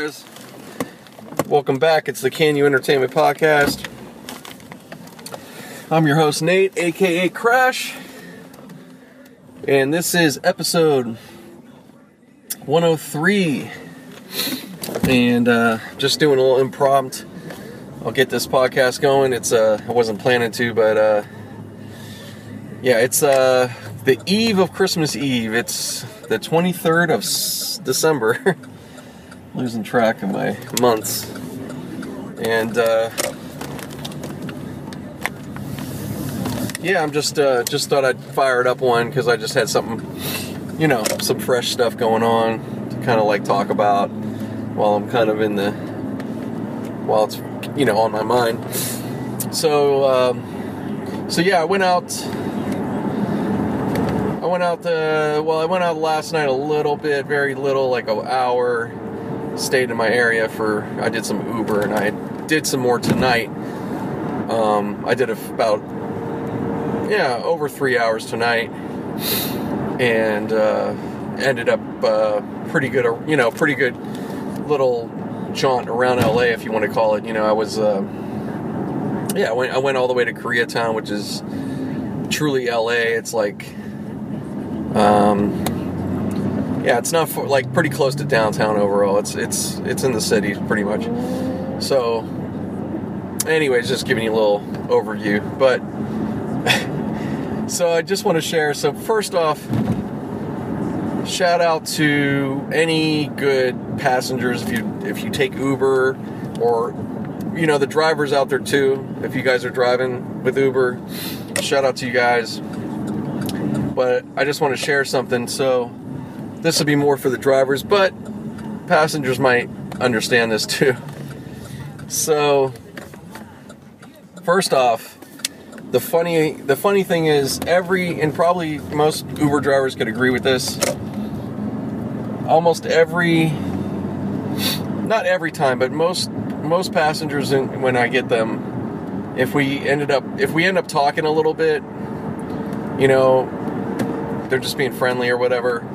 Guys, welcome back. It's the Can You Entertainment Podcast. I'm your host Nate, aka Crash, and this is episode 103. And uh, just doing a little impromptu. I'll get this podcast going. It's uh, I wasn't planning to, but uh, yeah, it's uh, the eve of Christmas Eve. It's the 23rd of December. Losing track of my months. And uh, yeah, I'm just uh, just thought I'd fire it up one because I just had something, you know, some fresh stuff going on to kind of like talk about while I'm kind of in the while it's you know on my mind. So um, so yeah, I went out. I went out. Uh, well, I went out last night a little bit, very little, like an hour. Stayed in my area for. I did some Uber, and I did some more tonight. Um, I did about yeah over three hours tonight, and uh, ended up uh, pretty good. You know, pretty good little jaunt around LA, if you want to call it. You know, I was. Uh, yeah, I went. I went all the way to Koreatown, which is truly LA. It's like um, yeah, it's not for, like pretty close to downtown overall. It's it's it's in the city pretty much. So, anyways, just giving you a little overview. But so I just want to share. So first off, shout out to any good passengers if you if you take Uber or you know the drivers out there too. If you guys are driving with Uber, shout out to you guys but I just want to share something. So this will be more for the drivers, but passengers might understand this too. So first off, the funny the funny thing is every and probably most Uber drivers could agree with this. Almost every not every time, but most most passengers in, when I get them if we ended up if we end up talking a little bit, you know, they're just being friendly or whatever.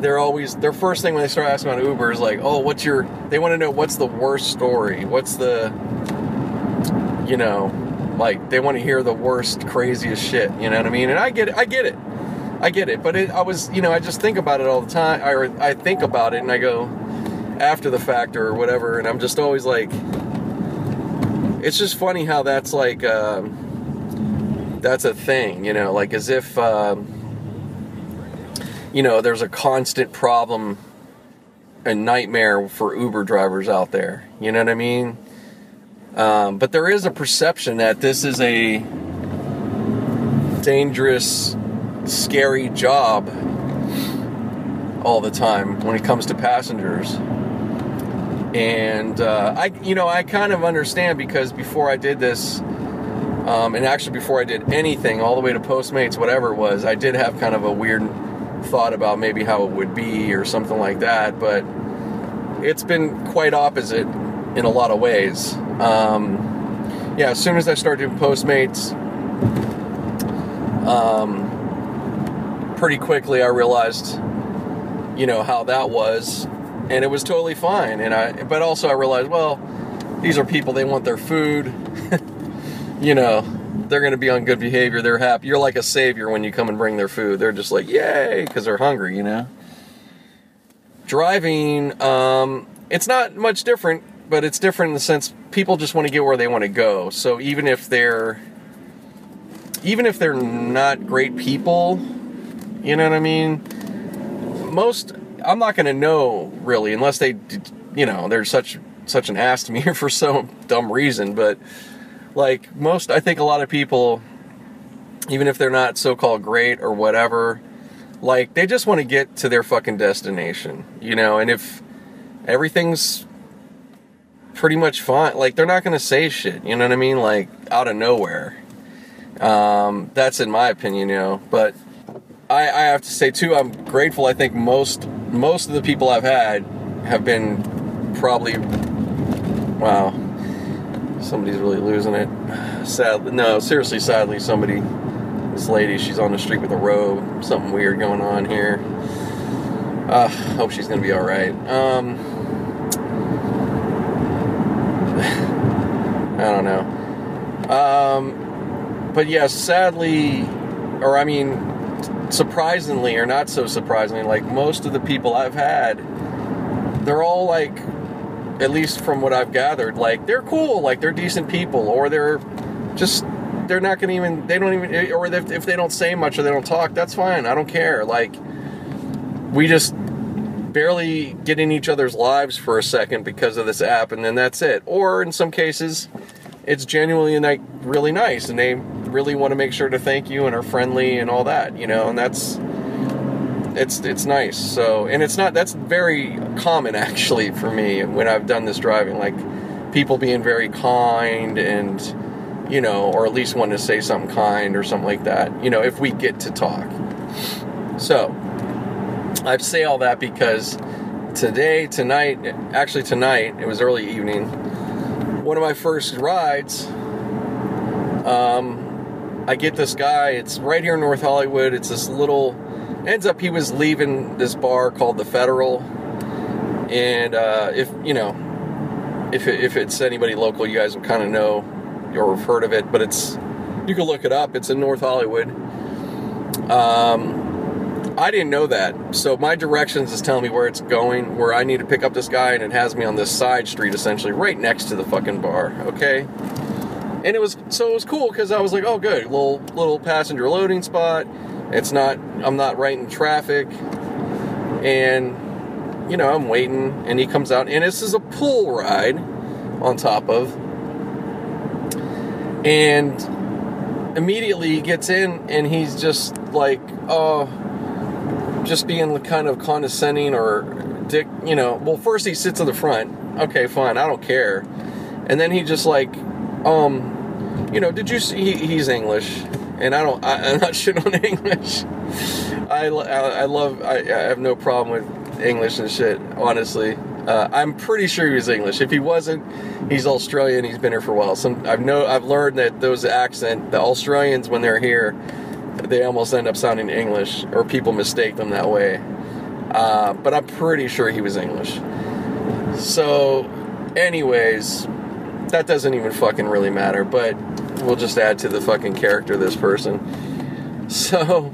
They're always their first thing when they start asking about Uber is like, "Oh, what's your?" They want to know what's the worst story. What's the, you know, like they want to hear the worst, craziest shit. You know what I mean? And I get it. I get it. I get it. But it, I was, you know, I just think about it all the time. I I think about it and I go after the fact or whatever, and I'm just always like, it's just funny how that's like. Um, that's a thing, you know, like as if. Um, you know, there's a constant problem, a nightmare for Uber drivers out there. You know what I mean? Um, but there is a perception that this is a dangerous, scary job all the time when it comes to passengers. And uh, I, you know, I kind of understand because before I did this, um, and actually before I did anything, all the way to Postmates, whatever it was, I did have kind of a weird thought about maybe how it would be or something like that, but it's been quite opposite in a lot of ways. Um, yeah, as soon as I started doing Postmates, um, pretty quickly I realized, you know, how that was, and it was totally fine. And I, but also I realized, well, these are people; they want their food, you know they're going to be on good behavior. They're happy. You're like a savior when you come and bring their food. They're just like, yay, because they're hungry, you know? Driving, um, it's not much different, but it's different in the sense people just want to get where they want to go. So even if they're, even if they're not great people, you know what I mean? Most, I'm not going to know really unless they, you know, they're such, such an ass to me for some dumb reason, but like most i think a lot of people even if they're not so-called great or whatever like they just want to get to their fucking destination you know? And if everything's pretty much fine like they're not gonna say shit you know what i mean? Like out of nowhere. Um, that's in my opinion you know? But I, I have to say too i'm grateful i think most most of the people i've had have been probably wow somebody's really losing it. Sadly, no, seriously, sadly, somebody, this lady, she's on the street with a robe. Something weird going on here. Uh, hope she's gonna be all right. Um, I don't know. Um, but yeah, sadly, or I mean, surprisingly, or not so surprisingly, like most of the people I've had, they're all like, at least from what I've gathered, like they're cool, like they're decent people, or they're just they're not gonna even they don't even or if, if they don't say much or they don't talk that's fine i don't care like we just barely get in each other's lives for a second because of this app and then that's it. Or in some cases it's genuinely like really nice and they really want to make sure to thank you and are friendly and all that you know and that's it's it's nice so and it's not that's very common actually for me when i've done this driving like people being very kind and you know, or at least want to say something kind or something like that, you know, if we get to talk. So, I say all that because today, tonight, actually tonight, it was early evening, one of my first rides, um, I get this guy, it's right here in North Hollywood, it's this little, ends up he was leaving this bar called the Federal, and uh, if, you know, if, it, if it's anybody local, you guys will kind of know or have heard of it, but it's you can look it up. It's in North Hollywood. Um, I didn't know that, so my directions is telling me where it's going, where I need to pick up this guy, and it has me on this side street, essentially right next to the fucking bar. Okay, and it was so it was cool because I was like, oh, good, little little passenger loading spot. It's not I'm not right in traffic, and you know I'm waiting, and he comes out, and this is a pool ride on top of. And immediately he gets in and he's just like oh just being kind of condescending or dick you know. Well first he sits in the front. Okay fine. I don't care. And then he just like um you know did you see he, he's english and i don't I, am not shit on english I, I, I love I, I have no problem with english and shit honestly uh, I'm pretty sure he was English. If he wasn't, he's Australian. He's been here for a while. Some I've know I've learned that those accent, the Australians when they're here, they almost end up sounding English, or people mistake them that way. Uh, but I'm pretty sure he was English. So, anyways, that doesn't even fucking really matter. But we'll just add to the fucking character of this person. So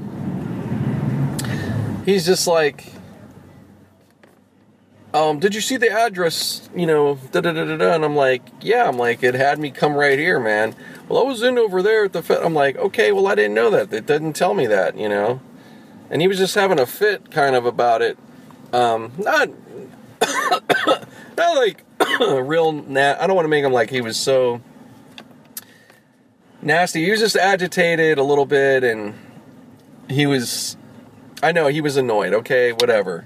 he's just like um, did you see the address? You know, da da da da da. And I'm like, yeah. I'm like, it had me come right here, man. Well, I was in over there at the Fed. I'm like, okay, well, I didn't know that. It didn't tell me that, you know. And he was just having a fit, kind of about it. Um, not, not like real. Na- I don't want to make him like he was so nasty. He was just agitated a little bit, and he was. I know he was annoyed. Okay, whatever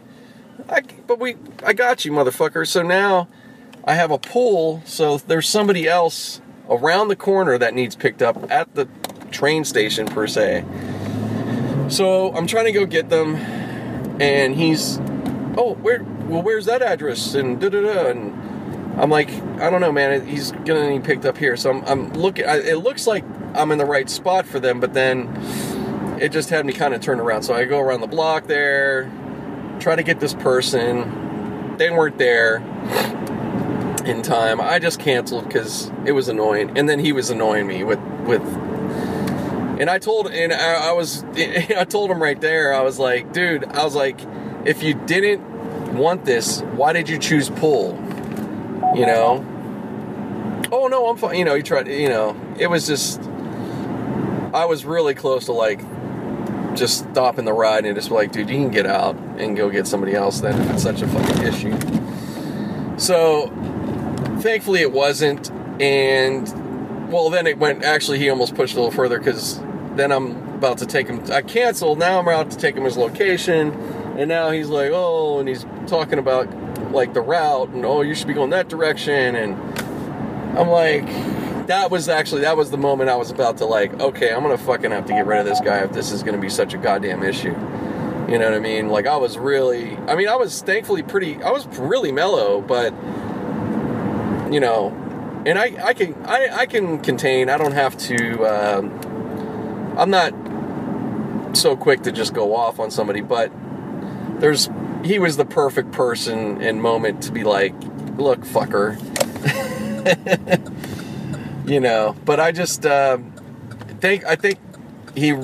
I, but we, I got you, motherfucker. So now I have a pool. So there's somebody else around the corner that needs picked up at the train station per se. So I'm trying to go get them, and he's, oh, where? Well, where's that address? And da da da. And I'm like, I don't know, man. He's gonna need picked up here. So I'm, I'm looking. It looks like I'm in the right spot for them, but then it just had me kind of turn around. So I go around the block there, try to get this person. They weren't there in time. I just canceled because it was annoying, and then he was annoying me with with. And I told, and I, I was, I told him right there. I was like, dude, I was like, if you didn't want this, why did you choose pool? You know. Oh no, I'm fine. You know, he tried. You know, it was just. I was really close to like just stopping the ride and just like, dude, you can get out and go get somebody else then if it's such a fucking issue. So thankfully it wasn't. And well, then it went, actually, he almost pushed a little further because then I'm about to take him. I canceled. Now I'm about to take him his location. And now he's like, oh, and he's talking about like the route and oh, you should be going that direction. And I'm like, that was actually that was the moment I was about to like, okay, I'm gonna fucking have to get rid of this guy if this is gonna be such a goddamn issue. You know what I mean? Like I was really, I mean, I was thankfully pretty, I was really mellow, but you know, and I, I can, I, I can contain. I don't have to. Um, I'm not so quick to just go off on somebody, but there's, he was the perfect person and moment to be like, look, fucker. you know, but I just uh, think I think he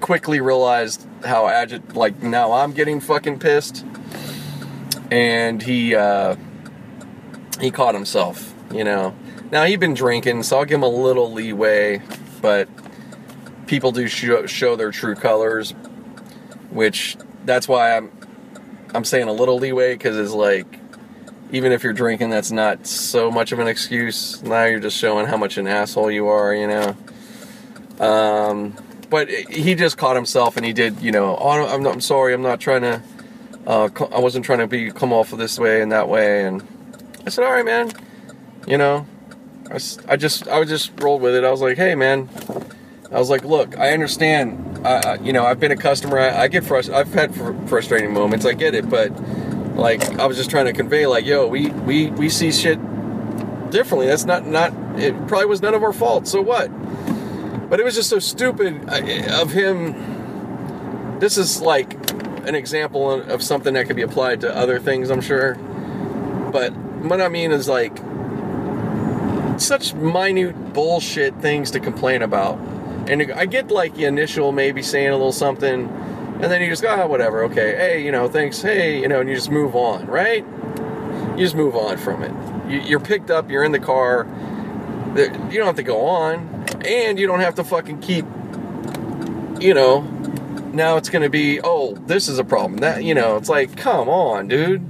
quickly realized how agit like now I'm getting fucking pissed, and he uh, he caught himself. You know, now he'd been drinking, so I'll give him a little leeway, but people do show, show their true colors, which that's why I'm I'm saying a little leeway because it's like even if you're drinking, that's not so much of an excuse. Now you're just showing how much an asshole you are, you know. Um, but he just caught himself and he did, you know. Oh, I'm, not, I'm sorry, I'm not trying to. Uh, I wasn't trying to be come off of this way and that way, and I said, all right, man. You know, I, I just I was just rolled with it. I was like, hey, man. I was like, look, I understand. You know, I've been a customer. I, I get frustrated. I've had fr- frustrating moments. I get it, but like I was just trying to convey, like, yo, we we we see shit differently. That's not not. It probably was none of our fault. So what? But it was just so stupid of him. This is like an example of something that could be applied to other things, I'm sure. But what I mean is like such minute bullshit things to complain about. And I get like the initial maybe saying a little something, and then you just go, oh, whatever, okay, hey, you know, thanks, hey, you know, and you just move on, right? You just move on from it. You're picked up, you're in the car, you don't have to go on, and you don't have to fucking keep, you know, now it's gonna be, oh, this is a problem. That, you know, it's like, come on, dude.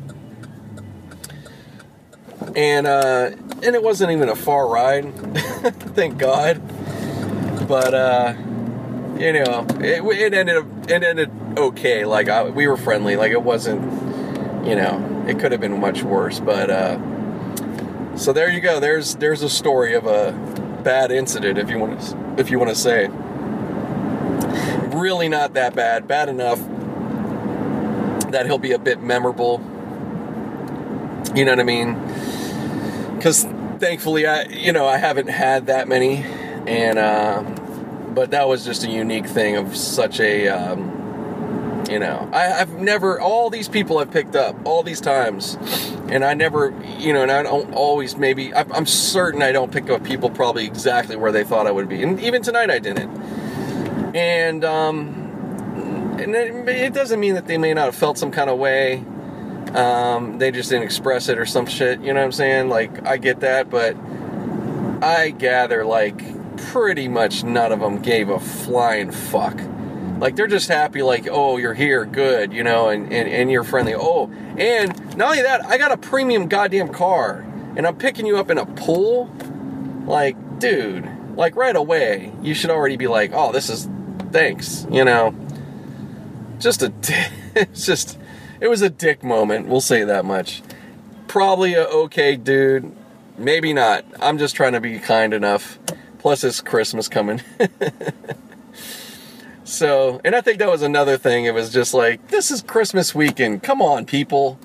And, uh, and it wasn't even a far ride, thank God. But, uh, you know, it, it ended up, it ended okay. Like I, we were friendly. Like it wasn't, you know, it could have been much worse. But uh, so there you go. There's there's a story of a bad incident, if you want to if you want to say. Really not that bad. Bad enough that he'll be a bit memorable. You know what I mean? Because thankfully, I you know I haven't had that many, and. Uh, but that was just a unique thing of such a um, you know I, have never all these people I've picked up all these times and I never you know and I don't always maybe I'm certain I don't pick up people probably exactly where they thought I would be and even tonight I didn't and um, and it, it doesn't mean that they may not have felt some kind of way um, they just didn't express it or some shit you know what I'm saying like I get that but I gather like pretty much none of them gave a flying fuck. Like they're just happy, like, oh, you're here, good, you know, and, and, and you're friendly. Oh, and not only that, I got a premium goddamn car, and I'm picking you up in a pool. Like, dude, like right away, you should already be like, oh, this is thanks, you know. Just a, it's just, it was a dick moment. We'll say that much. Probably a okay dude, maybe not. I'm just trying to be kind enough. Plus, it's Christmas coming. so, and I think that was another thing. It was just like, this is Christmas weekend. Come on, people.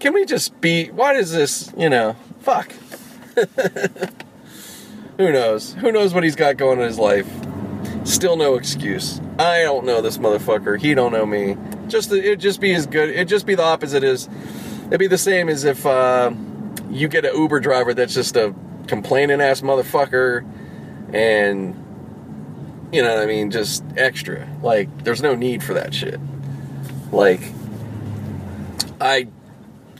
Can we just be. Why does this, you know, fuck. Who knows? Who knows what he's got going in his life? Still no excuse. I don't know this motherfucker. He don't know me. Just it'd just be as good. It'd just be the opposite. Is it'd be the same as if uh, you get an Uber driver that's just a complaining ass motherfucker and you know what I mean, just extra. Like there's no need for that shit. Like I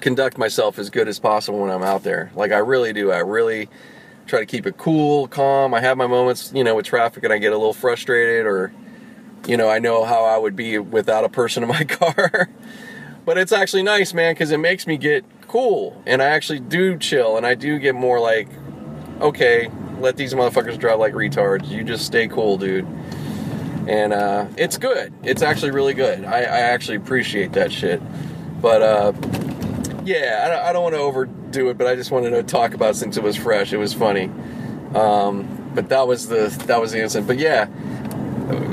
conduct myself as good as possible when I'm out there. Like I really do. I really try to keep it cool, calm. I have my moments, you know, with traffic and I get a little frustrated or you know, I know how I would be without a person in my car. but it's actually nice, man, cuz it makes me get cool and I actually do chill and I do get more like okay, let these motherfuckers drive like retards. You just stay cool, dude. And uh, it's good. It's actually really good. I, I actually appreciate that shit. But uh, yeah, I don't, I don't want to overdo it, but I just wanted to talk about since it was fresh. It was funny. Um, but that was the that was the incident. But yeah,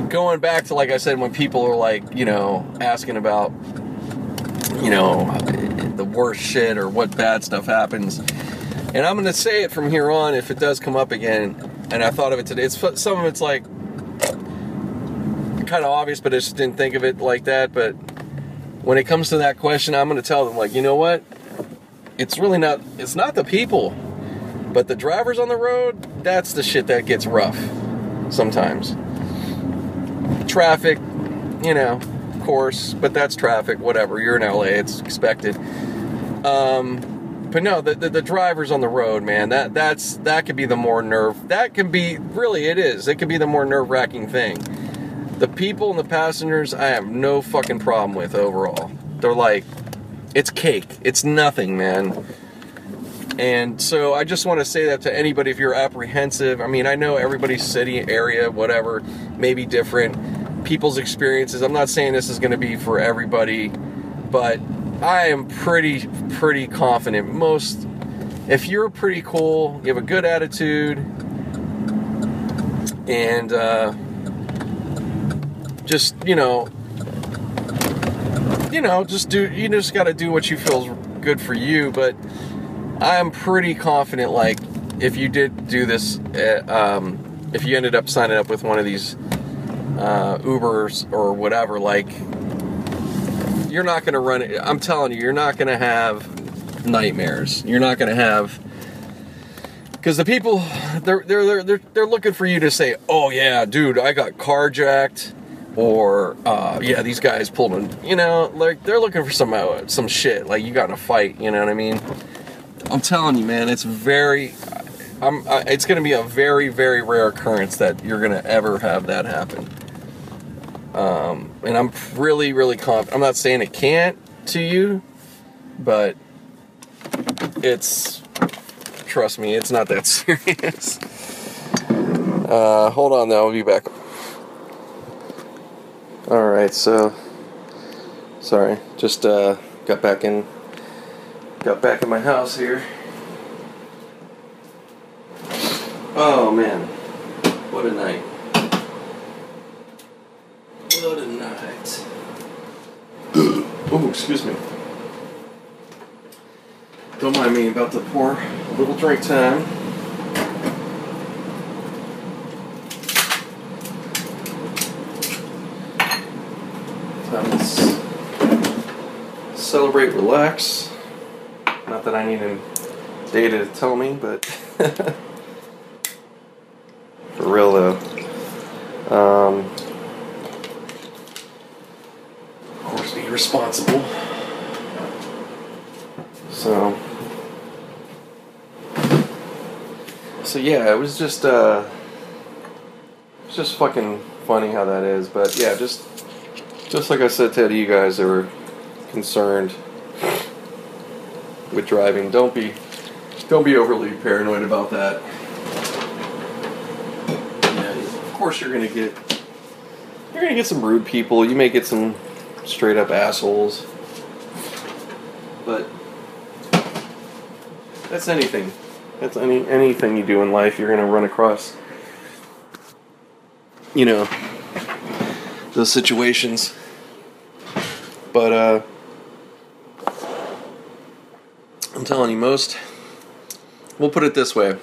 going back to like I said, when people are like, you know, asking about, you know, the worst shit or what bad stuff happens and I'm to say it from here on if it does come up again. And I thought of it today. It's some of it's like kind of obvious, but I just didn't think of it like that. But when it comes to that question, I'm to tell them like, you know what? It's really not. It's not the people. But the drivers on the road, that's the shit that gets rough sometimes. Traffic, you know, of course, but that's traffic, whatever. You're in LA, it's expected. Um, but no, the, the, the drivers on the road, man, that that's that could be the more nerve. That can be really, it is. It could be the more nerve wracking thing. The people and the passengers, I have no fucking problem with overall. They're like, it's cake. It's nothing, man. And so I just want to say that to anybody if you're apprehensive. I mean, I know everybody's city, area, whatever, may be different. People's experiences. I'm not saying this is going to be for everybody, but I am pretty, pretty confident. Most, if you're pretty cool, you have a good attitude, and uh, just, you know, you know, just do, you just got to do what you feel is good for you, but I'm pretty confident, like, if you did do this, uh, um, if you ended up signing up with one of these uh, Ubers or whatever, like, you're not going to run it. I'm telling you, you're not going to have nightmares. You're not going to have because the people they're, they're they're they're looking for you to say, "Oh yeah, dude, I got carjacked," or uh, "Yeah, these guys pulled in." You know, like they're looking for some uh, some shit. Like you got in a fight. You know what I mean? I'm telling you, man, it's very. I'm. I, it's going to be a very very rare occurrence that you're going to ever have that happen. Um, and I'm really really confident. I'm not saying it can't to you, but it's trust me, it's not that serious. Uh, hold on, though. I'll be back. All right, so sorry, just uh, got back in, got back in my house here. Oh man, what a night! What a night! Oh, excuse me. Don't mind me about to pour a little drink time. To celebrate, relax. Not that I need any data to tell me, but for real though. Um, of course, be responsible. So, so yeah, it was just uh, it's just fucking funny how that is. But yeah, just just like I said to you guys that were concerned with driving, don't be don't be overly paranoid about that. Yeah, of course you're gonna get you're gonna get some rude people. You may get some straight up assholes, but that's anything. That's any anything you do in life. You're gonna run across, you know, those situations. But uh, I'm telling you, most. We'll put it this way.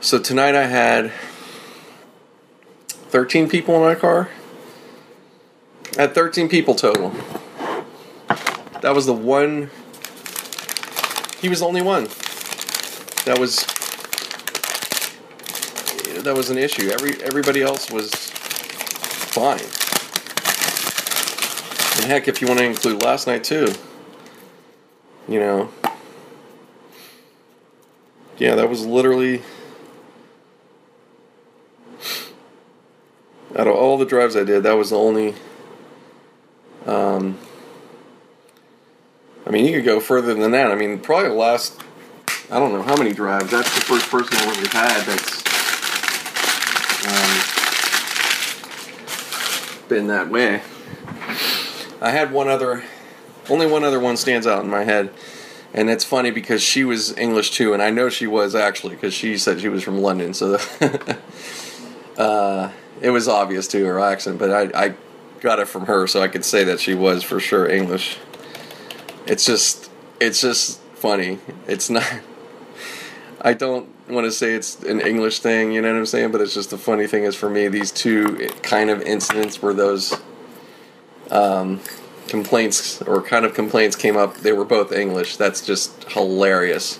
So tonight I had 13 people in my car. Had 13 people total. That was the one he was the only one. That was that was an issue. Every everybody else was fine. And heck, if you want to include last night too, you know, yeah, that was literally out of all the drives I did, that was the only. Um, I mean, you could go further than that. I mean, probably the last, I don't know how many drives. That's the first person I really had that's um, been that way. I had one other, only one other one stands out in my head. And it's funny because she was English too, and I know she was actually because she said she was from London. So uh, it was obvious to her accent, but I, I got it from her, so I could say that she was for sure English it's just it's just funny. It's not. I don't want to say it's an English thing, you know what I'm saying? But it's just the funny thing is for me, these two kind of incidents where those um, complaints or kind of complaints came up, they were both English. That's just hilarious.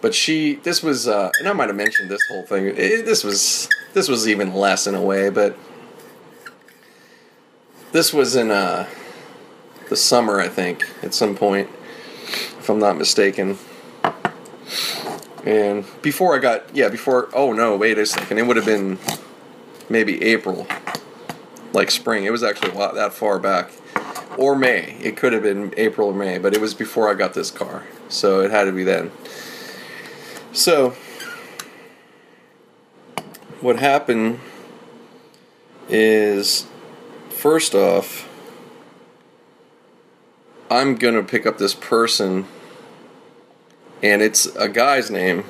but she, this was, uh, and I might have mentioned this whole thing. It, this was, this was even less in a way, but this was in uh, the summer, I think, at some point, if I'm not mistaken. And before I got, yeah, before, oh no, wait a second, it would have been maybe April, like spring. It was actually a lot that far back. Or May. It could have been April or May, but it was before I got this car. So it had to be then. So, what happened is, first off, I'm gonna pick up this person, and it's a guy's name,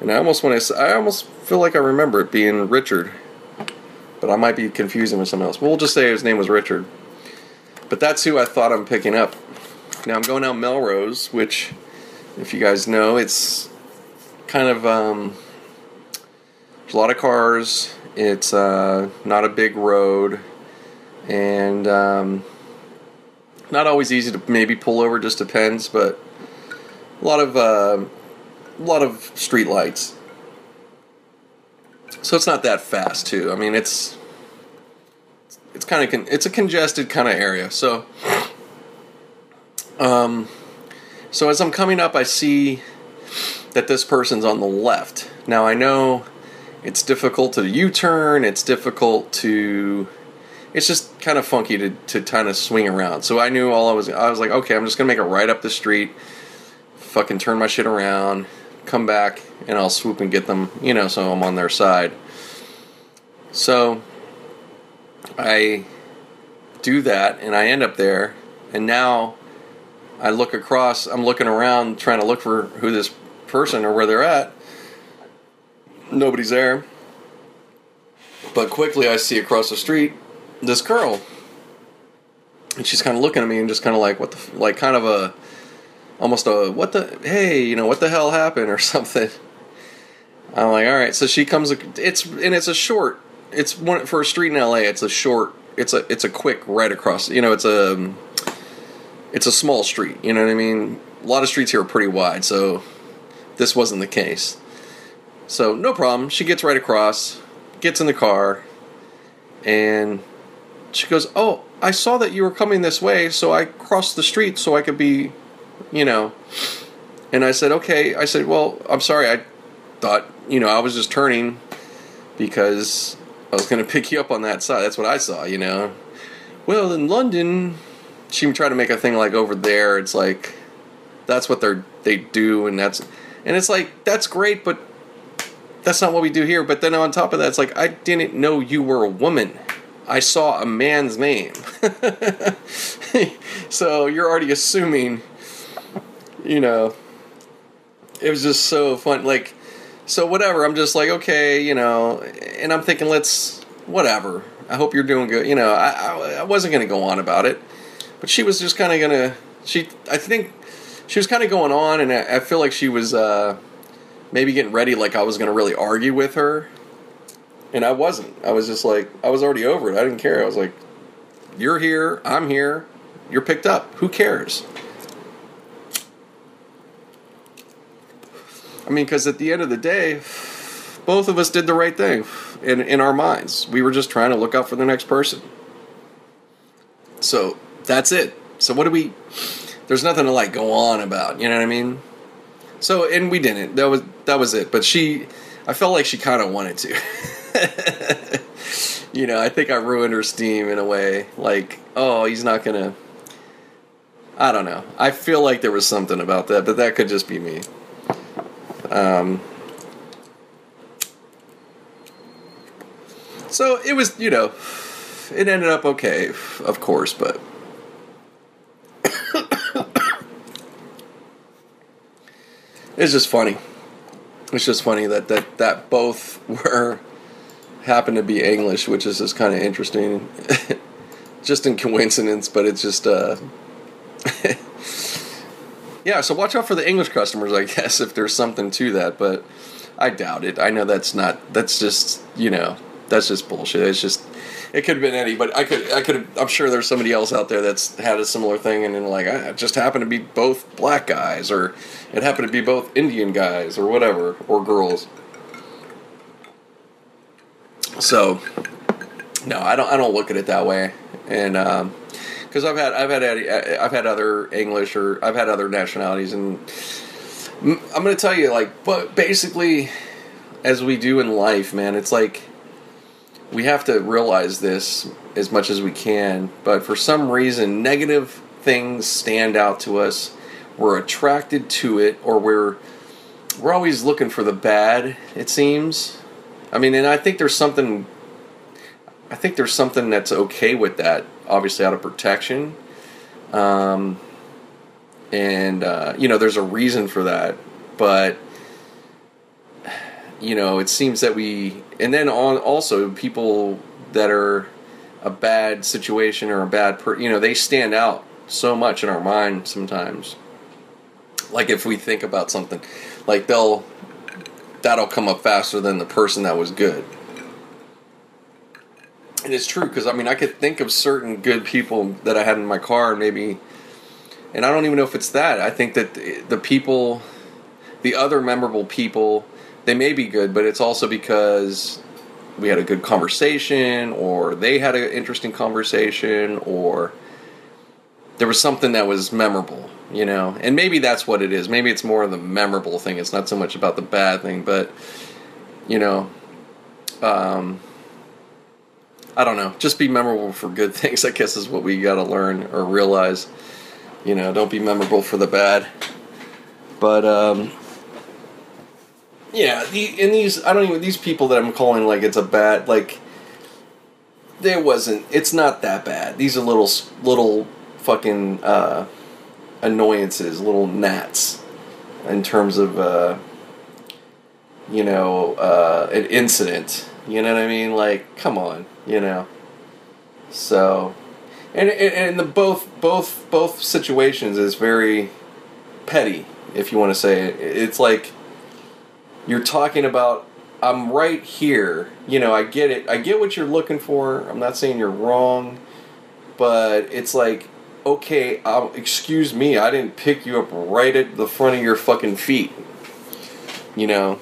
and I almost I say, I almost feel like I remember it being Richard, but I might be confusing with someone else. We'll just say his name was Richard. But that's who I thought I'm picking up. Now I'm going out Melrose, which, if you guys know, it's kind of um, a lot of cars. It's uh, not a big road, and um, not always easy to maybe pull over. Just depends, but a lot of uh, a lot of street lights. So it's not that fast too. I mean, it's it's kind of con- it's a congested kind of area. So, um, so as I'm coming up, I see that this person's on the left. Now I know it's difficult to U-turn. It's difficult to. It's just kind of funky to to kind of swing around. So I knew all I was. I was like, okay, I'm just gonna make it right up the street. Fucking turn my shit around, come back, and I'll swoop and get them. You know, so I'm on their side. So I do that, and I end up there, and now I look across. I'm looking around, trying to look for who this person or where they're at. Nobody's there. But quickly, I see across the street this girl, and she's kind of looking at me and just kind of like, what the, like, kind of a, almost a, what the, hey, you know, what the hell happened or something. I'm like, all right. So she comes. It's and it's a short. It's one for a street in LA. It's a short. It's a it's a quick right across. You know, it's a it's a small street. You know what I mean? A lot of streets here are pretty wide, so this wasn't the case. So no problem. She gets right across, gets in the car, and she goes, "Oh, I saw that you were coming this way, so I crossed the street so I could be, you know." And I said, "Okay." I said, "Well, I'm sorry. I thought, you know, I was just turning because I was going to pick you up on that side. That's what I saw, you know. Well, in London, she tried to make a thing like over there. It's like that's what they're they do, and that's and it's like that's great, but that's not what we do here. But then on top of that, it's like I didn't know you were a woman. I saw a man's name. so you're already assuming, you know. It was just so fun. Like so whatever, I'm just like, okay, you know, and I'm thinking, let's whatever. I hope you're doing good. You know, I I, I wasn't gonna go on about it, but she was just kind of gonna. She, I think, she was kind of going on, and I, I feel like she was uh, maybe getting ready, like I was gonna really argue with her, and I wasn't. I was just like, I was already over it. I didn't care. I was like, you're here, I'm here, you're picked up. Who cares? I mean, because at the end of the day, both of us did the right thing in, in our minds. We were just trying to look out for the next person. So that's it. So what do we? There's nothing to like go on about. You know what I mean? So and we didn't. That was that was it. But she, I felt like she kind of wanted to. you know, I think I ruined her steam in a way. Like, oh, he's not gonna. I don't know. I feel like there was something about that, but that could just be me. Um, so it was, you know, it ended up okay, of course, but. it's just funny. It's just funny that, that, that both were happen to be English, which is just kind of interesting. just in coincidence, but it's just uh yeah, so watch out for the English customers, I guess, if there's something to that, but I doubt it. I know that's not, that's just, you know, that's just bullshit. It's just, it could have been any, but I could, I could, I'm sure there's somebody else out there that's had a similar thing, and then like, ah, it just happened to be both black guys, or it happened to be both Indian guys, or whatever, or girls. So, no, I don't, I don't look at it that way, and um, because I've had, I've had, I've had other English or I've had other nationalities, and I'm going to tell you, like, but basically, as we do in life, man, it's like we have to realize this as much as we can, but for some reason, negative things stand out to us. We're attracted to it, or we're we're always looking for the bad. It seems. I mean, and I think there's something. I think there's something that's okay with that. Obviously, out of protection, um, and uh, you know, there's a reason for that, but you know, it seems that we, and then on also people that are a bad situation or a bad per, you know, they stand out so much in our mind sometimes. Like if we think about something, like they'll, that'll come up faster than the person that was good. And it's true because I mean I could think of certain good people that I had in my car, maybe, and I don't even know if it's that. I think that the people, the other memorable people they may be good, but it's also because we had a good conversation, or they had an interesting conversation, or there was something that was memorable, you know. And maybe that's what it is. Maybe it's more of the memorable thing. It's not so much about the bad thing, but you know, um, I don't know. Just be memorable for good things. I guess is what we got to learn or realize. You know, don't be memorable for the bad. But um, yeah, the these I don't even these people that I'm calling like it's a bad like there wasn't it's not that bad. These are little little fucking uh, annoyances, little gnats in terms of uh, you know uh, an incident. You know what I mean? Like, come on, you know. So, and and the both both both situations is very petty, if you want to say it. It's like you're talking about I'm right here. You know, I get it. I get what you're looking for. I'm not saying you're wrong, but it's like, okay, excuse me, I didn't pick you up right at the front of your fucking feet. You know,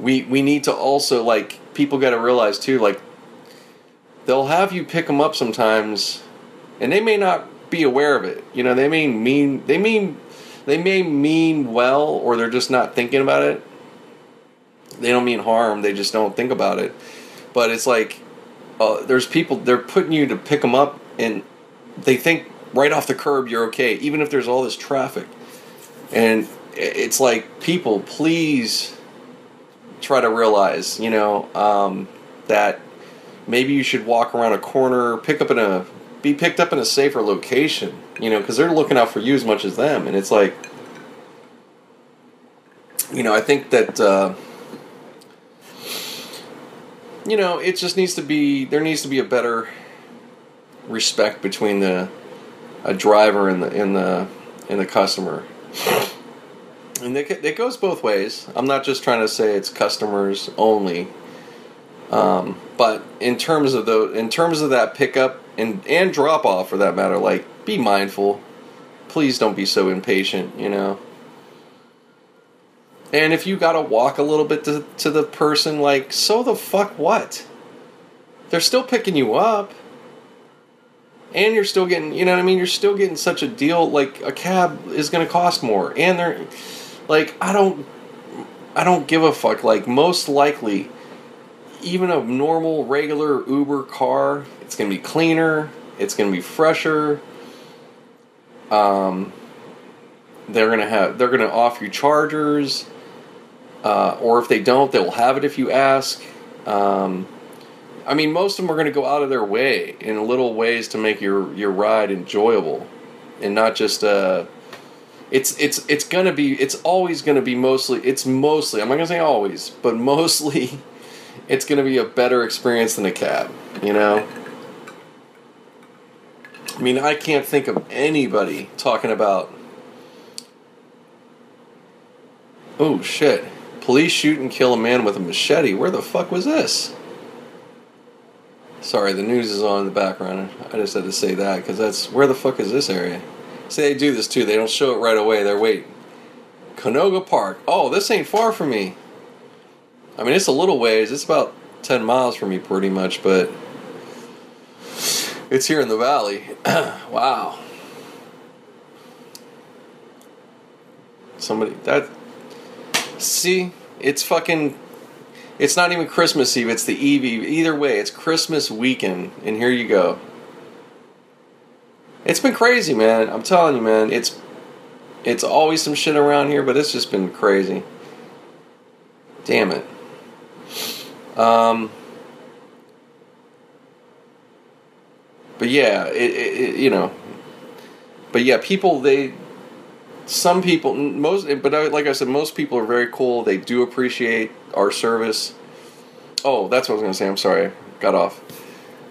we we need to also like people got to realize too, like they'll have you pick them up sometimes, and they may not be aware of it. You know, they may mean they mean they may mean well, or they're just not thinking about it they don't mean harm. They just don't think about it. But it's like uh, there's people they're putting you to pick them up, and they think right off the curb you're okay, even if there's all this traffic. And it's like people, please try to realize, you know, um, that maybe you should walk around a corner, pick up in a be picked up in a safer location, you know, because they're looking out for you as much as them, and it's like, you know, I think that. Uh, you know, it just needs to be there needs to be a better respect between the a driver and the and the and the customer. And it, it goes both ways. I'm not just trying to say it's customers only, um, but in terms of the in terms of that pickup and and drop off for that matter, like be mindful. Please don't be so impatient. You know. And if you gotta walk a little bit to, to the person, like, so the fuck what? They're still picking you up. And you're still getting, you know what I mean? You're still getting such a deal. Like, a cab is gonna cost more. And they're, like, I don't, I don't give a fuck. Like, most likely, even a normal, regular Uber car, it's gonna be cleaner, it's gonna be fresher. Um, they're gonna have, they're gonna offer you chargers uh, or if they don't, they'll have it if you ask. Um, I mean, most of them are going to go out of their way in little ways to make your your ride enjoyable, and not just uh, it's it's it's going to be it's always going to be mostly it's mostly I'm not going to say always, but mostly it's going to be a better experience than a cab. You know. I mean, I can't think of anybody talking about. Oh shit. Police shoot and kill a man with a machete. Where the fuck was this? Sorry, the news is on in the background. I just had to say that because that's where the fuck is this area? See, they do this too. They don't show it right away. They're waiting. Canoga Park. Oh, this ain't far from me. I mean, it's a little ways. It's about 10 miles from me, pretty much, but it's here in the valley. wow. Somebody, that. See, it's fucking. It's not even Christmas Eve, it's the Eve Eve. Either way, it's Christmas weekend, and here you go. It's been crazy, man. I'm telling you, man. It's it's always some shit around here, but it's just been crazy. Damn it. Um, but yeah, it, it, it, you know, but yeah, people they, some people most, but like I said, most people are very cool. They do appreciate our service. Oh, that's what I was gonna say. I'm sorry, got off.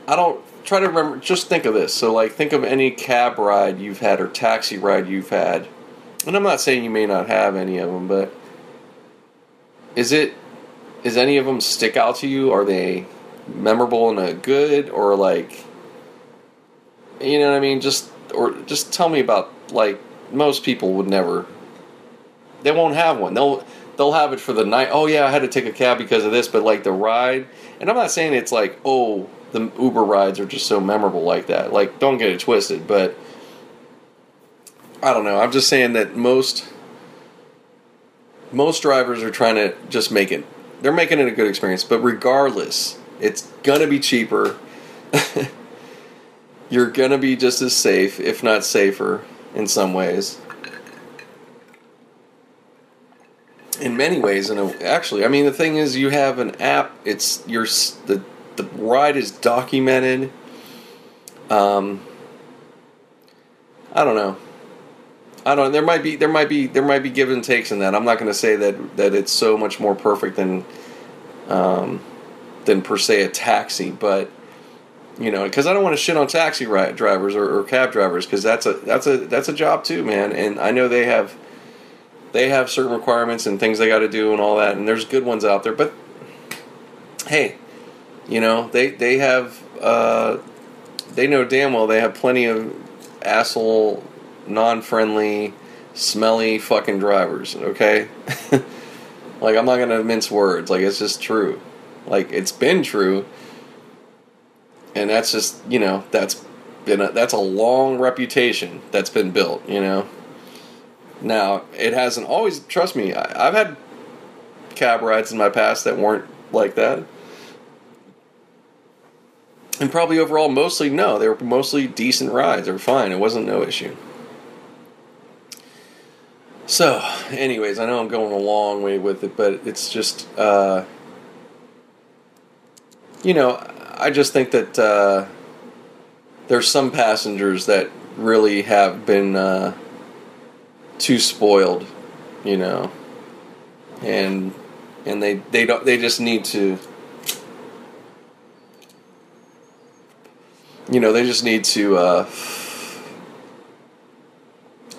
I don't try to remember. Just think of this. So like, think of any cab ride you've had or taxi ride you've had, and I'm not saying you may not have any of them, but is it is any of them stick out to you? Are they memorable and a good or like you know what I mean? Just or just tell me about like most people would never. They won't have one. They'll they'll have it for the night. Oh yeah, I had to take a cab because of this, but like the ride, and I'm not saying it's like oh the Uber rides are just so memorable like that. Like don't get it twisted, but I don't know. I'm just saying that most most drivers are trying to just make it. They're making it a good experience, but regardless, it's gonna be cheaper. You're gonna be just as safe, if not safer, in some ways. In many ways, and actually, I mean, the thing is, you have an app. It's your the the ride is documented. Um, I don't know. I don't. There might be there might be there might be give and takes in that. I'm not going to say that that it's so much more perfect than um, than per se a taxi, but you know, because I don't want to shit on taxi ride drivers or, or cab drivers because that's a that's a that's a job too, man. And I know they have they have certain requirements and things they got to do and all that, and there's good ones out there. But hey, you know, they they have uh, they know damn well they have plenty of asshole, non-friendly, smelly fucking drivers. Okay, like I'm not gonna mince words. Like it's just true. Like it's been true, and that's just you know that's been a, that's a long reputation that's been built. You know. Now it hasn't always. Trust me, I, I've had cab rides in my past that weren't like that and probably overall mostly no they were mostly decent rides they were fine it wasn't no issue so anyways i know i'm going a long way with it but it's just uh, you know i just think that uh, there's some passengers that really have been uh, too spoiled you know? And and they they don't they just need to you know, they just need to uh,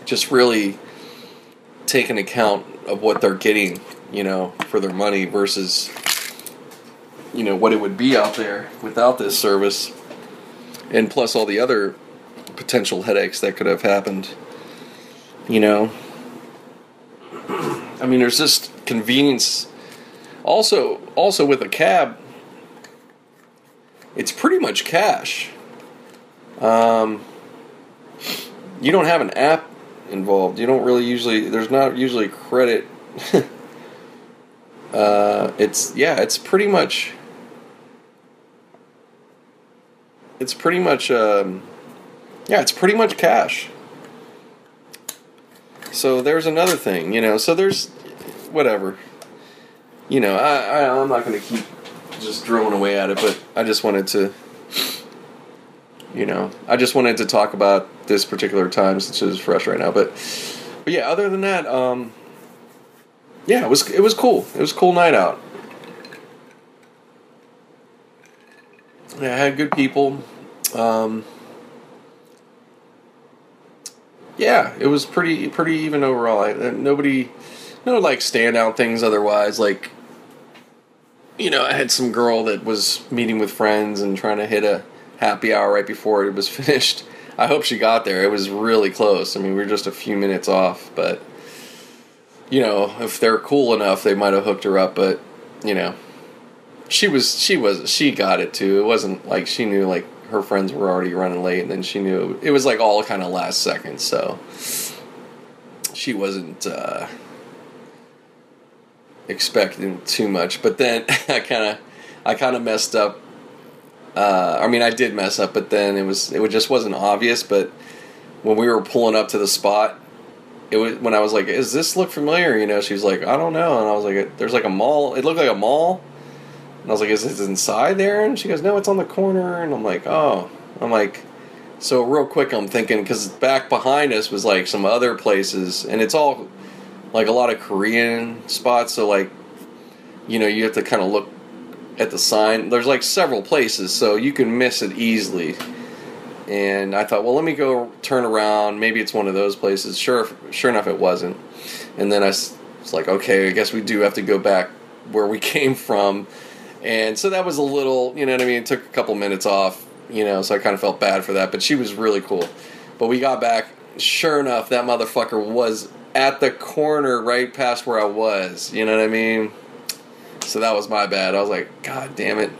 just really take an account of what they're getting, you know, for their money versus, you know, what it would be out there without this service, and plus all the other potential headaches that could have happened, you know. I mean, there's just convenience. Also, also with a cab, it's pretty much cash. Um, you don't have an app involved. You don't really usually. There's not usually credit. uh, it's yeah. It's pretty much. It's pretty much. Um, yeah, it's pretty much cash. So there's another thing, you know. So there's whatever. You know, I, I I'm not going to keep just drilling away at it, but I just wanted to you know, I just wanted to talk about this particular time since it is fresh right now. But, but yeah, other than that, um, yeah, it was it was cool. It was cool night out. Yeah, I had good people. Um, yeah, it was pretty pretty even overall. I, uh, nobody, no like standout things otherwise. Like you know, I had some girl that was meeting with friends and trying to hit a happy hour right before it was finished. I hope she got there. It was really close. I mean, we were just a few minutes off, but you know, if they're cool enough, they might have hooked her up. But you know, she was she was she got it too. It wasn't like she knew like her friends were already running late, and then she knew it was like all kind of last second. So she wasn't uh, expecting too much. But then I kind of I kind of messed up. Uh, I mean, I did mess up, but then it was it just wasn't obvious. But when we were pulling up to the spot, it was when I was like, "Does this look familiar?" You know, she was like, "I don't know," and I was like, "There's like a mall. It looked like a mall." And I was like, "Is it inside there?" And she goes, "No, it's on the corner." And I'm like, "Oh." I'm like, so real quick, I'm thinking because back behind us was like some other places, and it's all like a lot of Korean spots. So like, you know, you have to kind of look at the sign. There's like several places, so you can miss it easily. And I thought, well, let me go turn around. Maybe it's one of those places. Sure, sure enough, it wasn't. And then I was like, okay, I guess we do have to go back where we came from. And so that was a little, you know what I mean? It took a couple minutes off, you know, so I kind of felt bad for that. But she was really cool. But we got back. Sure enough, that motherfucker was at the corner right past where I was. You know what I mean? So that was my bad. I was like, God damn it.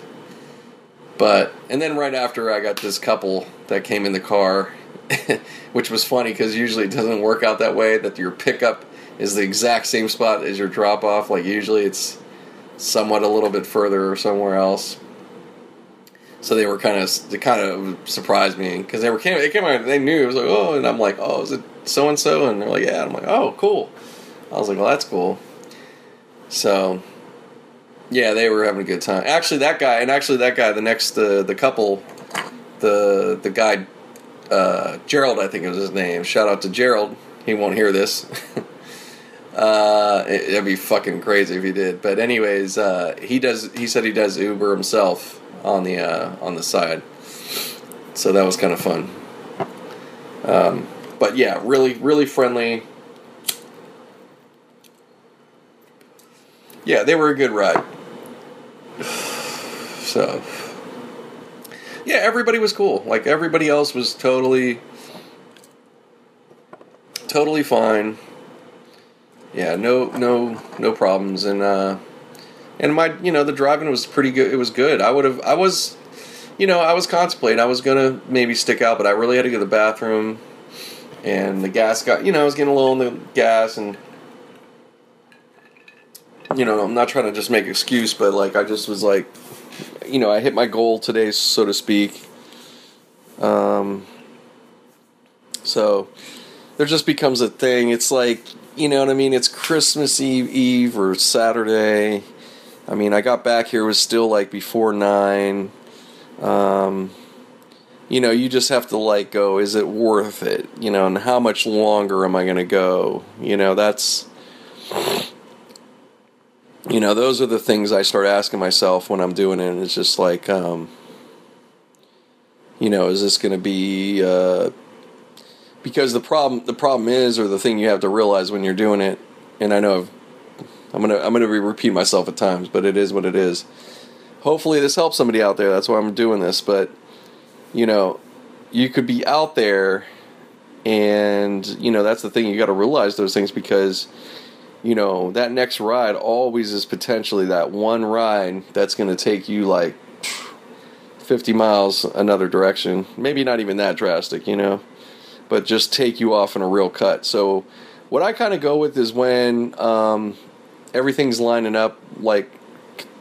But, and then right after, I got this couple that came in the car, which was funny because usually it doesn't work out that way, that your pickup is the exact same spot as your drop off. Like, usually it's somewhat a little bit further or somewhere else. So they were kind of, they kind of surprised me because they were came, they came out, they knew it was like, oh, and I'm like, oh, is it so and so? And they're like, yeah. I'm like, oh, cool. I was like, well, that's cool. So yeah, they were having a good time. Actually, that guy, and actually that guy, the next, uh, the couple, the the guy, uh, Gerald, I think was his name. Shout out to Gerald. He won't hear this. uh, it, would be fucking crazy if he did. But anyways, uh, he does. He said he does Uber himself on the uh, on the side. So that was kind of fun. Um, but yeah, really, really friendly. Yeah, they were a good ride. So, yeah, everybody was cool. Like everybody else was totally, totally fine. Yeah, no, no, no problems, and uh, and my, you know, the driving was pretty good. It was good. I would have, I was, you know, I was contemplating. I was gonna maybe stick out, but I really had to go to the bathroom, and the gas got, you know, I was getting low on the gas, and you know, I'm not trying to just make excuse, but like I just was like, you know, I hit my goal today, so to speak. Um, so there just becomes a thing. It's like, you know what I mean? It's Christmas Eve, Eve or Saturday. I mean, I got back here, was still like before nine. Um, you know, you just have to like go, is it worth it? You know, and how much longer am I going to go? You know, that's you know, those are the things I start asking myself when I'm doing it. It's just like, um, you know, is this going to be uh, because the problem the problem is, or the thing you have to realize when you're doing it, and I know I'm gonna I'm gonna repeat myself at times, but it is what it is. Hopefully, this helps somebody out there. That's why I'm doing this. But you know, you could be out there, and you know that's the thing. You got to realize those things because you know, that next ride always is potentially that one ride that's going to take you like 50 miles another direction. Maybe not even that drastic, you know, but just take you off in a real cut. So, what I kind of go with is when um, everything's lining up. Like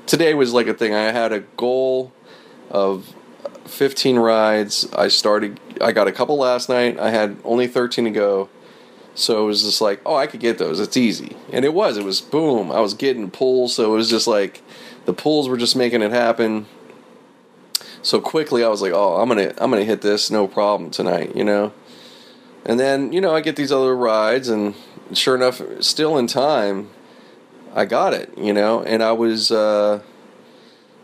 today was like a thing. I had a goal of 15 rides. I started, I got a couple last night. I had only 13 to go so it was just like, oh, I could get those. It's easy. And it was. It was boom. I was getting pulls. So it was just like the pulls were just making it happen. So quickly I was like, oh, I'm going to I'm going to hit this no problem tonight, you know. And then, you know, I get these other rides and sure enough, still in time, I got it, you know, and I was uh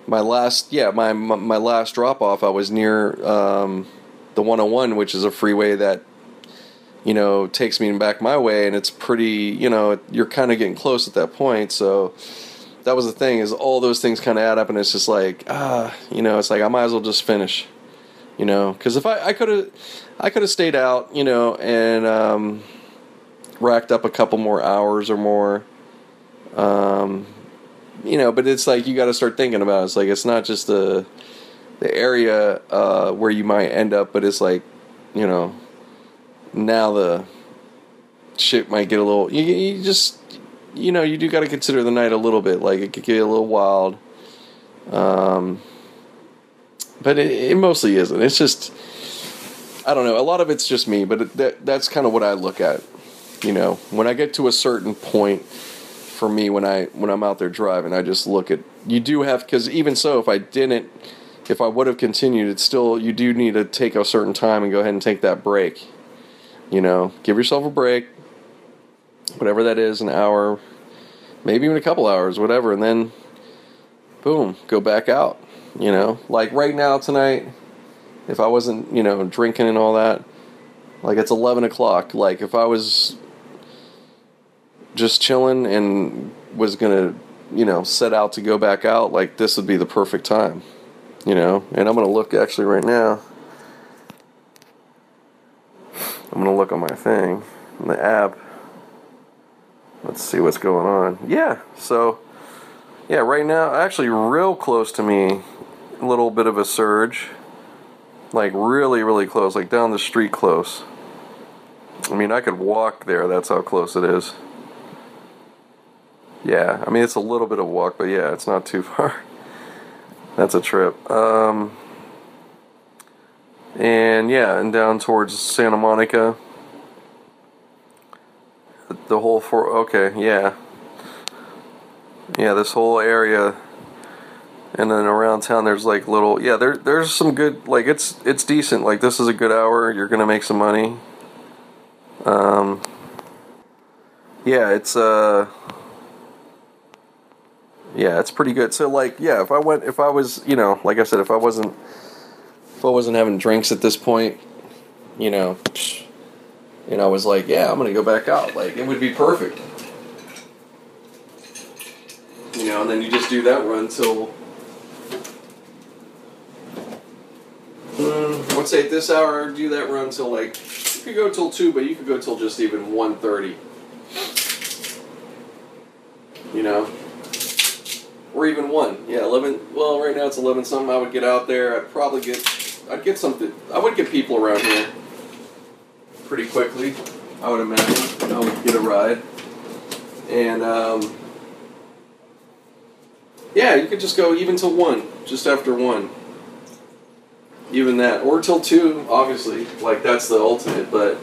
my last yeah, my my last drop off I was near um the 101, which is a freeway that you know, takes me back my way, and it's pretty, you know, you're kind of getting close at that point. So, that was the thing is all those things kind of add up, and it's just like ah, you know, it's like I might as well just finish, you know, because if I I could have I could have stayed out, you know, and um, racked up a couple more hours or more. Um, you know, but it's like you got to start thinking about it. It's like it's not just the the area uh, where you might end up, but it's like you know now the shit might get a little. You, you just you know you do got to consider the night a little bit. Like it could get a little wild. Um, but it, it mostly isn't. It's just I don't know. A lot of it's just me, but that that's kind of what I look at. You know, when I get to a certain point for me when I when I'm out there driving, I just look at you do have because even so, if I didn't, if I would have continued, it's still you do need to take a certain time and go ahead and take that break. You know, give yourself a break, whatever that is, an hour, maybe even a couple hours, whatever, and then boom, go back out. You know, like right now tonight, if I wasn't, you know, drinking and all that, like it's 11 o'clock. Like if I was just chilling and was gonna, you know, set out to go back out, like this would be the perfect time, you know. And I'm gonna look actually right now. I'm gonna look on my thing, on the app. Let's see what's going on. Yeah, so yeah, right now, actually, real close to me, a little bit of a surge, like really, really close, like down the street close. I mean, I could walk there. That's how close it is. Yeah, I mean it's a little bit of walk, but yeah, it's not too far. That's a trip. Um, and yeah, and down towards Santa Monica. The whole for okay, yeah, yeah, this whole area, and then around town there's like little yeah there there's some good like it's it's decent like this is a good hour you're gonna make some money. Um, yeah, it's uh yeah, it's pretty good. So like, yeah, if I went, if I was, you know, like I said, if I wasn't, if I wasn't having drinks at this point, you know, and I was like, yeah, I'm gonna go back out. Like, it would be perfect. You know, and then you just do that run till. Mm, let's say at this hour, do that run till like you could go till two, but you could go till just even one thirty. You know, or even one. Yeah, eleven. Well, right now it's eleven something. I would get out there. I'd probably get. I'd get something. I would get people around here pretty quickly. I would imagine. I would get a ride, and um, yeah, you could just go even till one, just after one. Even that, or till two. Obviously, like that's the ultimate. But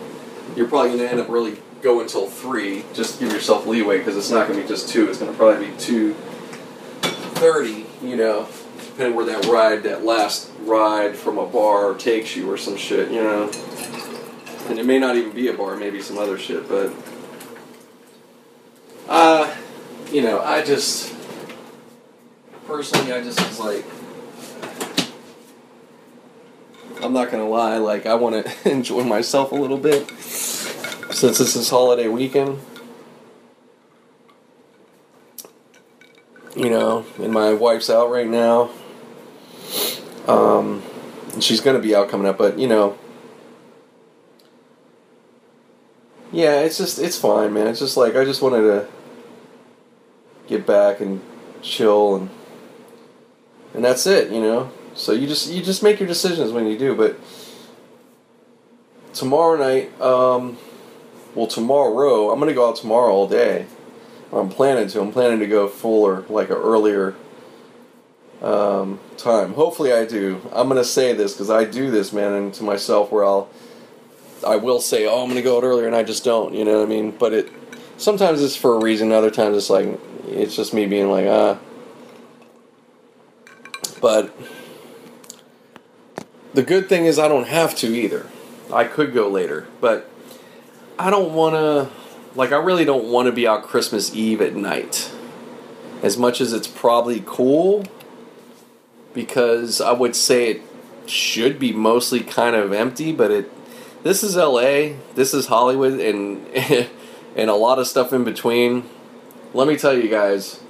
you're probably gonna end up really going till three. Just give yourself leeway because it's not gonna be just two. It's gonna probably be two thirty, you know, depending where that ride, that last ride from a bar takes you or some shit, you know. And it may not even be a bar, maybe some other shit, but uh you know, I just personally I just was like I'm not gonna lie, like I wanna enjoy myself a little bit since this is holiday weekend. you know, and my wife's out right now. Um, she's to be out coming up, but you know, yeah, it's just it's fine, man. It's just like I just wanted to get back and chill and and that's it, you know. So you just you just make your decisions when you do, but tomorrow night, um, well tomorrow, I'm gonna go out tomorrow all day. I'm planning to. I'm planning to go fuller, like an earlier um, time. Hopefully, I do. I'm gonna say this because I do this, man, and to myself where I'll, I will say, oh, I'm gonna go out earlier, and I just don't. You know what I mean? But it sometimes it's for a reason. Other times it's like it's just me being like, ah. But the good thing is I don't have to either. I could go later, but I don't want to like I really don't want to be out Christmas Eve at night. As much as it's probably cool because I would say it should be mostly kind of empty, but it this is LA, this is Hollywood and and a lot of stuff in between. Let me tell you guys,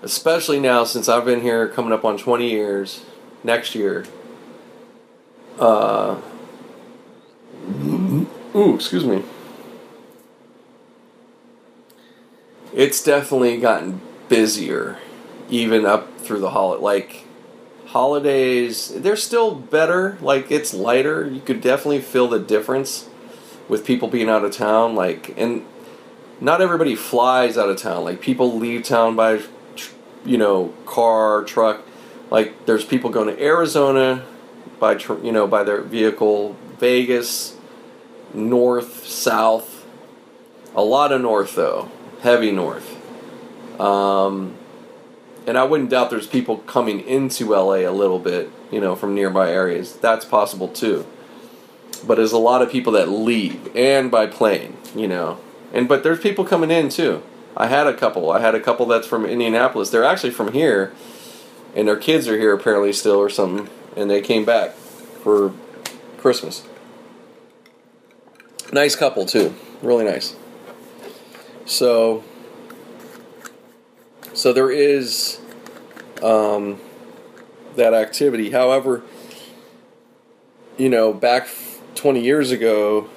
especially now since I've been here coming up on 20 years next year. Uh, ooh, excuse me. It's definitely gotten busier, even up through the holiday. Like holidays, they're still better. Like it's lighter. You could definitely feel the difference with people being out of town. Like and not everybody flies out of town. Like people leave town by, you know, car, truck. Like there's people going to Arizona by you know by their vehicle, Vegas, north, south. A lot of north though, heavy north. Um, and I wouldn't doubt there's people coming into LA a little bit, you know, from nearby areas. That's possible too. But there's a lot of people that leave and by plane, you know. And but there's people coming in too. I had a couple. I had a couple that's from Indianapolis. They're actually from here, and their kids are here apparently still or something, and they came back for Christmas. Nice couple too, really nice. So, so there is um, that activity. However, you know, back 20 years ago,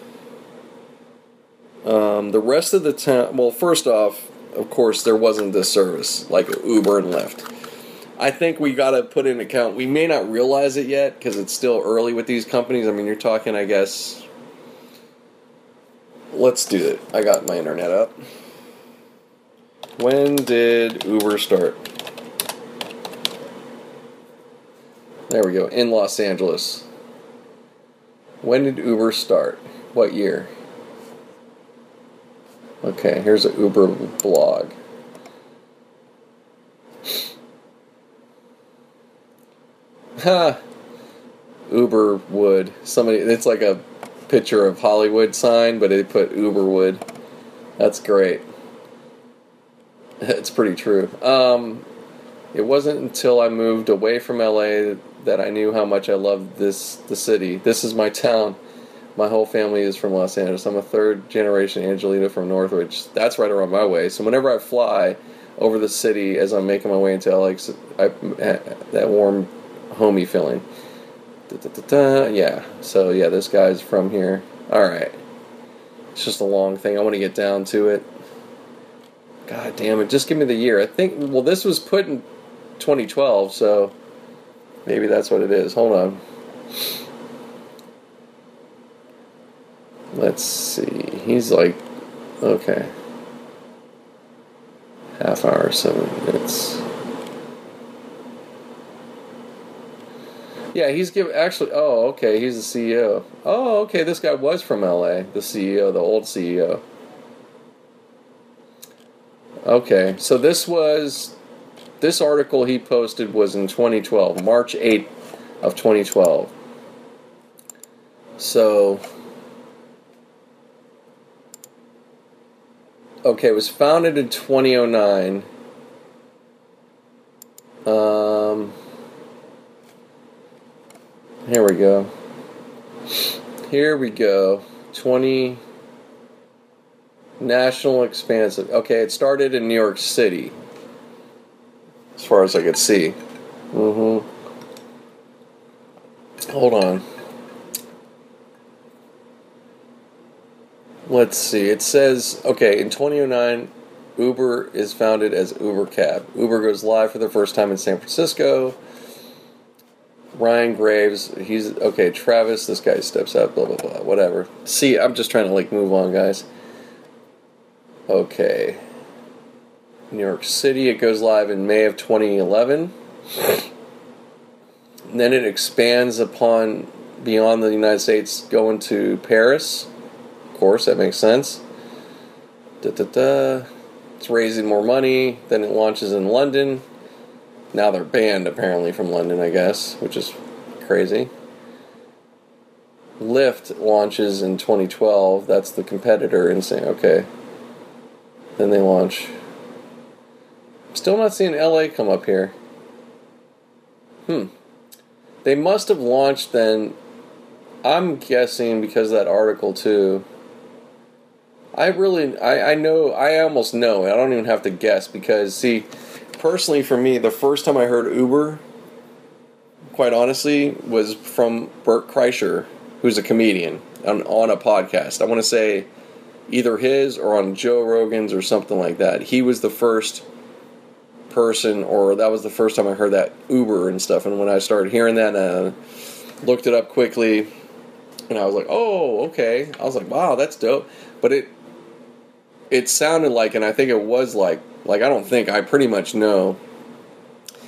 um, the rest of the town, well, first off, of course, there wasn't this service like Uber and Lyft. I think we got to put in account. We may not realize it yet because it's still early with these companies. I mean, you're talking, I guess. Let's do it. I got my internet up. When did Uber start? There we go. In Los Angeles. When did Uber start? What year? Okay, here's an Uber blog. Ha! Uber would. Somebody, it's like a picture of Hollywood sign, but they put Uber would. That's great. It's pretty true. Um, it wasn't until I moved away from LA that I knew how much I loved this the city. This is my town. My whole family is from Los Angeles. I'm a third generation Angeleno from Northridge. That's right around my way. So whenever I fly over the city as I'm making my way into LA, I, that warm, homey feeling. Da, da, da, yeah. So yeah, this guy's from here. All right. It's just a long thing. I want to get down to it. God damn it! Just give me the year. I think. Well, this was put in 2012, so maybe that's what it is. Hold on. Let's see. He's like, okay. Half hour, seven minutes. Yeah, he's given actually. Oh, okay. He's the CEO. Oh, okay. This guy was from LA. The CEO, the old CEO. Okay, so this was this article he posted was in 2012, March 8th of 2012. So okay, it was founded in 2009. Um, here we go. Here we go. 20 National Expansive. Okay, it started in New York City. As far as I could see. Mm-hmm. Hold on. Let's see. It says, okay, in 2009, Uber is founded as Uber Cab. Uber goes live for the first time in San Francisco. Ryan Graves, he's okay. Travis, this guy steps up, blah blah blah, whatever. See, I'm just trying to like move on, guys. Okay. New York City, it goes live in May of 2011. Then it expands upon beyond the United States, going to Paris. Of course, that makes sense. Da, da, da. It's raising more money. Then it launches in London. Now they're banned apparently from London, I guess, which is crazy. Lyft launches in 2012. That's the competitor, and saying, okay. Then they launch. Still not seeing LA come up here. Hmm. They must have launched then. I'm guessing because of that article too. I really, I, I know, I almost know. I don't even have to guess because see, personally, for me, the first time I heard Uber, quite honestly, was from Bert Kreischer, who's a comedian on, on a podcast. I want to say either his or on Joe Rogan's or something like that. He was the first person, or that was the first time I heard that Uber and stuff. And when I started hearing that, uh, looked it up quickly, and I was like, oh, okay. I was like, wow, that's dope. But it it sounded like, and I think it was like, like I don't think I pretty much know.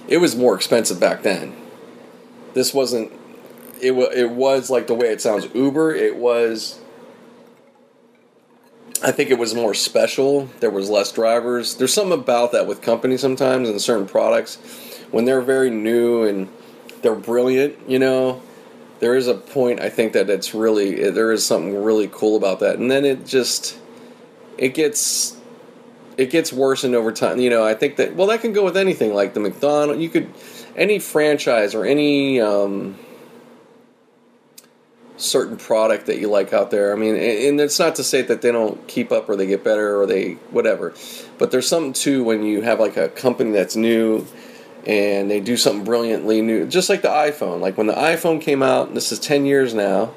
It was more expensive back then. This wasn't. It was. It was like the way it sounds. Uber. It was. I think it was more special. There was less drivers. There's something about that with companies sometimes and certain products when they're very new and they're brilliant. You know, there is a point I think that it's really there is something really cool about that, and then it just it gets it gets worsened over time. You know, I think that well that can go with anything like the McDonald. You could any franchise or any um, certain product that you like out there. I mean, and it's not to say that they don't keep up or they get better or they whatever, but there's something too when you have like a company that's new and they do something brilliantly new, just like the iPhone. Like when the iPhone came out, this is 10 years now,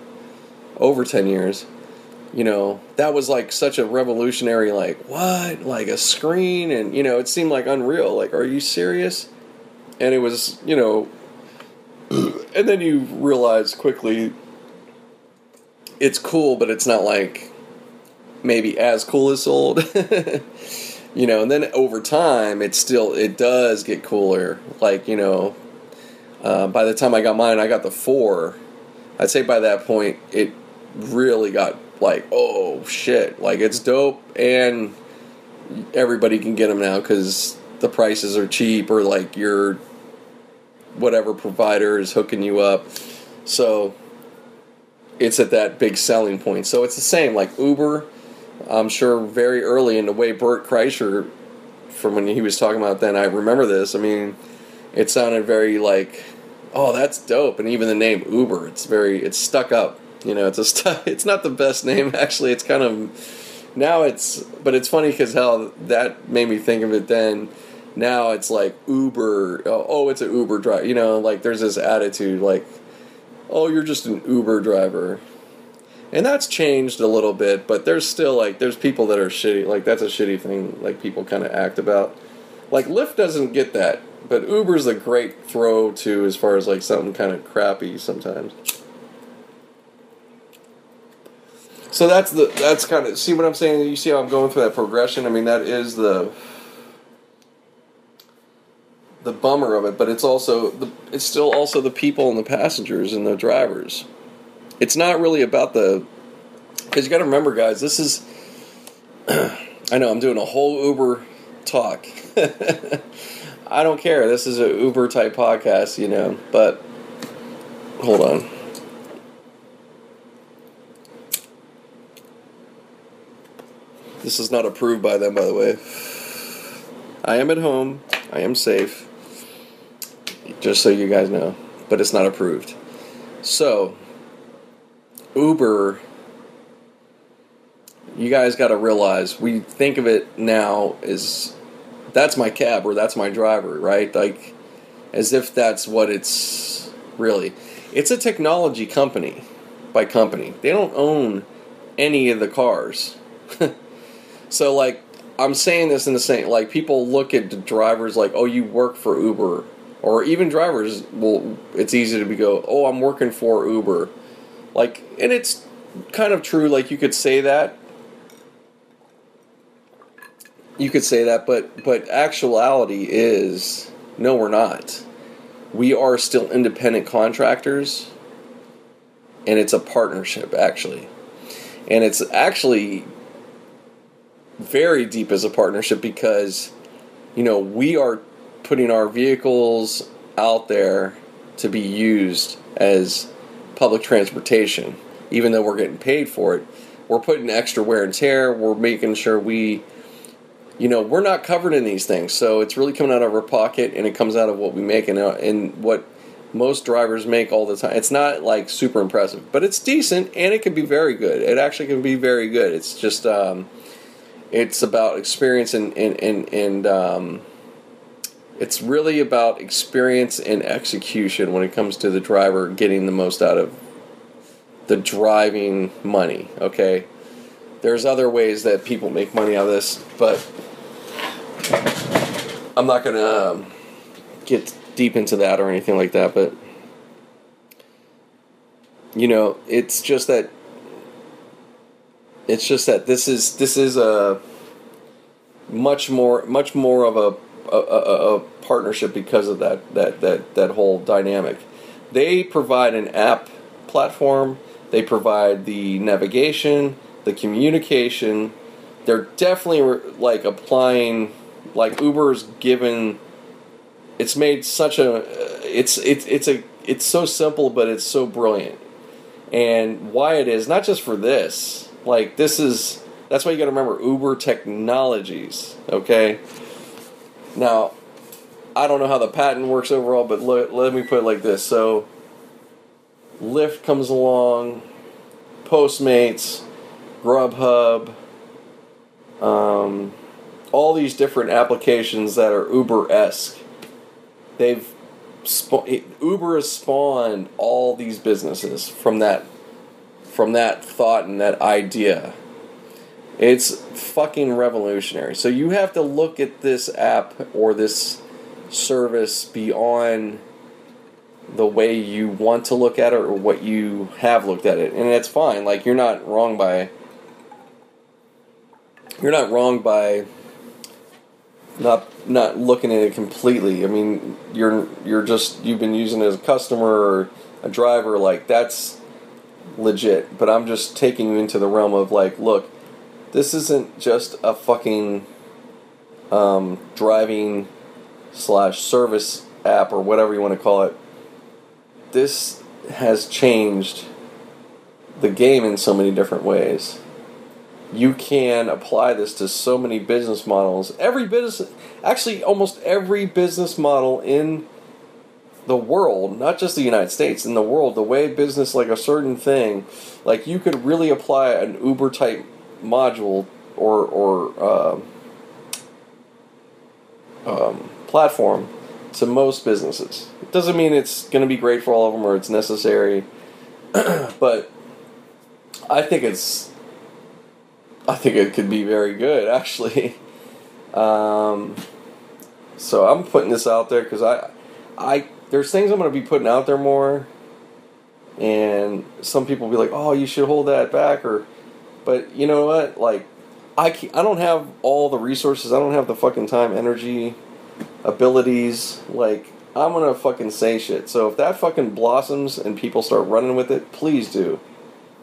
over 10 years. You know, that was like such a revolutionary, like, what? Like a screen, and, you know, it seemed like unreal. Like, are you serious? And it was, you know, and then you realize quickly it's cool, but it's not like maybe as cool as old. you know, and then over time, it still it does get cooler. Like you know, uh, by the time I got mine, I got the four. I'd say by that point, it really got like, oh shit, like it's dope, and everybody can get them now because the prices are cheap, or like your whatever provider is hooking you up. So it's at that big selling point. So it's the same like Uber I'm sure very early in the way Bert Kreischer, from when he was talking about then, I remember this. I mean, it sounded very like, oh, that's dope. And even the name Uber, it's very, it's stuck up. You know, it's a stu- it's not the best name actually. It's kind of now it's, but it's funny because hell that made me think of it then. Now it's like Uber. Oh, oh it's an Uber driver. You know, like there's this attitude like, oh, you're just an Uber driver and that's changed a little bit but there's still like there's people that are shitty like that's a shitty thing like people kind of act about like lyft doesn't get that but uber's a great throw to as far as like something kind of crappy sometimes so that's the that's kind of see what i'm saying you see how i'm going through that progression i mean that is the the bummer of it but it's also the it's still also the people and the passengers and the drivers it's not really about the because you got to remember, guys. This is I know I'm doing a whole Uber talk. I don't care. This is a Uber type podcast, you know. But hold on. This is not approved by them, by the way. I am at home. I am safe. Just so you guys know. But it's not approved. So, Uber, you guys got to realize we think of it now as that's my cab or that's my driver, right? Like as if that's what it's really. It's a technology company by company. They don't own any of the cars. so like I'm saying this in the same like people look at drivers like, "Oh, you work for Uber." Or even drivers will it's easy to be go, "Oh, I'm working for Uber." Like, and it's kind of true. Like, you could say that. You could say that, but but actuality is no, we're not. We are still independent contractors, and it's a partnership actually, and it's actually very deep as a partnership because you know we are putting our vehicles out there to be used as public transportation, even though we're getting paid for it. We're putting extra wear and tear. We're making sure we, you know, we're not covered in these things. So it's really coming out of our pocket, and it comes out of what we make and, uh, and what most drivers make all the time. It's not like super impressive, but it's decent, and it can be very good. It actually can be very good. It's just, um, it's about experience and and and, and um, It's really about experience and execution when it comes to the driver getting the most out of the driving money, okay? There's other ways that people make money out of this, but I'm not to um, get deep into that or anything like that, but you know, it's just that it's just that this is this is a much more much more of a a, a, a partnership because of that that that that whole dynamic. They provide an app platform. They provide the navigation, the communication. They're definitely like applying like Uber's given. It's made such a. It's it's it's a it's so simple, but it's so brilliant. And why it is not just for this. Like this is that's why you got to remember Uber Technologies. Okay. Now, I don't know how the patent works overall, but let, let me put it like this. So, Lyft comes along, Postmates, Grubhub, um, all these different applications that are Uber esque. They've Uber has spawned all these businesses from that from that thought and that idea. It's fucking revolutionary. So you have to look at this app or this service beyond the way you want to look at it or what you have looked at it. And it's fine. Like you're not wrong by you're not wrong by not not looking at it completely. I mean, you're you're just you've been using it as a customer or a driver like that's legit. But I'm just taking you into the realm of like, look, this isn't just a fucking um, driving slash service app or whatever you want to call it. This has changed the game in so many different ways. You can apply this to so many business models. Every business, actually, almost every business model in the world, not just the United States, in the world, the way business, like a certain thing, like you could really apply an Uber type module or or uh, um, platform to most businesses. It doesn't mean it's going to be great for all of them or it's necessary, but I think it's I think it could be very good actually. Um, so I'm putting this out there because I I there's things I'm going to be putting out there more. And some people be like, "Oh, you should hold that back," or but you know what? Like, I can't, I don't have all the resources. I don't have the fucking time, energy, abilities. Like, I'm gonna fucking say shit. So if that fucking blossoms and people start running with it, please do,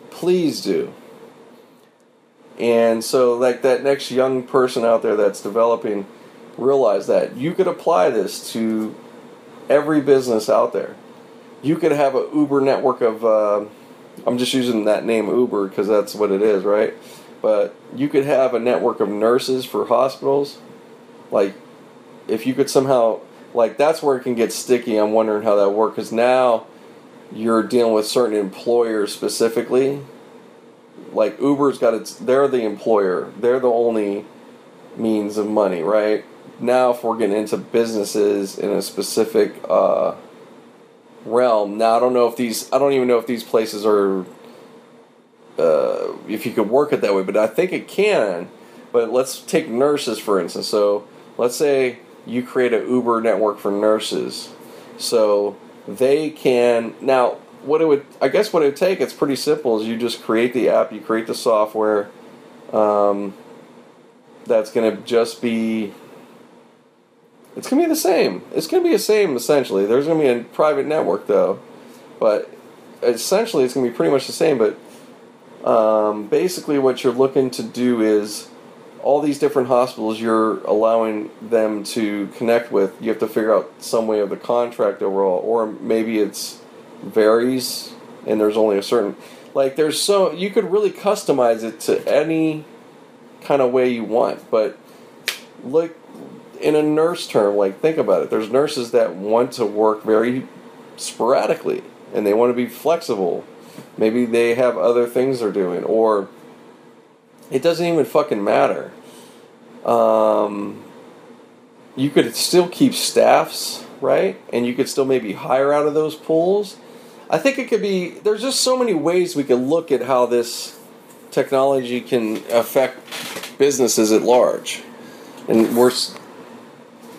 please do. And so, like that next young person out there that's developing, realize that you could apply this to every business out there. You could have a Uber network of. Uh, I'm just using that name Uber because that's what it is, right? But you could have a network of nurses for hospitals. Like, if you could somehow, like, that's where it can get sticky. I'm wondering how that works because now you're dealing with certain employers specifically. Like, Uber's got its, they're the employer, they're the only means of money, right? Now, if we're getting into businesses in a specific, uh, realm. Now I don't know if these I don't even know if these places are uh, if you could work it that way, but I think it can. But let's take nurses for instance. So let's say you create an Uber network for nurses, so they can now. What it would, I guess, what it would take, it's pretty simple. Is you just create the app, you create the software. Um, that's going to just be it's gonna be the same. It's gonna be the same essentially. There's gonna be a private network though, but essentially it's gonna be pretty much the same. But um, basically, what you're looking to do is all these different hospitals you're allowing them to connect with. You have to figure out some way of the contract overall, or maybe it's varies and there's only a certain like there's so you could really customize it to any kind of way you want, but look in a nurse term, like think about it. There's nurses that want to work very sporadically and they want to be flexible. Maybe they have other things they're doing, or it doesn't even fucking matter. Um, you could still keep staffs, right? And you could still maybe hire out of those pools. I think it could be, there's just so many ways we could look at how this technology can affect businesses at large. And we're,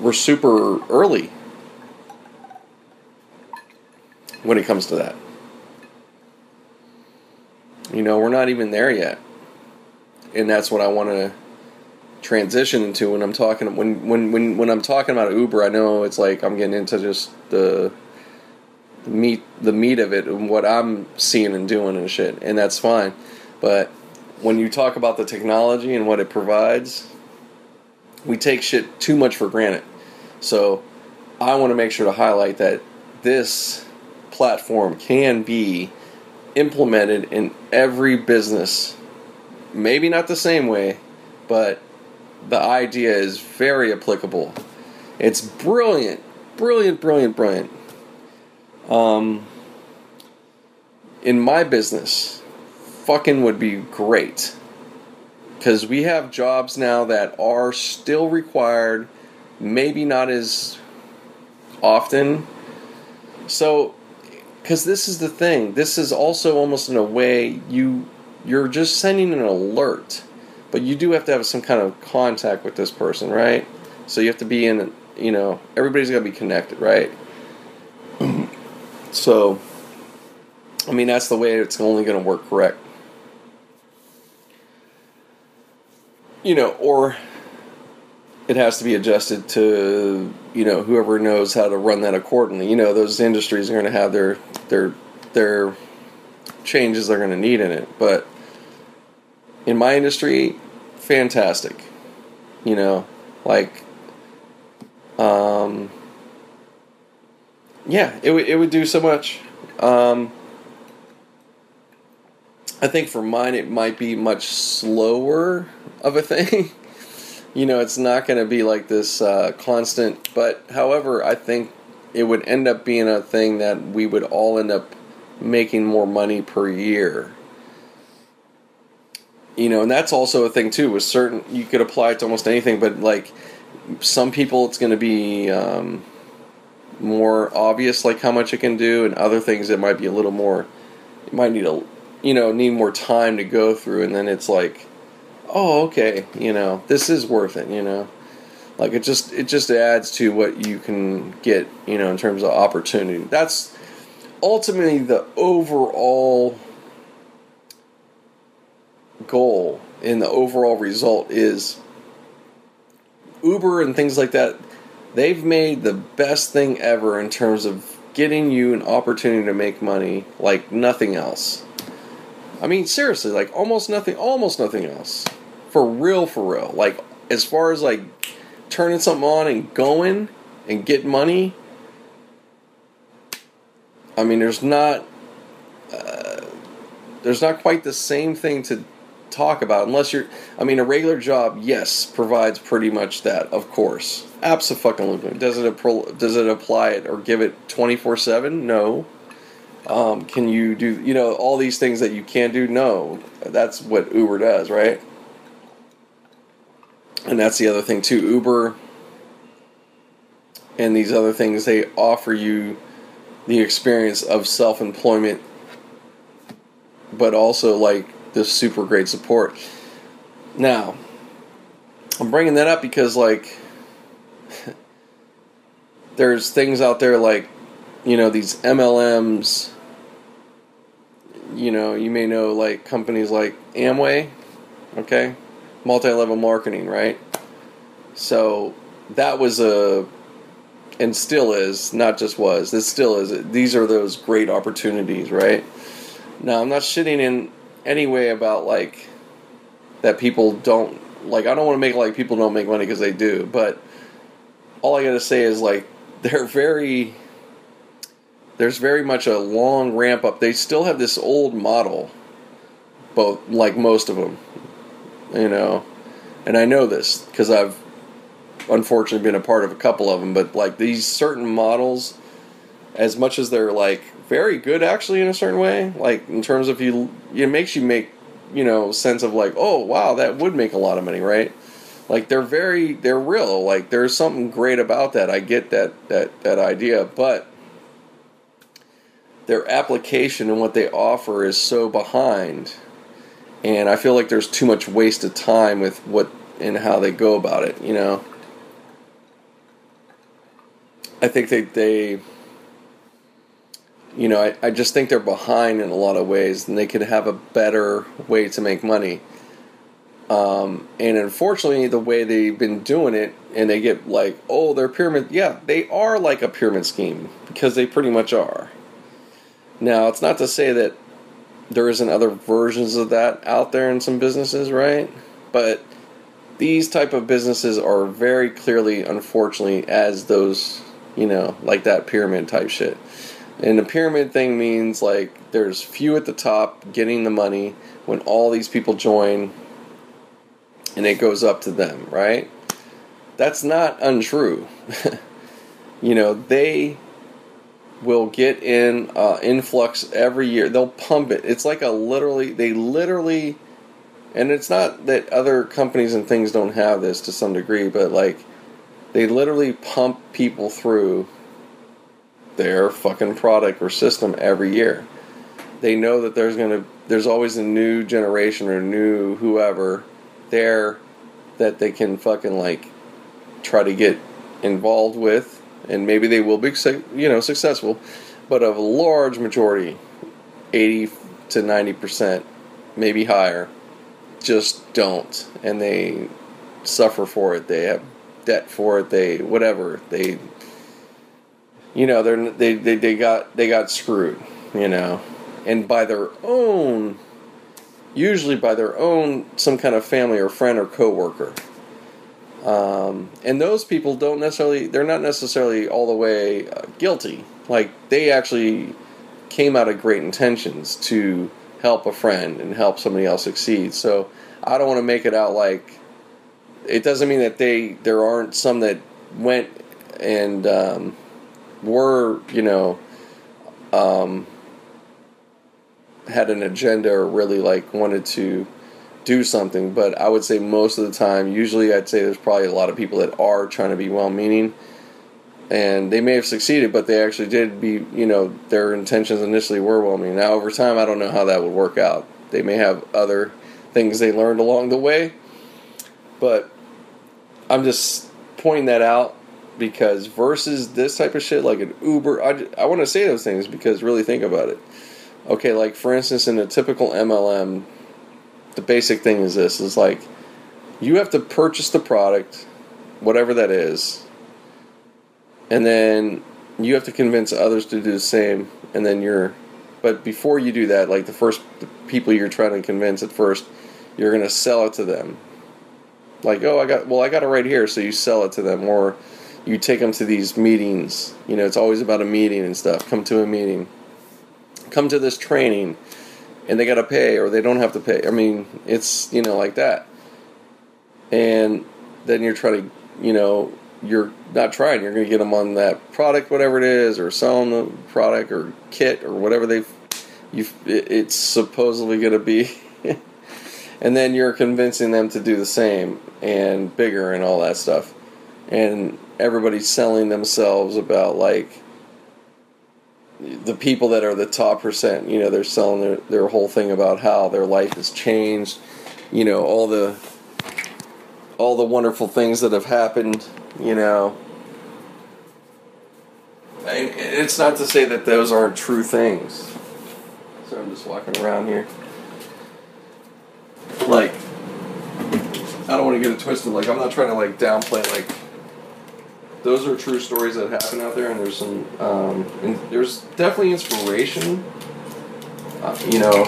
we're super early when it comes to that. You know, we're not even there yet. And that's what I want to transition into when I'm talking when when when when I'm talking about Uber, I know it's like I'm getting into just the the meat the meat of it and what I'm seeing and doing and shit, and that's fine. But when you talk about the technology and what it provides, we take shit too much for granted. So I want to make sure to highlight that this platform can be implemented in every business. Maybe not the same way, but the idea is very applicable. It's brilliant, brilliant, brilliant, brilliant. Um, in my business, fucking would be great. Because we have jobs now that are still required, maybe not as often. So, because this is the thing, this is also almost in a way you you're just sending an alert but you do have to have some kind of contact with this person, right? So you have to be in, you know, everybody's got to be connected, right? so, I mean, that's the way it's only going to work correct. You know, or it has to be adjusted to, you know, whoever knows how to run that accordingly. You know, those industries are going to have their their their changes they're going to need in it, but in my industry, fantastic. You know, like, um, yeah, it would it would do so much. Um, I think for mine, it might be much slower of a thing. you know, it's not going to be like this uh, constant. But however, I think it would end up being a thing that we would all end up making more money per year you know and that's also a thing too with certain you could apply it to almost anything but like some people it's going to be um, more obvious like how much it can do and other things it might be a little more you might need a you know need more time to go through and then it's like oh okay you know this is worth it you know like it just it just adds to what you can get you know in terms of opportunity that's ultimately the overall goal and the overall result is Uber and things like that. They've made the best thing ever in terms of getting you an opportunity to make money like nothing else. I mean, seriously, like almost nothing, almost nothing else. For real, for real. Like, as far as like turning something on and going and get money, I mean, there's not, uh, there's not quite the same thing to talk about unless you're I mean a regular job yes provides pretty much that of course absolutely does it does it apply it or give it 24/7 no um, can you do you know all these things that you can't do no that's what Uber does right and that's the other thing too Uber and these other things they offer you the experience of self-employment but also like this super great support. Now, I'm bringing that up because, like, there's things out there like, you know, these MLMs. You know, you may know like companies like Amway, okay? Multi level marketing, right? So that was a, and still is, not just was, this still is, these are those great opportunities, right? Now, I'm not shitting in anyway about like that people don't like. I don't want to make like people don't make money because they do, but all I gotta say is like they're very. There's very much a long ramp up. They still have this old model, both like most of them, you know, and I know this because I've unfortunately been a part of a couple of them. But like these certain models, as much as they're like very good actually in a certain way. Like in terms of you, it makes you make you know sense of like, oh wow, that would make a lot of money, right? Like they're very they're real. Like there's something great about that. I get that that that idea, but their application and what they offer is so behind. And I feel like there's too much waste of time with what and how they go about it, you know. I think they they you know, I, I just think they're behind in a lot of ways and they could have a better way to make money. Um, and unfortunately, the way they've been doing it, and they get like, oh, they're pyramid. Yeah, they are like a pyramid scheme because they pretty much are. Now, it's not to say that there isn't other versions of that out there in some businesses, right? But these type of businesses are very clearly, unfortunately, as those, you know, like that pyramid type shit. And the pyramid thing means like there's few at the top getting the money when all these people join and it goes up to them, right? That's not untrue. you know, they will get in uh, influx every year. They'll pump it. It's like a literally, they literally, and it's not that other companies and things don't have this to some degree, but like they literally pump people through their fucking product or system every year. They know that there's to, there's always a new generation or new whoever there that they can fucking like try to get involved with and maybe they will be you know successful but of a large majority 80 to 90% maybe higher just don't. And they suffer for it. They have debt for it. They whatever. They you know they're they, they, they got they got screwed you know. And by their own usually by their own some kind of family or friend or coworker. Um, and those people don't necessarily they're not necessarily all the way uh, guilty. Like they actually came out of great intentions to help a friend and help somebody else succeed. So I don't want to make it out like it doesn't mean that they there aren't some that went and um, were you know um, had an agenda or really like wanted to do something. But I would say most of the time, usually I'd say there's probably a lot of people that are trying to be well meaning. And they may have succeeded, but they actually did be, you know, their intentions initially were well meaning. Now, over time, I don't know how that would work out. They may have other things they learned along the way. But I'm just pointing that out because versus this type of shit, like an Uber, I, I want to say those things because really think about it okay, like for instance, in a typical MLM, the basic thing is this: is like you have to purchase the product, whatever that is, and then you have to convince others to do the same, and then you're. But before you do that, like the first the people you're trying to convince at first, you're going to sell it to them. Like, oh, I got well, I got it right here, so you sell it to them, or you take them to these meetings. You know, it's always about a meeting and stuff. Come to a meeting come to this training and they got to pay or they don't have to pay. I mean, it's, you know, like that. And then you're trying to, you know, you're not trying, you're going to get them on that product, whatever it is, or selling the product or kit or whatever they've, you it's supposedly going to be. and then you're convincing them to do the same and bigger and all that stuff. And everybody's selling themselves about like, the people that are the top percent, you know, they're selling their, their whole thing about how their life has changed, you know, all the all the wonderful things that have happened, you know. And it's not to say that those aren't true things. So I'm just walking around here. Like I don't want to get it twisted. Like I'm not trying to like downplay like those are true stories that happen out there, and there's some, um, and there's definitely inspiration. Uh, you know,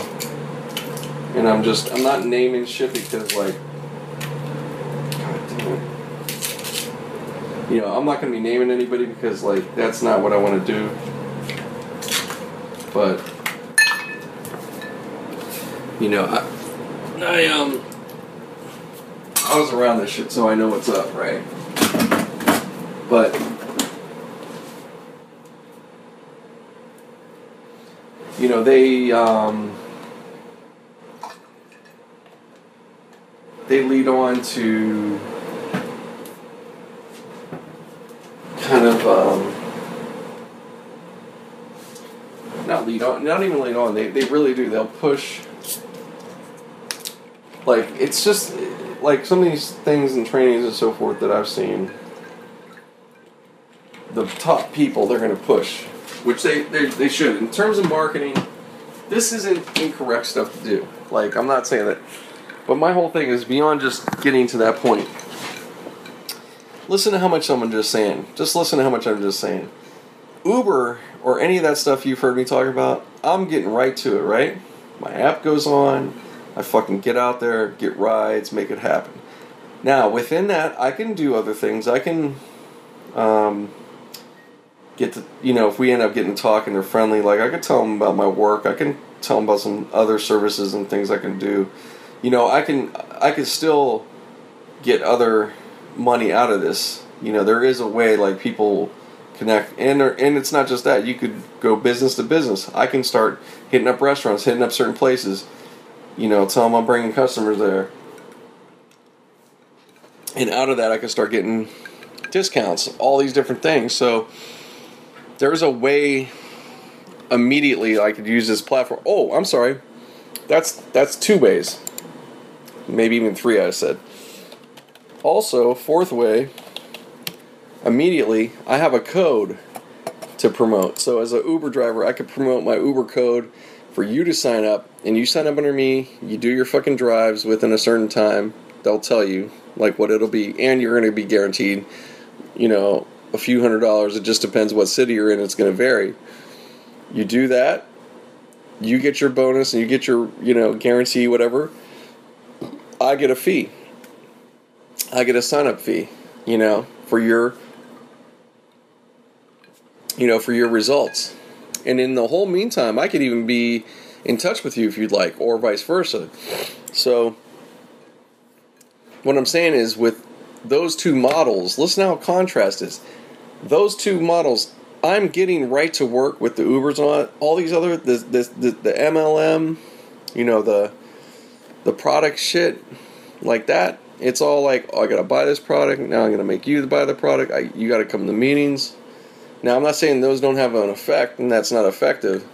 and I'm just, I'm not naming shit because like, God damn it. You know, I'm not gonna be naming anybody because like that's not what I want to do. But you know, I, I um, I was around this shit, so I know what's up, right? But you know they um, they lead on to kind of um, not lead on, not even lead on. They they really do. They'll push. Like it's just like some of these things and trainings and so forth that I've seen the top people they're going to push, which they, they they should. In terms of marketing, this isn't incorrect stuff to do. Like I'm not saying that, but my whole thing is beyond just getting to that point. Listen to how much I'm just saying. Just listen to how much I'm just saying. Uber or any of that stuff you've heard me talk about, I'm getting right to it, right? My app goes on, I fucking get out there, get rides, make it happen. Now, within that, I can do other things. I can um, get to, you know, if we end up getting talking, they're friendly, like I could tell them about my work, I can tell them about some other services and things I can do. You know, I can, I can still get other money out of this. You know, there is a way like people connect, and and it's not just that. You could go business to business. I can start hitting up restaurants, hitting up certain places. You know, tell them I'm bringing customers there, and out of that, I can start getting discounts, all these different things. So there's a way immediately I could use this platform. Oh, I'm sorry. That's that's two ways. Maybe even three I said. Also, fourth way, immediately I have a code to promote. So as an Uber driver, I could promote my Uber code for you to sign up, and you sign up under me. You do your fucking drives within a certain time. They'll tell you like what it'll be, and you're going to be guaranteed, you know, a few hundred dollars. It just depends what city you're in. It's going to vary. You do that, you get your bonus, and you get your you know guarantee whatever. I get a fee. I get a sign up fee, you know, for your you know, for your results. And in the whole meantime, I could even be in touch with you if you'd like, or vice versa. So, what I'm saying is, with those two models, listen how contrast is. Those two models, I'm getting right to work with the Ubers on all these other the the, the, the MLM, you know the the product shit like that. It's all like, oh, I gotta buy this product. Now I'm gonna make you buy the product. I, you gotta come to meetings. Now I'm not saying those don't have an effect and that's not effective.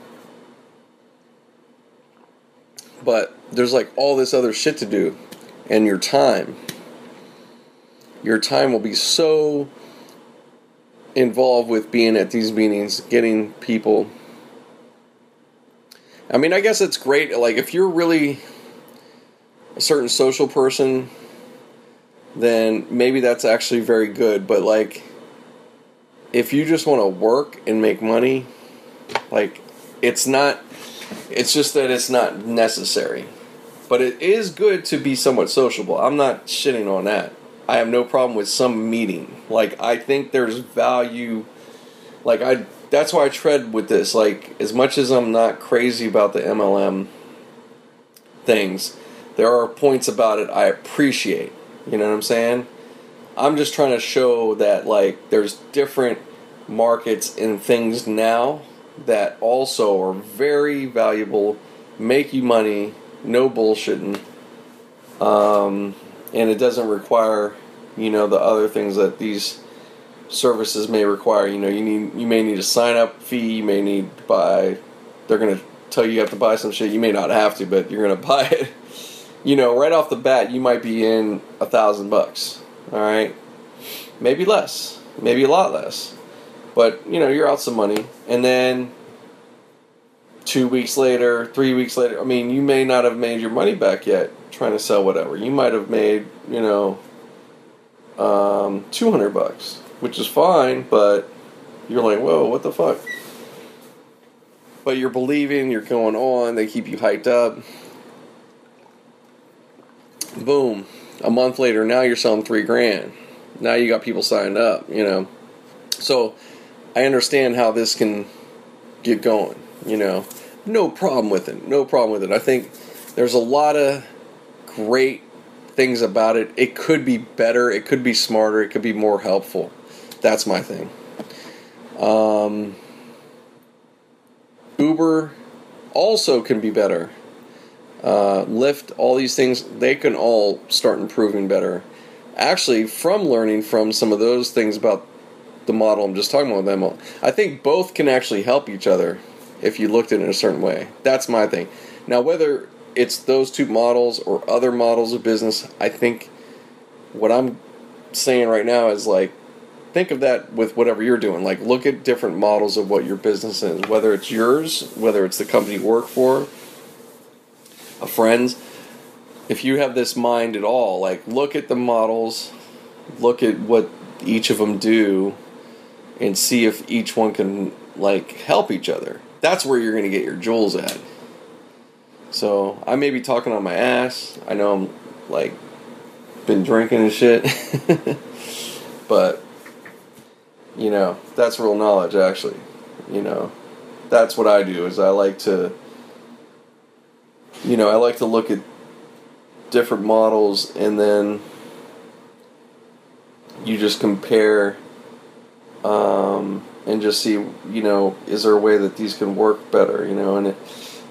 But there's like all this other shit to do, and your time. Your time will be so involved with being at these meetings, getting people. I mean, I guess it's great. Like, if you're really a certain social person, then maybe that's actually very good. But, like, if you just want to work and make money, like, it's not, it's just that it's not necessary. But it is good to be somewhat sociable. I'm not shitting on that. I have no problem with some meeting. Like I think there's value. Like I, that's why I tread with this. Like as much as I'm not crazy about the MLM things, there are points about it I appreciate. You know what I'm saying? I'm just trying to show that like there's different markets and things now that also are very valuable, make you money, no bullshitting. Um, and it doesn't require you know the other things that these services may require. You know you need you may need a sign up fee you may need to buy they're going to tell you you have to buy some shit. You may not have to but you're going to buy it. You know right off the bat you might be in a thousand bucks all right maybe less maybe a lot less. But you know you're out some money. And then two weeks later three weeks later i mean you may not have made your money back yet trying to sell whatever. You might have made, you know, um, 200 bucks, which is fine, but you're like, whoa, what the fuck? But you're believing, you're going on, they keep you hyped up. Boom. A month later, now you're selling three grand. Now you got people signed up, you know. So I understand how this can get going, you know. No problem with it. No problem with it. I think there's a lot of great things about it. It could be better, it could be smarter, it could be more helpful. That's my thing. Um, Uber also can be better. Uh, Lyft, all these things, they can all start improving better. Actually, from learning from some of those things about the model I'm just talking about them. I think both can actually help each other if you looked at it in a certain way. That's my thing. Now, whether it's those two models or other models of business, I think what I'm saying right now is like, think of that with whatever you're doing. Like, look at different models of what your business is, whether it's yours, whether it's the company you work for, a friend's. If you have this mind at all, like, look at the models, look at what each of them do, and see if each one can, like, help each other. That's where you're going to get your jewels at. So I may be talking on my ass. I know I'm like been drinking and shit, but you know that's real knowledge actually. You know, that's what I do. Is I like to, you know, I like to look at different models and then you just compare um, and just see, you know, is there a way that these can work better, you know, and it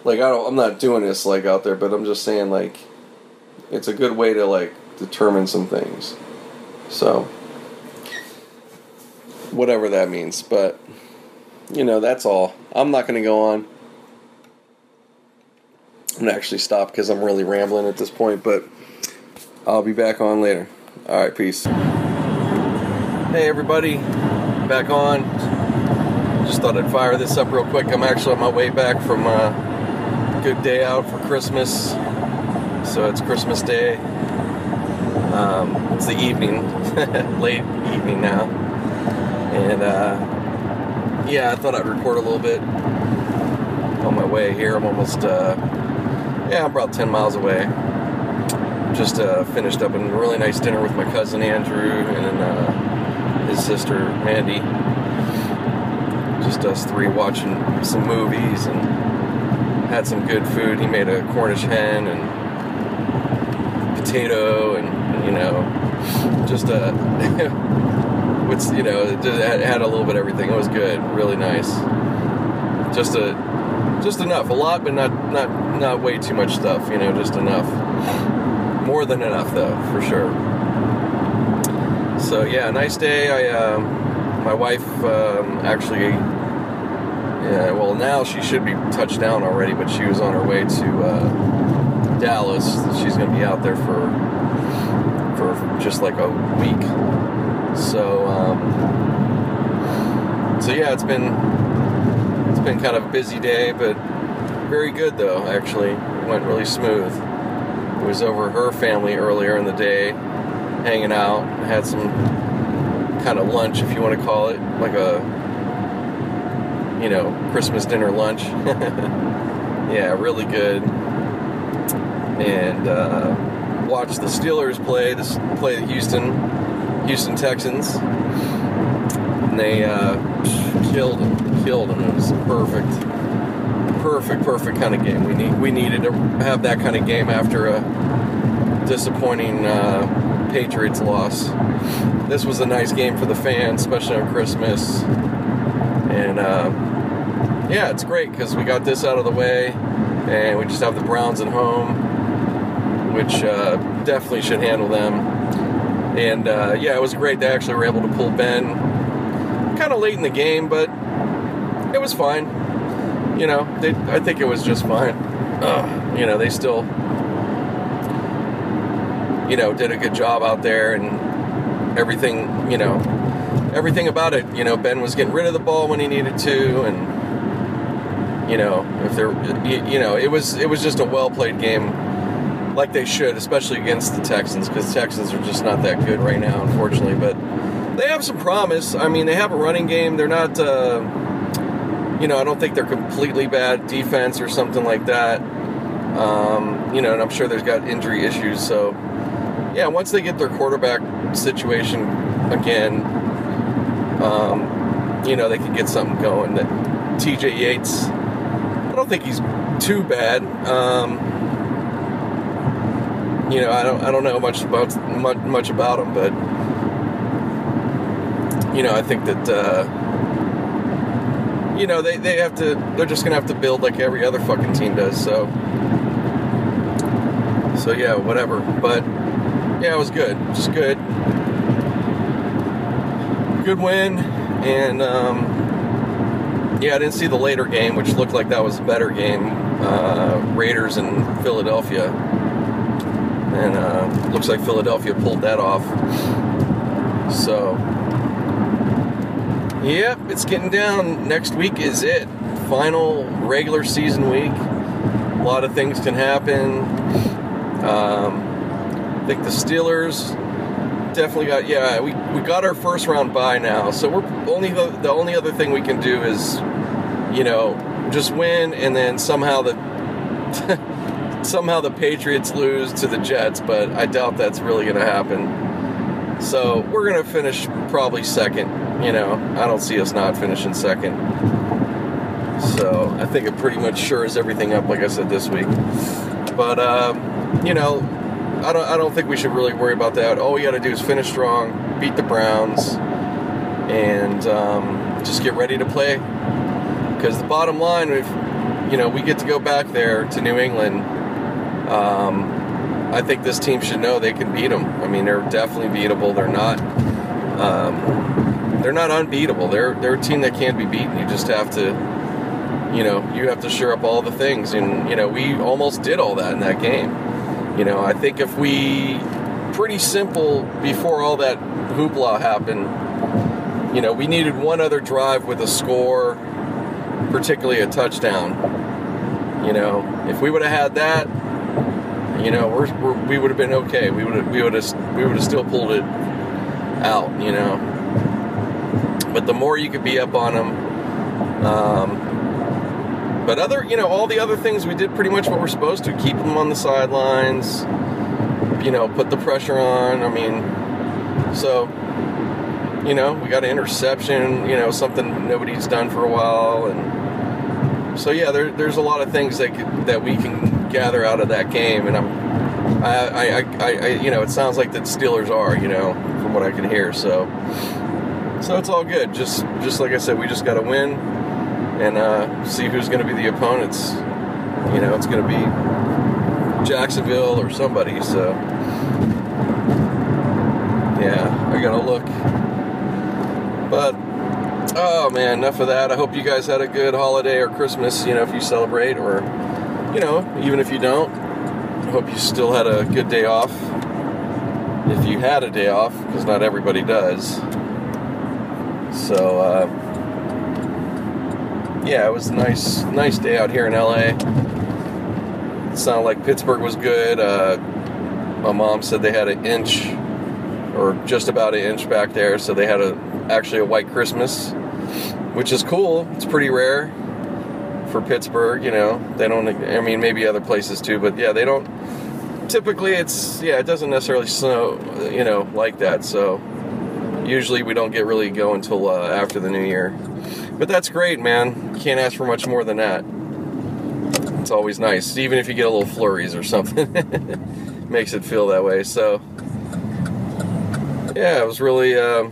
like I don't I'm not doing this like out there, but I'm just saying like it's a good way to like determine some things. So whatever that means, but you know, that's all. I'm not going to go on. I'm to actually stop because I'm really rambling at this point, but I'll be back on later. All right, peace. Hey everybody, back on. Just thought I'd fire this up real quick. I'm actually on my way back from uh, good day out for Christmas. So it's Christmas Day. Um, it's the evening, late evening now. And uh, yeah, I thought I'd record a little bit on my way here. I'm almost, uh, yeah, I'm about 10 miles away. Just uh, finished up a really nice dinner with my cousin Andrew and uh, his sister Mandy. Just us three watching some movies and had some good food. He made a Cornish hen and potato, and you know, just a with you know, it had a little bit of everything. It was good, really nice. Just a just enough, a lot, but not not not way too much stuff. You know, just enough. More than enough, though, for sure. So yeah, nice day. I um, my wife um, actually yeah, well, now she should be touched down already, but she was on her way to uh, Dallas. She's going to be out there for for just like a week. So, um, so yeah, it's been it's been kind of a busy day, but very good though. Actually, it went really smooth. It was over her family earlier in the day, hanging out, had some kind of lunch, if you want to call it, like a you know, Christmas dinner lunch. yeah, really good. And uh, watched the Steelers play this play the Houston Houston Texans. And they uh, killed them, killed them. It was perfect, perfect, perfect kind of game. We need we needed to have that kind of game after a disappointing uh, Patriots loss. This was a nice game for the fans, especially on Christmas. And uh, yeah, it's great because we got this out of the way, and we just have the Browns at home, which uh, definitely should handle them. And uh, yeah, it was great. They actually were able to pull Ben kind of late in the game, but it was fine. You know, they, I think it was just fine. Uh, you know, they still, you know, did a good job out there, and everything, you know, everything about it. You know, Ben was getting rid of the ball when he needed to, and you know, if they're, you know, it was it was just a well played game, like they should, especially against the Texans, because Texans are just not that good right now, unfortunately. But they have some promise. I mean, they have a running game. They're not, uh, you know, I don't think they're completely bad defense or something like that. Um, you know, and I'm sure there's got injury issues. So, yeah, once they get their quarterback situation again, um, you know, they can get something going. That TJ Yates don't think he's too bad. Um, you know, I don't I don't know much about much, much about him, but you know, I think that uh, you know they, they have to they're just gonna have to build like every other fucking team does. So so yeah, whatever. But yeah, it was good, just good, good win, and um, yeah, I didn't see the later game, which looked like that was a better game. Uh, Raiders in Philadelphia, and uh, looks like Philadelphia pulled that off. So, yep, it's getting down. Next week is it. Final regular season week. A lot of things can happen. Um, I think the Steelers definitely got yeah we, we got our first round bye now so we're only the, the only other thing we can do is you know just win and then somehow the somehow the patriots lose to the jets but i doubt that's really going to happen so we're going to finish probably second you know i don't see us not finishing second so i think it pretty much shores everything up like i said this week but um, you know I don't, I don't think we should really worry about that. All we got to do is finish strong, beat the Browns, and um, just get ready to play. Because the bottom line, if you know we get to go back there to New England, um, I think this team should know they can beat them. I mean, they're definitely beatable. They're not. Um, they're not unbeatable. They're they're a team that can't be beaten. You just have to, you know, you have to shore up all the things, and you know we almost did all that in that game. You know, I think if we pretty simple before all that hoopla happened, you know, we needed one other drive with a score, particularly a touchdown. You know, if we would have had that, you know, we're, we're, we would have been okay. We would have we would have we would have still pulled it out. You know, but the more you could be up on them, um, but other, you know, all the other things we did pretty much what we're supposed to. Keep them on the sidelines. You know, put the pressure on. I mean, so you know, we got an interception. You know, something nobody's done for a while, and so yeah, there, there's a lot of things that that we can gather out of that game, and I'm, I, I, I, I, you know, it sounds like the Steelers are, you know, from what I can hear. So, so it's all good. Just, just like I said, we just got to win and uh, see who's going to be the opponents. You know, it's going to be Jacksonville or somebody. So, yeah, I got to look. But, oh man, enough of that. I hope you guys had a good holiday or Christmas, you know, if you celebrate, or, you know, even if you don't. I hope you still had a good day off. If you had a day off, because not everybody does. So, uh, yeah, it was a nice, nice day out here in LA. It sounded like Pittsburgh was good. Uh, my mom said they had an inch, or just about an inch back there, so they had a actually a white Christmas, which is cool. It's pretty rare for Pittsburgh. You know, they don't. I mean, maybe other places too, but yeah, they don't. Typically, it's yeah, it doesn't necessarily snow, you know, like that. So usually we don't get really going until uh, after the new year. But that's great, man. Can't ask for much more than that. It's always nice, even if you get a little flurries or something. Makes it feel that way. So, yeah, it was really uh,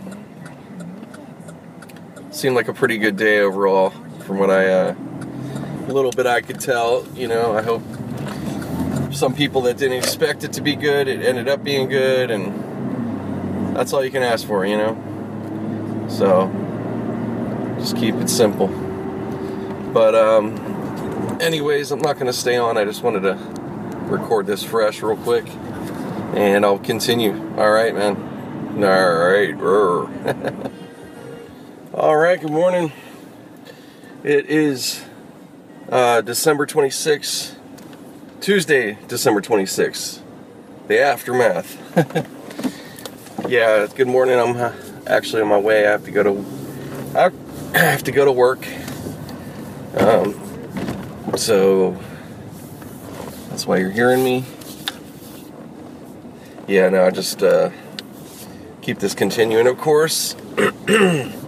seemed like a pretty good day overall, from what I uh, little bit I could tell. You know, I hope some people that didn't expect it to be good, it ended up being good, and that's all you can ask for, you know. So just keep it simple. But, um, anyways, I'm not to stay on. I just wanted to record this fresh real quick. And I'll continue. All right, man. All right. All right, good morning. It is uh, December 26th, Tuesday, December 26th, the aftermath. yeah, good morning. I'm uh, actually on my way. I have to go to. I have to go to work. Um, so that's why you're hearing me. Yeah, no, I just uh, keep this continuing, of course.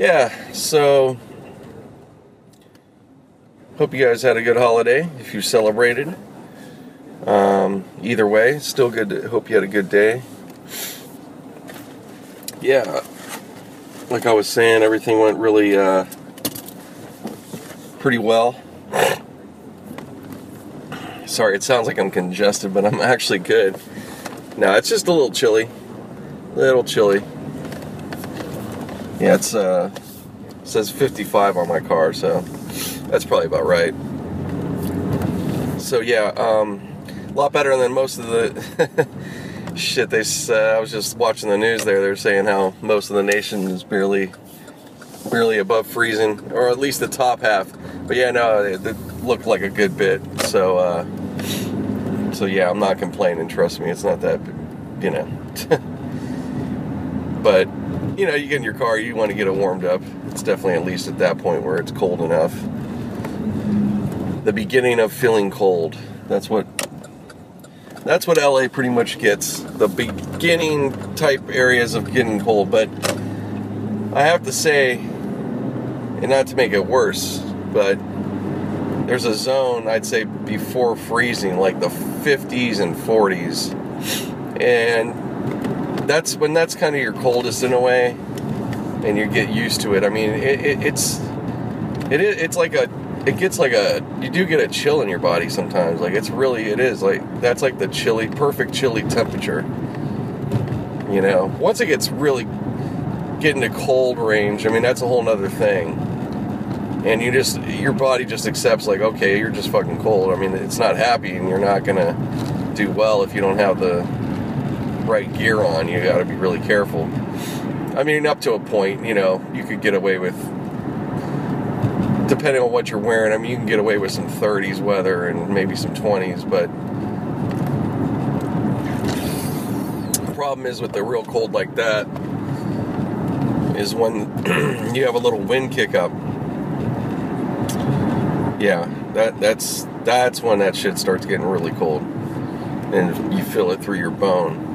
yeah, so hope you guys had a good holiday if you celebrated. Um, either way, still good. To, hope you had a good day. Yeah, like I was saying, everything went really uh, pretty well. Sorry, it sounds like I'm congested, but I'm actually good. No, it's just a little chilly. Little chilly. Yeah, it's uh says 55 on my car, so that's probably about right. So yeah, um, a lot better than most of the shit they said. I was just watching the news there. They're saying how most of the nation is barely, barely above freezing, or at least the top half. But yeah, no, it, it looked like a good bit. So, uh, so yeah, I'm not complaining. Trust me, it's not that, you know. but you know, you get in your car, you want to get it warmed up. It's definitely at least at that point where it's cold enough. The beginning of feeling cold. That's what that's what LA pretty much gets. The beginning type areas of getting cold, but I have to say, and not to make it worse, but there's a zone I'd say before freezing, like the 50s and 40s, and that's when that's kind of your coldest in a way, and you get used to it. I mean, it, it, it's it, it's like a it gets like a you do get a chill in your body sometimes. Like it's really it is like that's like the chilly perfect chilly temperature. You know once it gets really getting to cold range i mean that's a whole nother thing. And you just your body just accepts like okay you're just fucking cold. I mean it's not happy and you're not gonna do well if you don't have the right gear on you got to be really careful i mean up to a point you know you could get away with depending on what you're wearing, I mean, you can get away with some 30s weather and maybe some 20s, but the problem is with the real cold like that is when you have a little wind kick up. Yeah, that that's that's when that shit starts getting really cold, and you feel it through your bone.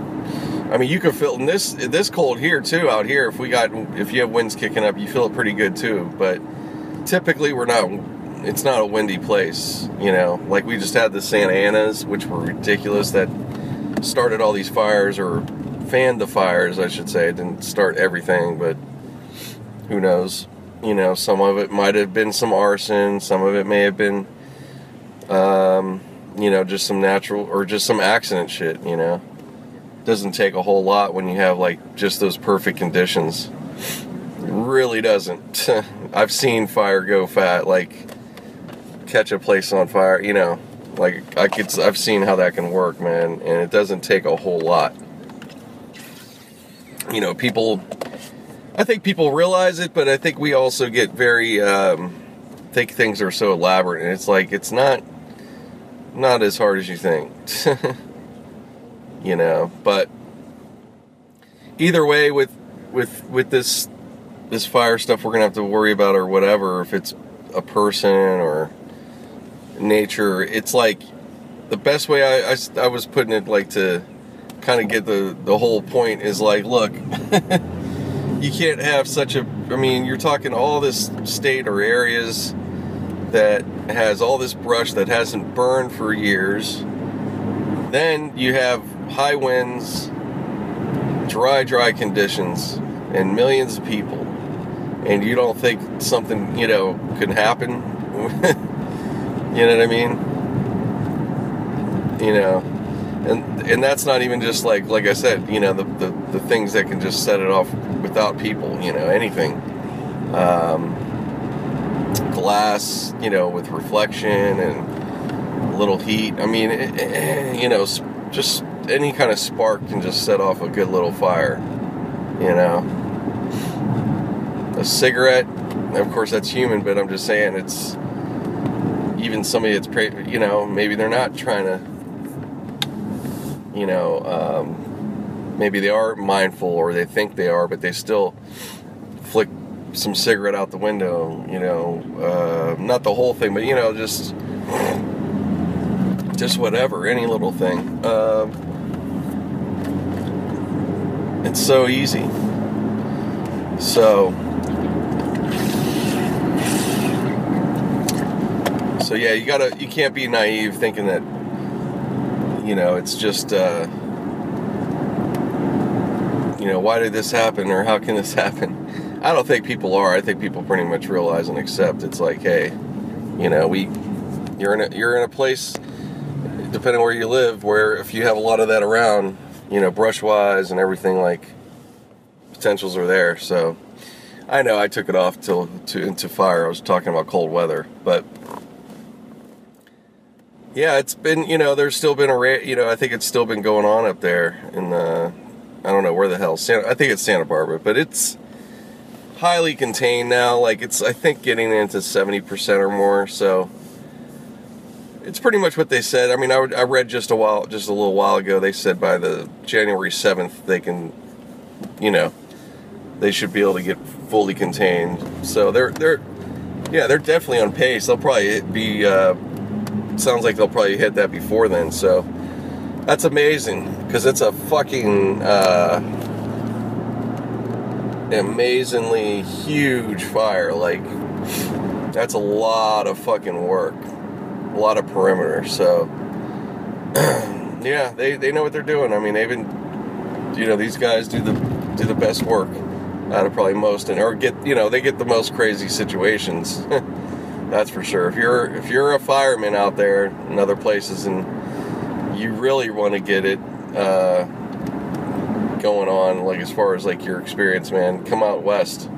I mean, you can feel in this this cold here too. Out here, if we got if you have winds kicking up, you feel it pretty good too. But typically we're not it's not a windy place you know like we just had the santa anas which were ridiculous that started all these fires or fanned the fires i should say it didn't start everything but who knows you know some of it might have been some arson some of it may have been um, you know just some natural or just some accident shit you know doesn't take a whole lot when you have like just those perfect conditions really doesn't. I've seen fire go fat, like catch a place on fire. You know, like I could. I've seen how that can work, man, and it doesn't take a whole lot. You know, people. I think people realize it, but I think we also get very um, think things are so elaborate, and it's like it's not not as hard as you think. you know, but either way, with with with this this fire stuff we're gonna have to worry about or whatever if it's a person or nature it's like the best way I, I, I was putting it like to kind of get the the whole point is like look you can't have such a i mean you're talking all this state or areas that has all this brush that hasn't burned for years. Then you have high winds dry dry conditions and millions of people and you don't think something, you know, could happen. you know what I mean? You know, and and that's not even just like like I said, you know, the the, the things that can just set it off without people. You know, anything. Um, glass, you know, with reflection and a little heat. I mean, it, it, you know, just any kind of spark can just set off a good little fire. You know a cigarette. Of course, that's human, but I'm just saying it's even somebody that's, you know, maybe they're not trying to, you know, um, maybe they are mindful or they think they are, but they still flick some cigarette out the window, you know, uh, not the whole thing, but, you know, just, just whatever, any little thing. Uh, it's so easy. So, So yeah, you gotta you can't be naive thinking that you know it's just uh, you know why did this happen or how can this happen. I don't think people are. I think people pretty much realize and accept it's like, hey, you know, we you're in a you're in a place depending where you live where if you have a lot of that around, you know, brush wise and everything like potentials are there. So I know I took it off till to into fire. I was talking about cold weather, but yeah, it's been you know there's still been a ra- you know I think it's still been going on up there in the I don't know where the hell Santa, I think it's Santa Barbara, but it's highly contained now. Like it's I think getting into seventy percent or more. So it's pretty much what they said. I mean, I, I read just a while, just a little while ago. They said by the January seventh they can, you know, they should be able to get fully contained. So they're they're yeah they're definitely on pace. They'll probably be uh, sounds like they'll probably hit that before then. So that's amazing because it's a fucking uh, amazingly huge fire. Like that's a lot of fucking work, a lot of perimeter. So yeah, they they know what they're doing. I mean, been you know these guys do the do the best work out of probably most and or get you know they get the most crazy situations that's for sure if you're if you're a fireman out there in other places and you really want to get it uh, going on like as far as like your experience man come out west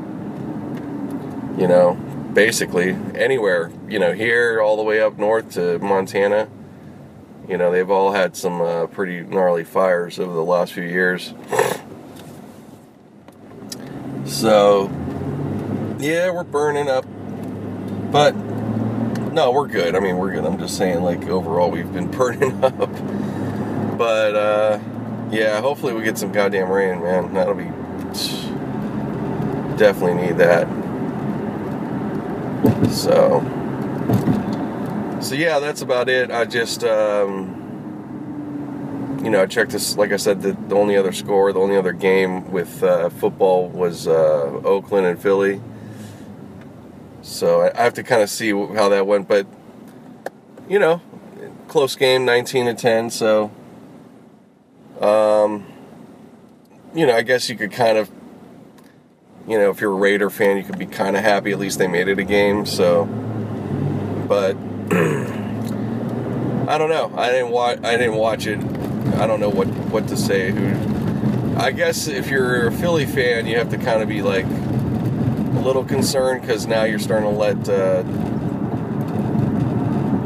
you know basically anywhere you know here all the way up north to montana you know they've all had some uh, pretty gnarly fires over the last few years so, yeah, we're burning up. But, no, we're good. I mean, we're good. I'm just saying, like, overall, we've been burning up. But, uh, yeah, hopefully we get some goddamn rain, man. That'll be. Definitely need that. So. So, yeah, that's about it. I just, um, you know, I checked this. Like I said, the, the only other score, the only other game with uh, football was uh, Oakland and Philly. So I, I have to kind of see how that went, but you know, close game, nineteen to ten. So, um, you know, I guess you could kind of, you know, if you're a Raider fan, you could be kind of happy. At least they made it a game. So, but. I don't know. I didn't watch. I didn't watch it I don't know what what to say. I guess if you're a Philly fan, you have to kind of be like a little concerned because now you're starting to let uh,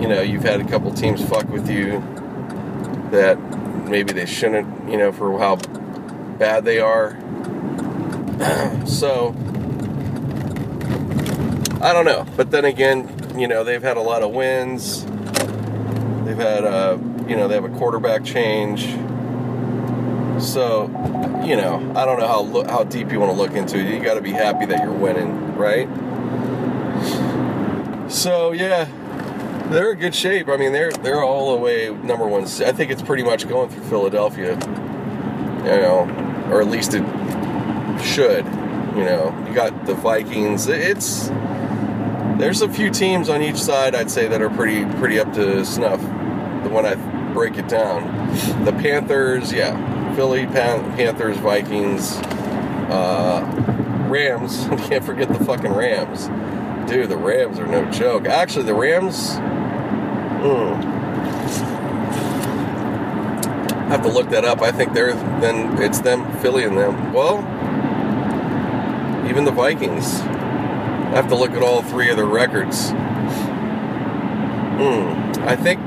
you know you've had a couple teams fuck with you that maybe they shouldn't. You know for how bad they are. so I don't know. But then again, you know they've had a lot of wins. They've had. Uh, you know, they have a quarterback change. So, you know, I don't know how how deep you want to look into it. You got to be happy that you're winning, right? So yeah, they're in good shape. I mean, they're they're all the way number one. I think it's pretty much going through Philadelphia. You know, or at least it should. You know, you got the Vikings. It's there's a few teams on each side. I'd say that are pretty pretty up to snuff. The one I break it down. The Panthers, yeah, Philly, Pan- Panthers, Vikings, uh, Rams. Can't forget the fucking Rams. Dude, the Rams are no joke. Actually, the Rams. Hmm. have to look that up. I think they're then it's them, Philly, and them. Well, even the Vikings. I have to look at all three of their records. Hmm. I think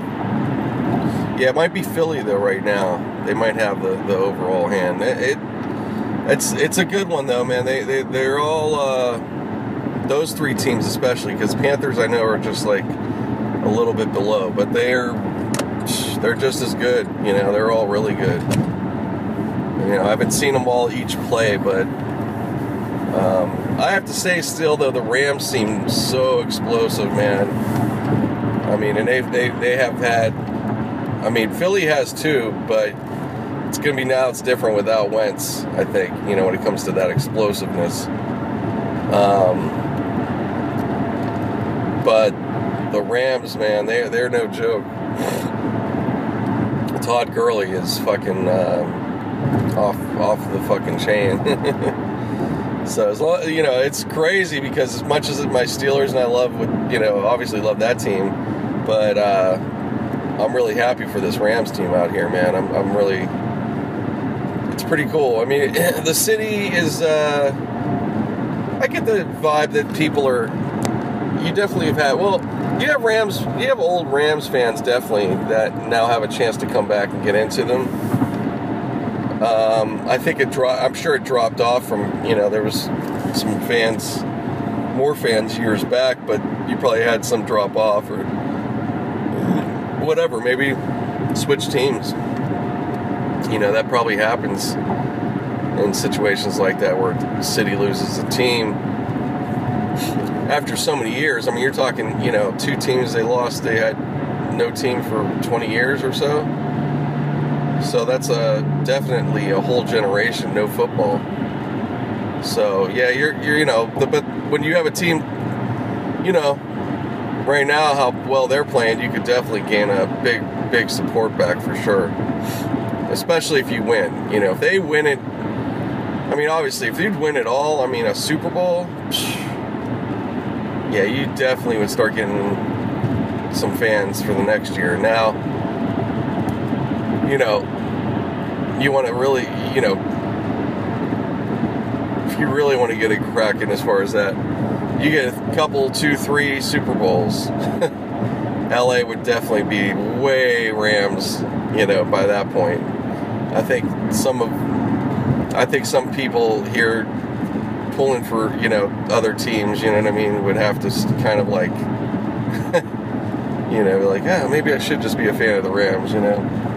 yeah, it might be Philly though right now. They might have the, the overall hand. It, it it's it's a good one though, man. They they they're all uh, those three teams especially because Panthers I know are just like a little bit below, but they're they're just as good. You know, they're all really good. You know, I haven't seen them all each play, but um, I have to say still though the Rams seem so explosive, man. I mean, and they they they have had I mean, Philly has two, but it's to be now it's different without Wentz, I think, you know, when it comes to that explosiveness. Um, but the Rams, man, they, they're no joke. Todd Gurley is fucking uh, off off the fucking chain. so as long, you know, it's crazy because as much as my Steelers and I love, you know, obviously love that team, but uh, I'm really happy for this Rams team out here, man. I'm, I'm really. It's pretty cool. I mean, the city is. Uh, I get the vibe that people are. You definitely have had. Well, you have Rams. You have old Rams fans definitely that now have a chance to come back and get into them. Um, I think it dropped. I'm sure it dropped off from. You know, there was some fans, more fans years back, but you probably had some drop off or whatever. Maybe switch teams. You know, that probably happens in situations like that where the city loses a team after so many years. I mean, you're talking, you know, two teams they lost, they had no team for 20 years or so. So that's a definitely a whole generation no football. So yeah, you're you're you know, the, but when you have a team, you know, right now how well they're playing, you could definitely gain a big big support back for sure. Especially if you win. You know, if they win it I mean, obviously, if you'd win it all, I mean, a Super Bowl, yeah, you definitely would start getting some fans for the next year. Now, you know, you want to really, you know, if you really want to get it cracking as far as that, you get a couple, two, three Super Bowls. LA would definitely be way Rams, you know, by that point. I think some of I think some people here pulling for you know other teams, you know what I mean, would have to kind of like, you know, be like yeah, maybe I should just be a fan of the Rams, you know.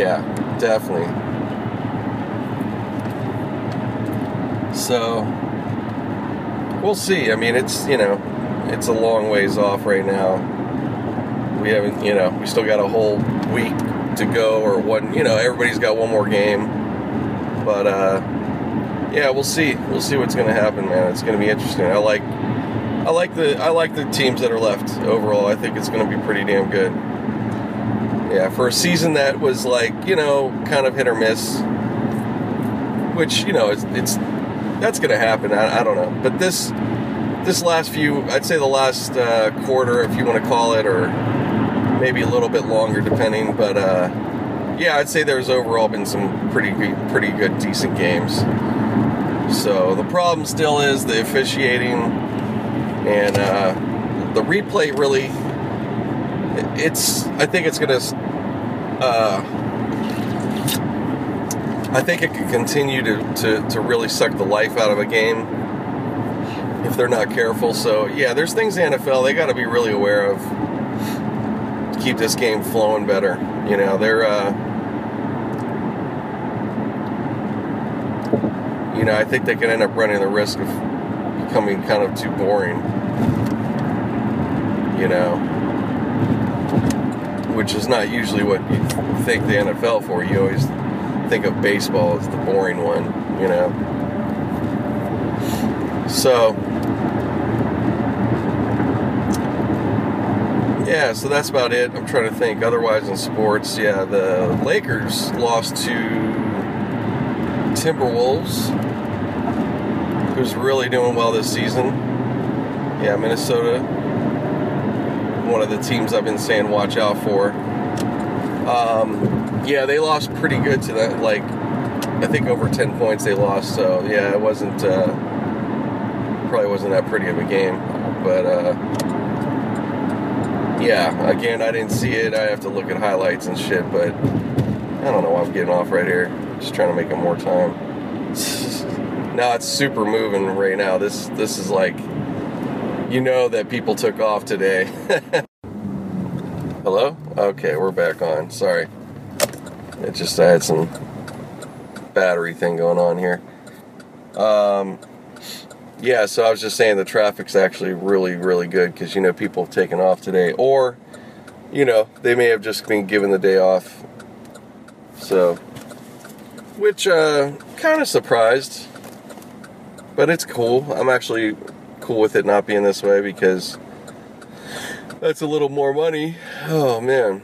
Yeah, definitely. So we'll see. I mean, it's you know, it's a long ways off right now. We haven't, you know, we still got a whole week to go or one. You know, everybody's got one more game, but uh, yeah, we'll see. We'll see what's going to happen, man. It's going to be interesting. I like, I like the, I like the teams that are left overall. I think it's going to be pretty damn good. Yeah, for a season that was like you know kind of hit or miss, which you know it's, it's that's going to happen. I, I, don't know, but this this last few, I'd say the last uh, quarter, if you want to call it, or maybe a little bit longer depending. But uh, yeah, I'd say there's overall been some pretty pretty good, decent games. So the problem still is the officiating and uh, the replay. Really, it's I think it's gonna. Uh, I think it can continue to, to, to really suck the life out of a game if they're not careful. So yeah, there's things the NFL they got to be really aware of to keep this game flowing better. You know, they're, uh, you know, I think they can end up running the risk of becoming kind of too boring. You know, which is not usually what you think the NFL for. You always think of baseball as the boring one, you know. So, yeah, so that's about it. I'm trying to think. Otherwise, in sports, yeah, the Lakers lost to Timberwolves, who's really doing well this season. Yeah, Minnesota, one of the teams I've been saying watch out for. Um, yeah, they lost pretty good to that. Like, I think over 10 points they lost. So yeah, it wasn't uh, probably wasn't that pretty of a game, but. Uh, yeah, again, I didn't see it. I have to look at highlights and shit, but I don't know why I'm getting off right here. Just trying to make it more time. now it's super moving right now. This this is like you know that people took off today. Hello? Okay, we're back on. Sorry. It just I had some battery thing going on here. Um yeah, so I was just saying the traffic's actually really, really good because, you know, people have taken off today. Or, you know, they may have just been given the day off. So, which, uh, kind of surprised. But it's cool. I'm actually cool with it not being this way because that's a little more money. Oh, man.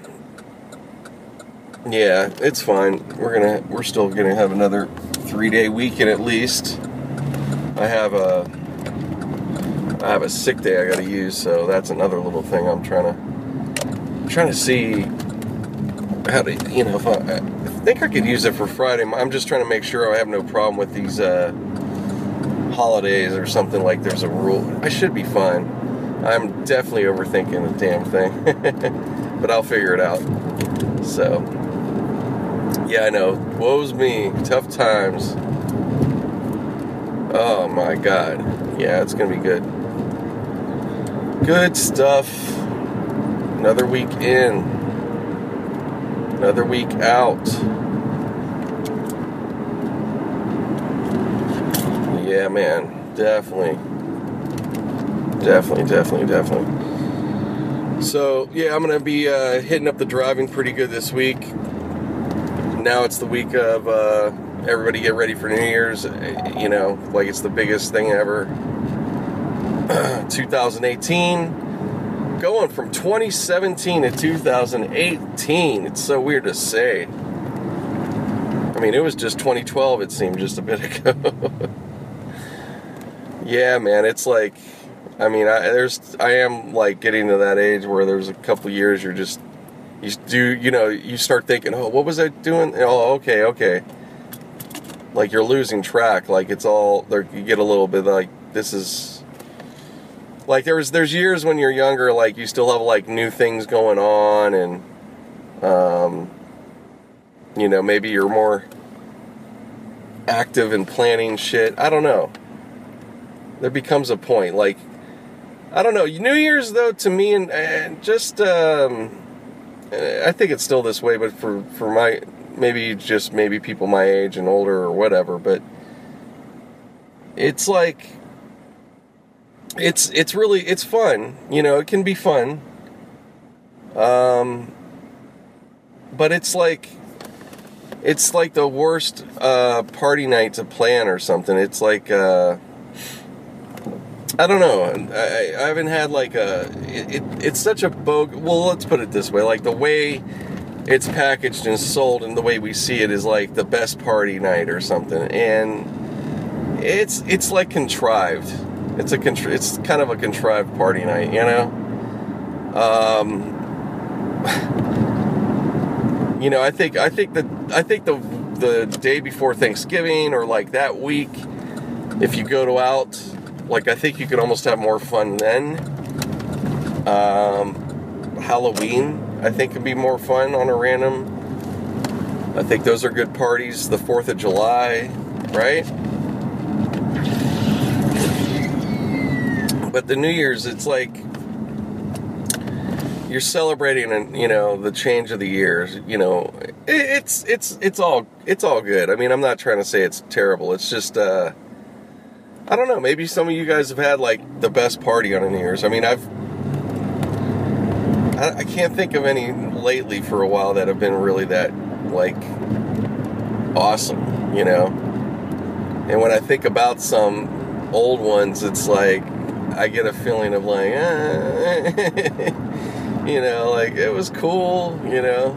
Yeah, it's fine. We're gonna, we're still gonna have another three day weekend at least. I have a I have a sick day I got to use, so that's another little thing I'm trying to I'm trying to see how to you know if I, I, think I could use it for Friday. I'm just trying to make sure I have no problem with these uh, holidays or something like there's a rule. I should be fine. I'm definitely overthinking the damn thing, but I'll figure it out. So, yeah, I know. Woe's me. Tough times. Oh my god. Yeah, it's gonna be good. Good stuff. Another week in. Another week out. Yeah, man. Definitely. Definitely, definitely, definitely. So, yeah, I'm to be uh, hitting up the driving pretty good this week. Now it's the week of uh, everybody get ready for New Year's. You know, like it's the biggest thing ever. 2018. Going from 2017 to 2018. It's so weird to say. I mean, it was just 2012, it seemed just a bit ago. yeah, man, it's like, I mean, I, there's, I am like getting to that age where there's a couple years you're just, you do, you know, you start thinking, oh, what was I doing? Oh, okay, okay. Like you're losing track. Like it's all, there, you get a little bit like, this is, like there's, there's years when you're younger, like you still have like new things going on and, um, you know, maybe you're more active in planning shit. I don't know there becomes a point. Like, I don't know. New Year's though, to me, and, and just, um, I think it's still this way, but for for my maybe just maybe people my age and older or whatever, but it's like it's it's really it's fun. You know, it can be fun. Um, but it's like it's like the worst uh, party night to plan or something. It's like. Uh, I don't know. I, I haven't had like a. It, it, it's such a bog. Well, let's put it this way: like the way it's packaged and sold, and the way we see it is like the best party night or something, and it's it's like contrived. It's a contri- It's kind of a contrived party night, you know. Um. You know, I think I think that I think the the day before Thanksgiving or like that week, if you go to out like I think you could almost have more fun then. Um, Halloween, I think, could be more fun on a random. I think those are good parties. The Fourth of July, right? But the New Year's, it's like you're celebrating, and you know, the change of the years. You know, it's it's it's all it's all good. I mean, I'm not trying to say it's terrible. It's just. uh I don't know. Maybe some of you guys have had like the best party on New Year's. I mean, I've I, I can't think of any lately for a while that have been really that like awesome, you know. And when I think about some old ones, it's like I get a feeling of like, eh, you know, like it was cool, you know.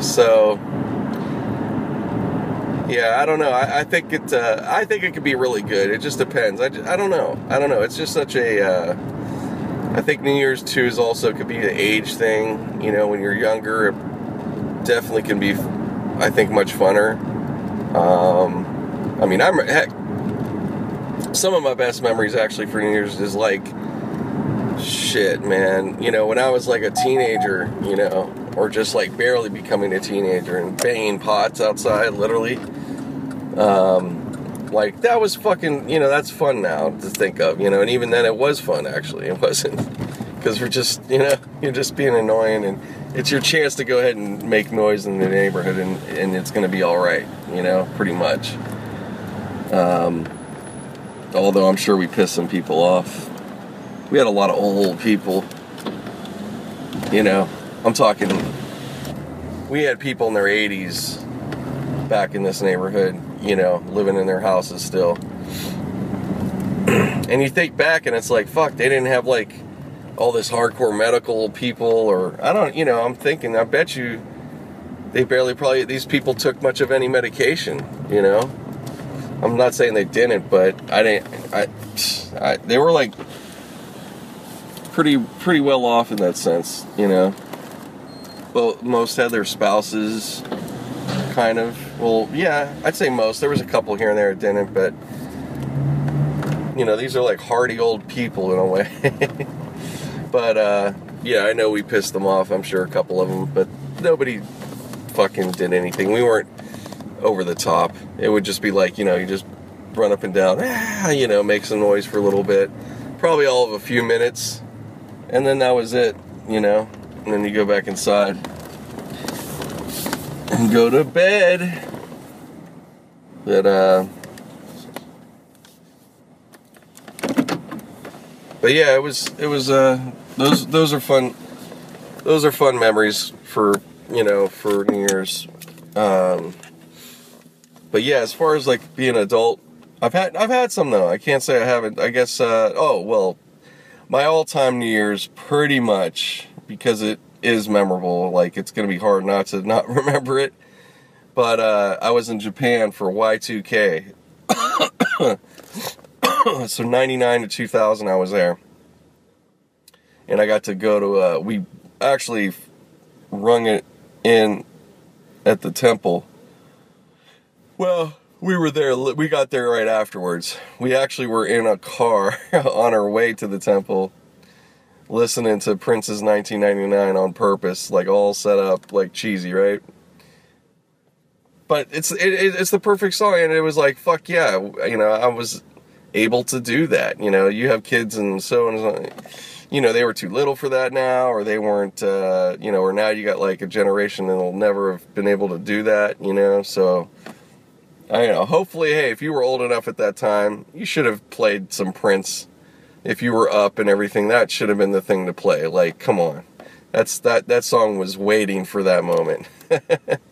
So yeah, I don't know. I, I think it. Uh, I think it could be really good. It just depends. I, I don't know. I don't know. It's just such a. Uh, I think New Year's too is also could be the age thing. You know, when you're younger, it definitely can be. I think much funner. Um, I mean, I'm heck. Some of my best memories actually for New Year's is like, shit, man. You know, when I was like a teenager, you know, or just like barely becoming a teenager and banging pots outside, literally. Um, like that was fucking, you know, that's fun now to think of, you know, and even then it was fun actually. It wasn't because we're just, you know, you're just being annoying and it's your chance to go ahead and make noise in the neighborhood and, and it's to be all right, you know, pretty much. Um, although I'm sure we pissed some people off. We had a lot of old people, you know, I'm talking, we had people in their 80s back in this neighborhood you know, living in their houses still. and you think back and it's like, fuck, they didn't have like all this hardcore medical people or I don't, you know, I'm thinking, I bet you they barely probably, these people took much of any medication, you know? I'm not saying they didn't, but I didn't, I, I they were like pretty, pretty well off in that sense, you know? But most had their spouses kind of. Well, yeah, I'd say most. There was a couple here and there that didn't, but you know, these are like hardy old people in a way. but uh, yeah, I know we pissed them off. I'm sure a couple of them, but nobody fucking did anything. We weren't over the top. It would just be like, you know, you just run up and down, ah, you know, make some noise for a little bit, probably all of a few minutes, and then that was it, you know, and then you go back inside and go to bed. But, uh, but yeah, it was, it was, uh, those, those are fun, those are fun memories for, you know, for New Year's. Um, but yeah, as far as like being an adult, I've had I've had some though. I can't say I haven't. I guess. Uh, oh well, my all-time New Year's pretty much because it is memorable. Like it's gonna be hard not to not remember it. But uh, I was in Japan for Y2K. so 99 to 2000 I was there. And I got to go to uh, we actually rung it in at the temple. Well, we were there we got there right afterwards we actually were in a car on our way to the temple listening to prince's 1999 on purpose like all set up like cheesy right but it's it, it's the perfect song and it was like fuck yeah you know i was able to do that you know you have kids and so and so you know they were too little for that now or they weren't uh, you know or now you got like a generation that'll never have been able to do that you know so I know. Hopefully, hey, if you were old enough at that time, you should have played some Prince. If you were up and everything, that should have been the thing to play. Like, come on, that's that that song was waiting for that moment.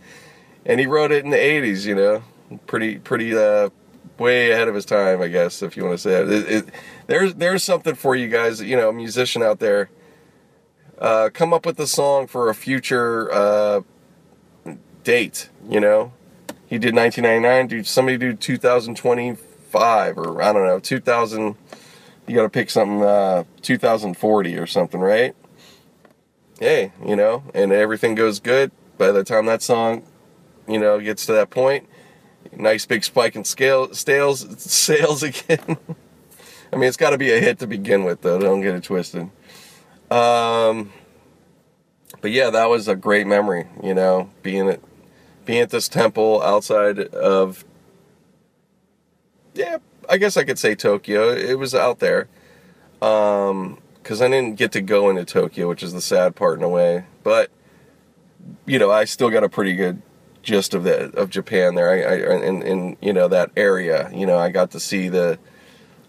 and he wrote it in the '80s. You know, pretty pretty uh, way ahead of his time, I guess, if you want to say it. it, it there's there's something for you guys. You know, musician out there. Uh, come up with a song for a future uh, date. You know, he did 1999. Do somebody do 2025 or I don't know 2000? You got to pick something uh, 2040 or something, right? Hey, you know, and everything goes good by the time that song, you know, gets to that point. Nice big spike in scale sales sales again. I mean, it's got to be a hit to begin with, though. Don't get it twisted. Um, but yeah, that was a great memory. You know, being at being at this temple outside of yeah i guess i could say tokyo it was out there um because i didn't get to go into tokyo which is the sad part in a way but you know i still got a pretty good gist of that of japan there i, I in, in you know that area you know i got to see the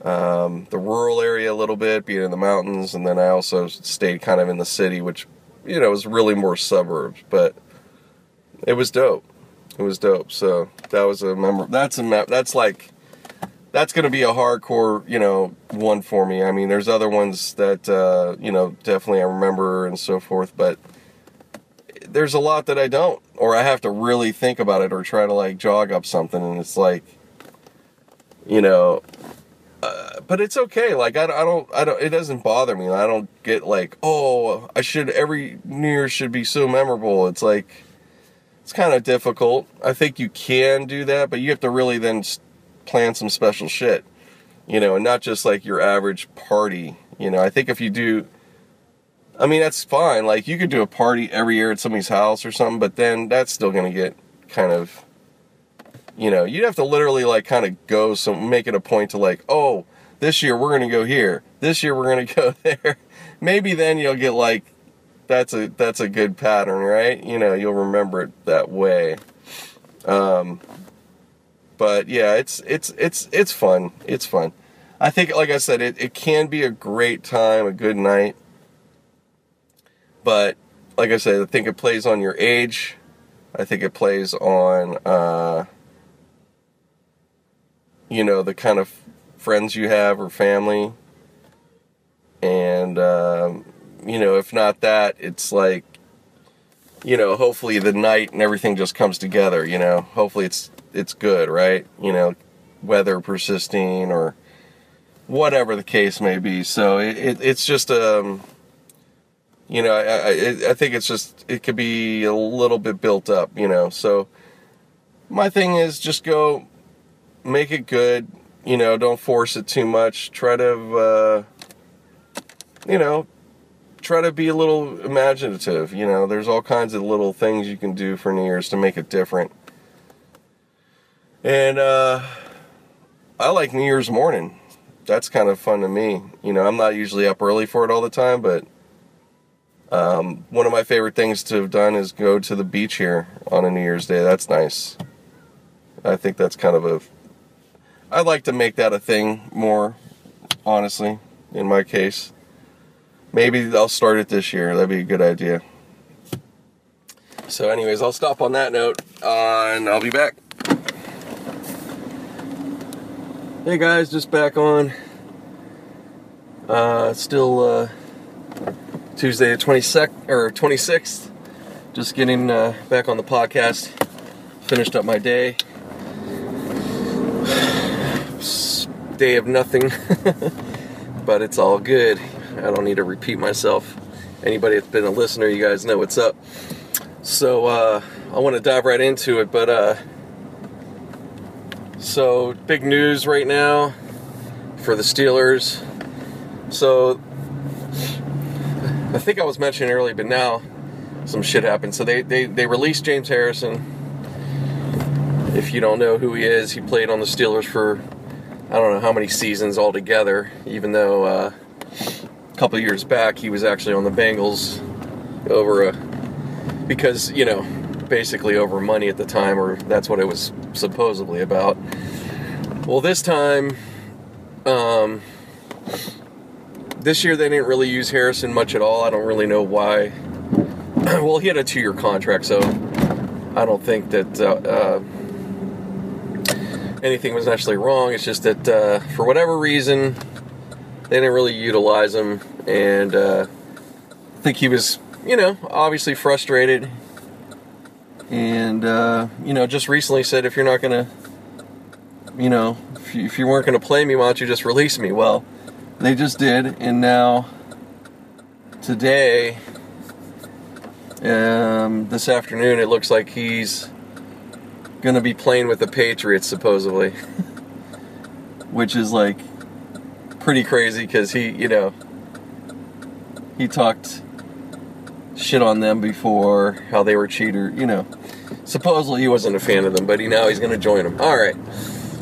um, the rural area a little bit being in the mountains and then i also stayed kind of in the city which you know was really more suburbs but it was dope. It was dope. So that was a member. That's a map. That's like that's going to be a hardcore, you know, one for me. I mean, there's other ones that uh, you know definitely I remember and so forth, but there's a lot that I don't, or I have to really think about it or try to like jog up something, and it's like, you know. Uh, but it's okay. Like I, I don't, I don't. It doesn't bother me. I don't get like, oh, I should every New Year should be so memorable. It's like, it's kind of difficult. I think you can do that, but you have to really then plan some special shit, you know, and not just like your average party. You know, I think if you do, I mean, that's fine. Like you could do a party every year at somebody's house or something, but then that's still going to get kind of, you know, you'd have to literally like kind of go some, make it a point to like, oh, this year we're going to go here. This year we're going to go there. Maybe then you'll get like that's a that's a good pattern, right? You know, you'll remember it that way. Um, but yeah, it's it's it's it's fun. It's fun. I think, like I said, it, it can be a great time, a good night. But like I said, I think it plays on your age. I think it plays on, uh, you know, the kind of friends you have or family. And um, you know, if not that, it's like, you know, hopefully the night and everything just comes together, you know. Hopefully it's it's good, right? You know, weather persisting or whatever the case may be. So it, it it's just um you know, I, I I think it's just it could be a little bit built up, you know. So my thing is just go make it good. You know, don't force it too much. Try to, uh, you know, try to be a little imaginative. You know, there's all kinds of little things you can do for New Year's to make it different. And uh, I like New Year's morning. That's kind of fun to me. You know, I'm not usually up early for it all the time, but um, one of my favorite things to have done is go to the beach here on a New Year's Day. That's nice. I think that's kind of a. I'd like to make that a thing more, honestly, in my case. Maybe I'll start it this year. That'd be a good idea. So, anyways, I'll stop on that note uh, and I'll be back. Hey guys, just back on. Uh, still uh, Tuesday the 22nd or 26th. Just getting uh, back on the podcast. Finished up my day. Day of nothing, but it's all good. I don't need to repeat myself. Anybody that's been a listener, you guys know what's up. So uh, I want to dive right into it, but uh, so big news right now for the Steelers. So I think I was mentioning earlier, but now some shit happened. So they, they, they released James Harrison. If you don't know who he is, he played on the Steelers for I don't know how many seasons altogether, even though uh, a couple years back he was actually on the Bengals over a because you know basically over money at the time, or that's what it was supposedly about. Well, this time, um, this year they didn't really use Harrison much at all. I don't really know why. well, he had a two-year contract, so I don't think that. Uh, uh, anything was actually wrong. It's just that uh, for whatever reason, they didn't really utilize him, and uh, I think he was, you know, obviously frustrated, and uh, you know, just recently said, if you're not gonna, you know, if you, if you weren't gonna play me, why don't you just release me? Well, they just did, and now today, um, this afternoon, it looks like he's going to be playing with the Patriots supposedly, which is like pretty crazy because he, you know, he talked shit on them before how they were cheater, you know. Supposedly he wasn't a fan of them, but he now he's going to join them. All right.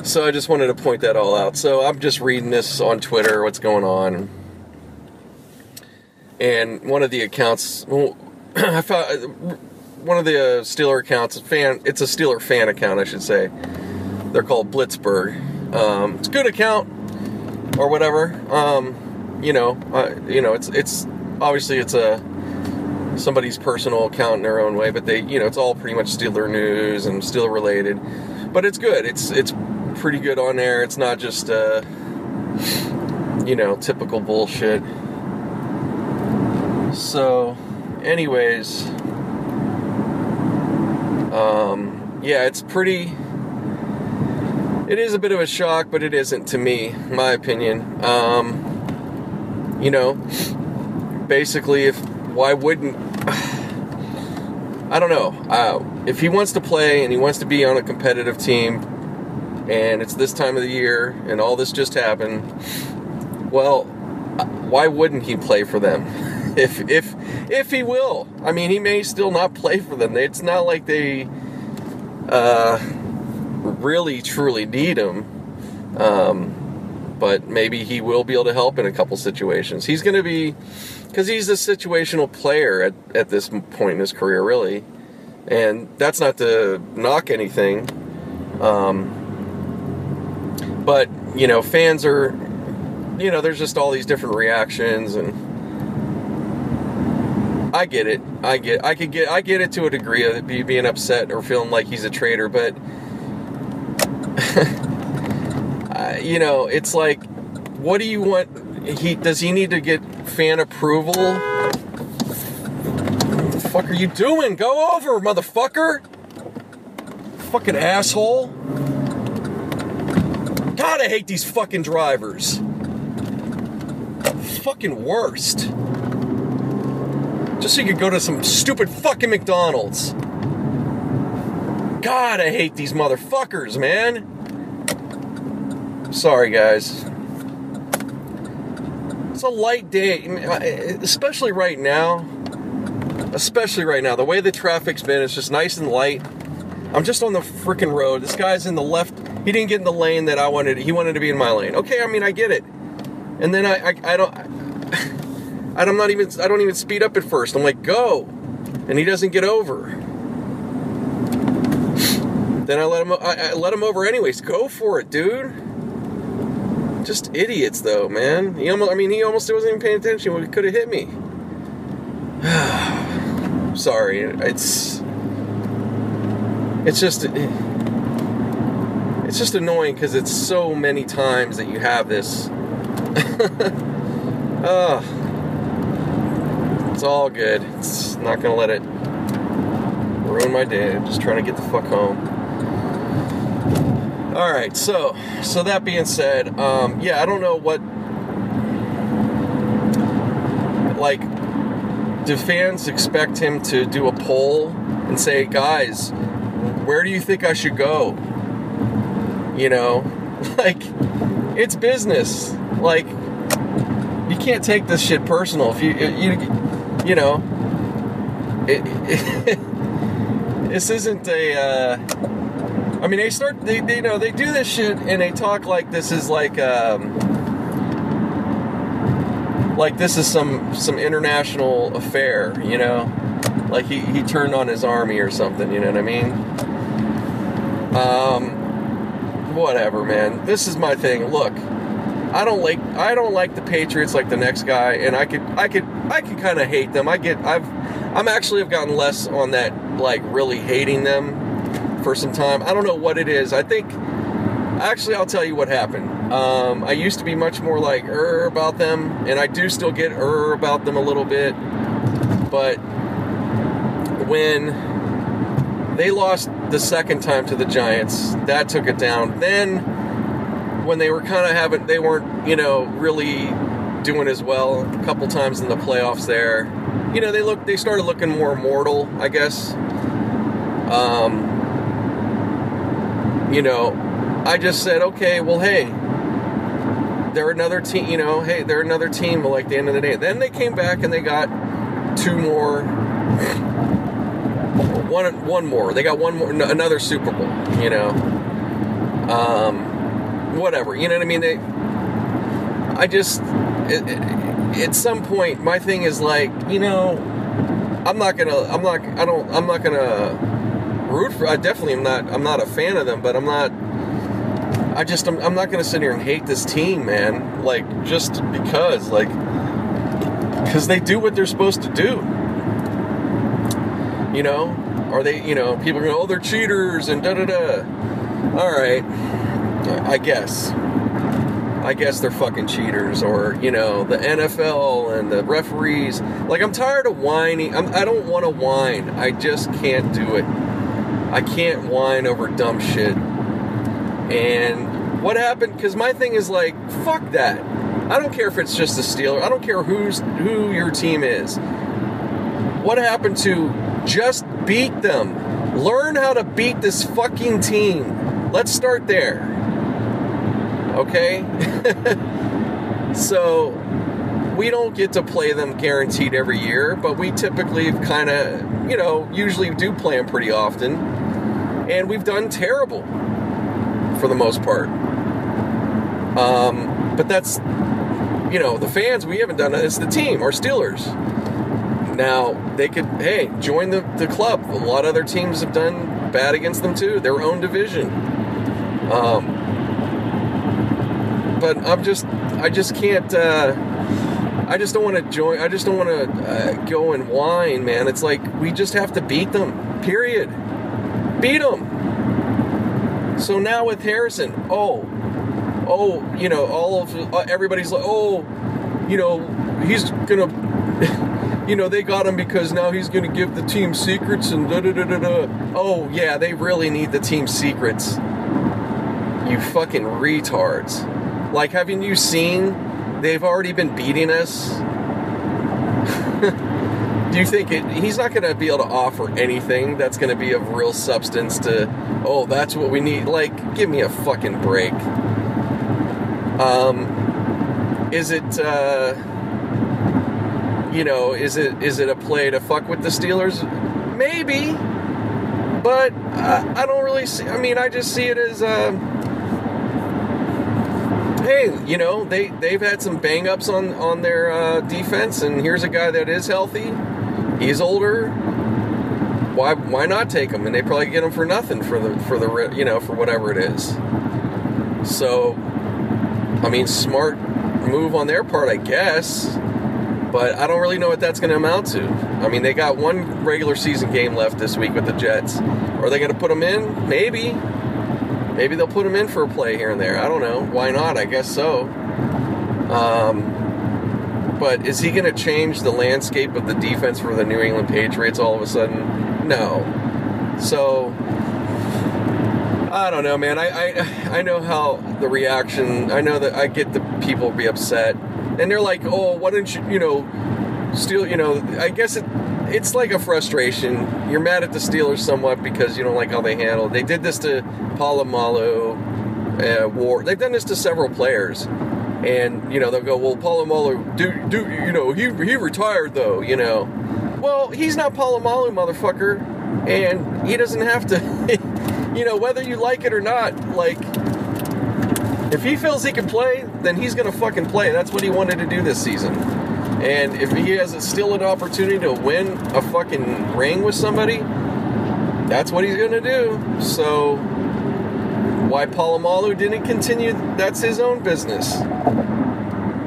So I just wanted to point that all out. So I'm just reading this on Twitter, what's going on. And one of the accounts, well, I found one of the uh, Steeler accounts, fan. It's a Steeler fan account, I should say. They're called Blitzburg. Um, it's a good account, or whatever. Um, you know, uh, you know, it's it's obviously it's a somebody's personal account in their own way, but they, you know, it's all pretty much Steeler news and Steeler related. But it's good. It's it's pretty good on there. It's not just uh, you know typical bullshit. So, anyways, um, yeah, it's pretty. It is a bit of a shock, but it isn't to me, my opinion. Um, you know, basically, if why wouldn't I don't know. Uh, if he wants to play and he wants to be on a competitive team, and it's this time of the year, and all this just happened, well, why wouldn't he play for them? if if if he will, I mean, he may still not play for them. It's not like they uh, really truly need him. Um, but maybe he will be able to help in a couple situations. He's going to be because he's a situational player at, at this point in his career, really. And that's not to knock anything. Um, but, you know, fans are, you know, there's just all these different reactions and. I get it. I get. I could get. I get it to a degree of be, being upset or feeling like he's a traitor, but you know, it's like, what do you want? He does he need to get fan approval? Fuck are you doing? Go over, motherfucker! Fucking asshole! God, I hate these fucking drivers. Fucking worst. Just so you could go to some stupid fucking McDonald's. God, I hate these motherfuckers, man. Sorry, guys. It's a light day, especially right now. Especially right now. The way the traffic's been, it's just nice and light. I'm just on the freaking road. This guy's in the left. He didn't get in the lane that I wanted. He wanted to be in my lane. Okay, I mean, I get it. And then I, I, I don't. I'm not even. I don't even speed up at first. I'm like, go, and he doesn't get over. Then I let him. I, I let him over anyways. Go for it, dude. Just idiots, though, man. He almost, I mean, he almost wasn't even paying attention he could have hit me. Sorry, it's it's just it's just annoying because it's so many times that you have this. it's all good. It's not gonna let it ruin my day. I'm just trying to get the fuck home. All right, so so that being said, um, yeah, I don't know what like do fans expect him to do a poll and say, guys, where do you think I should go? You know, like it's business. Like you can't take this shit personal. If you you you know, it, it, this isn't a. Uh, I mean, they start, they, they, you know, they do this shit and they talk like this is like, um, like this is some some international affair, you know, like he he turned on his army or something, you know what I mean? Um, whatever, man. This is my thing. Look, I don't like I don't like the Patriots like the next guy, and I could I could I could kind of hate them. I get I've I'm actually have gotten less on that like really hating them for some time. I don't know what it is. I think, actually, I'll tell you what happened. Um, I used to be much more like er about them, and I do still get er about them a little bit. But when they lost the second time to the Giants, that took it down. Then when they were kind of having, they weren't, you know, really doing as well a couple times in the playoffs there. You know, they looked, they started looking more mortal, I guess. Um, you know, I just said, okay, well, hey, they're another team, you know, hey, they're another team, but like the end of the day. Then they came back and they got two more, one, one more. They got one more, another Super Bowl, you know. Um, whatever, you know what I mean? They, I just, it, it, at some point, my thing is like, you know, I'm not gonna, I'm not, I don't, I'm not gonna root for. I definitely am not. I'm not a fan of them, but I'm not. I just I'm, I'm not to sit here and hate this team, man. Like just because, like, because they do what they're supposed to do. You know, are they? You know, people going, oh, they're cheaters and da da da. All right, I guess. I guess they're fucking cheaters, or you know, the NFL and the referees. Like, I'm tired of whining. I'm, I do not want to whine. I just can't do it. I can't whine over dumb shit. And what happened? Because my thing is like, fuck that. I don't care if it's just a Steeler. I don't care who's who your team is. What happened to just beat them? Learn how to beat this fucking team. Let's start there. Okay? so we don't get to play them guaranteed every year, but we typically kind of, you know, usually do play them pretty often. And we've done terrible for the most part. Um, but that's, you know, the fans, we haven't done it. It's the team, our Steelers. Now, they could, hey, join the, the club. A lot of other teams have done bad against them too, their own division. Um, but I'm just, I just can't, uh, I just don't want to join. I just don't want to uh, go and whine, man. It's like we just have to beat them. Period. Beat them. So now with Harrison, oh, oh, you know, all of uh, everybody's like, oh, you know, he's gonna, you know, they got him because now he's gonna give the team secrets and da da da da da. Oh yeah, they really need the team secrets. You fucking retards. Like, haven't you seen they've already been beating us. do you think it, he's not going to be able to offer anything that's going to be of real substance to, oh, that's what we need? Like, give me a fucking break. Um, is it, uh, you know, is it is it a play to fuck with the Steelers? Maybe, but I, don't really see. I mean, I just see it as. Uh, hey, you know, they they've had some bang ups on on their uh, defense, and here's a guy that is healthy. He's older. Why why not take him? And they probably get him for nothing for the for the you know for whatever it is. So, I mean, smart move on their part, I guess. But I don't really know what that's going to amount to. I mean, they got one regular season game left this week with the Jets. Are they going to put them in? Maybe. Maybe they'll put him in for a play here and there. I don't know. Why not? I guess so. Um, but is he going to change the landscape of the defense for the New England Patriots all of a sudden? No. So I don't know, man. I, I I know how the reaction. I know that I get the people be upset, and they're like, "Oh, why don't you, you know, steal?" You know, I guess it it's like a frustration. You're mad at the Steelers somewhat because you don't like how they handled. They did this to Polamalu, uh, Ward. They've done this to several players, and you know they'll go, "Well, Polamalu, do do you know he he retired though?" You know, well he's not Polamalu, motherfucker, and he doesn't have to. you know, whether you like it or not, like if he feels he can play, then he's gonna fucking play. That's what he wanted to do this season. And if he has a, still an opportunity to win a fucking ring with somebody, that's what he's gonna do. So why Polamalu didn't continue, that's his own business.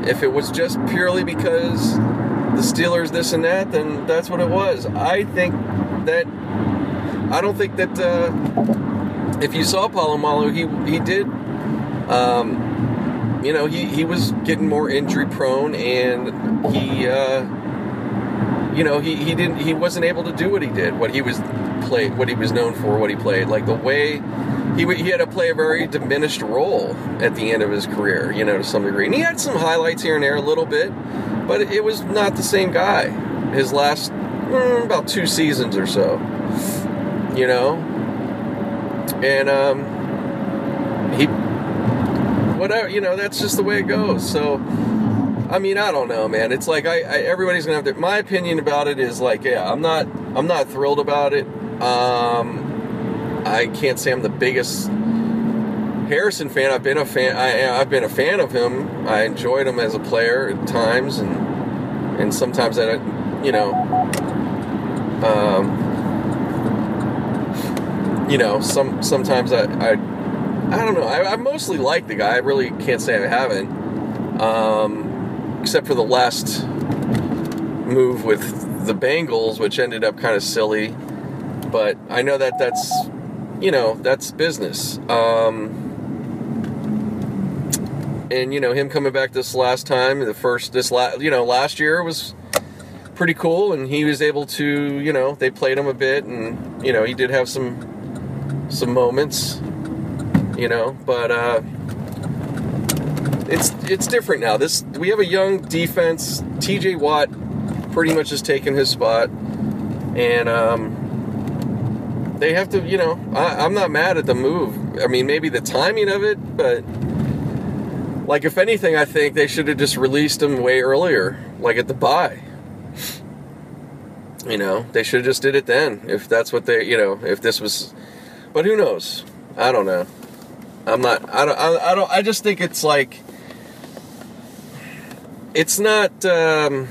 If it was just purely because the Steelers this and that, then that's what it was. I think that I don't think that uh, if you saw Polamalu, he he did. Um, you know, he, he was getting more injury prone, and he, uh, you know, he, he didn't he wasn't able to do what he did, what he was played, what he was known for, what he played. Like the way he he had to play a very diminished role at the end of his career, you know, to some degree. And he had some highlights here and there, a little bit, but it was not the same guy. His last mm, about two seasons or so, you know, and um, whatever, you know, that's just the way it goes. So, I mean, I don't know, man. It's like I, I everybody's gonna have to. My opinion about it is like, yeah, I'm not, I'm not thrilled about it. Um, I can't say I'm the biggest Harrison fan. I've been a fan. I, I've been a fan of him. I enjoyed him as a player at times, and and sometimes I, you know, um, you know, some sometimes I, I I don't know. I, I, mostly like the guy. I really can't say I haven't, um, except for the last move with the Bengals, which ended up kind of silly. But I know that that's, you know, that's business. Um, and you know him coming back this last time, the first this last, you know, last year was pretty cool, and he was able to, you know, they played him a bit, and you know he did have some some moments you know. But uh, it's it's different now. This we have a young defense. T.J. Watt pretty much has taken his spot, and um, they have to. You know, I, I'm not mad at the move. I mean, maybe the timing of it, but like if anything, I think they should have just released him way earlier, like at the bye. You know, they should have just did it then. If that's what they, you know, if this was, but who knows? I don't know. I'm not. I don't. I, I don't. I just think it's like. It's not. Um,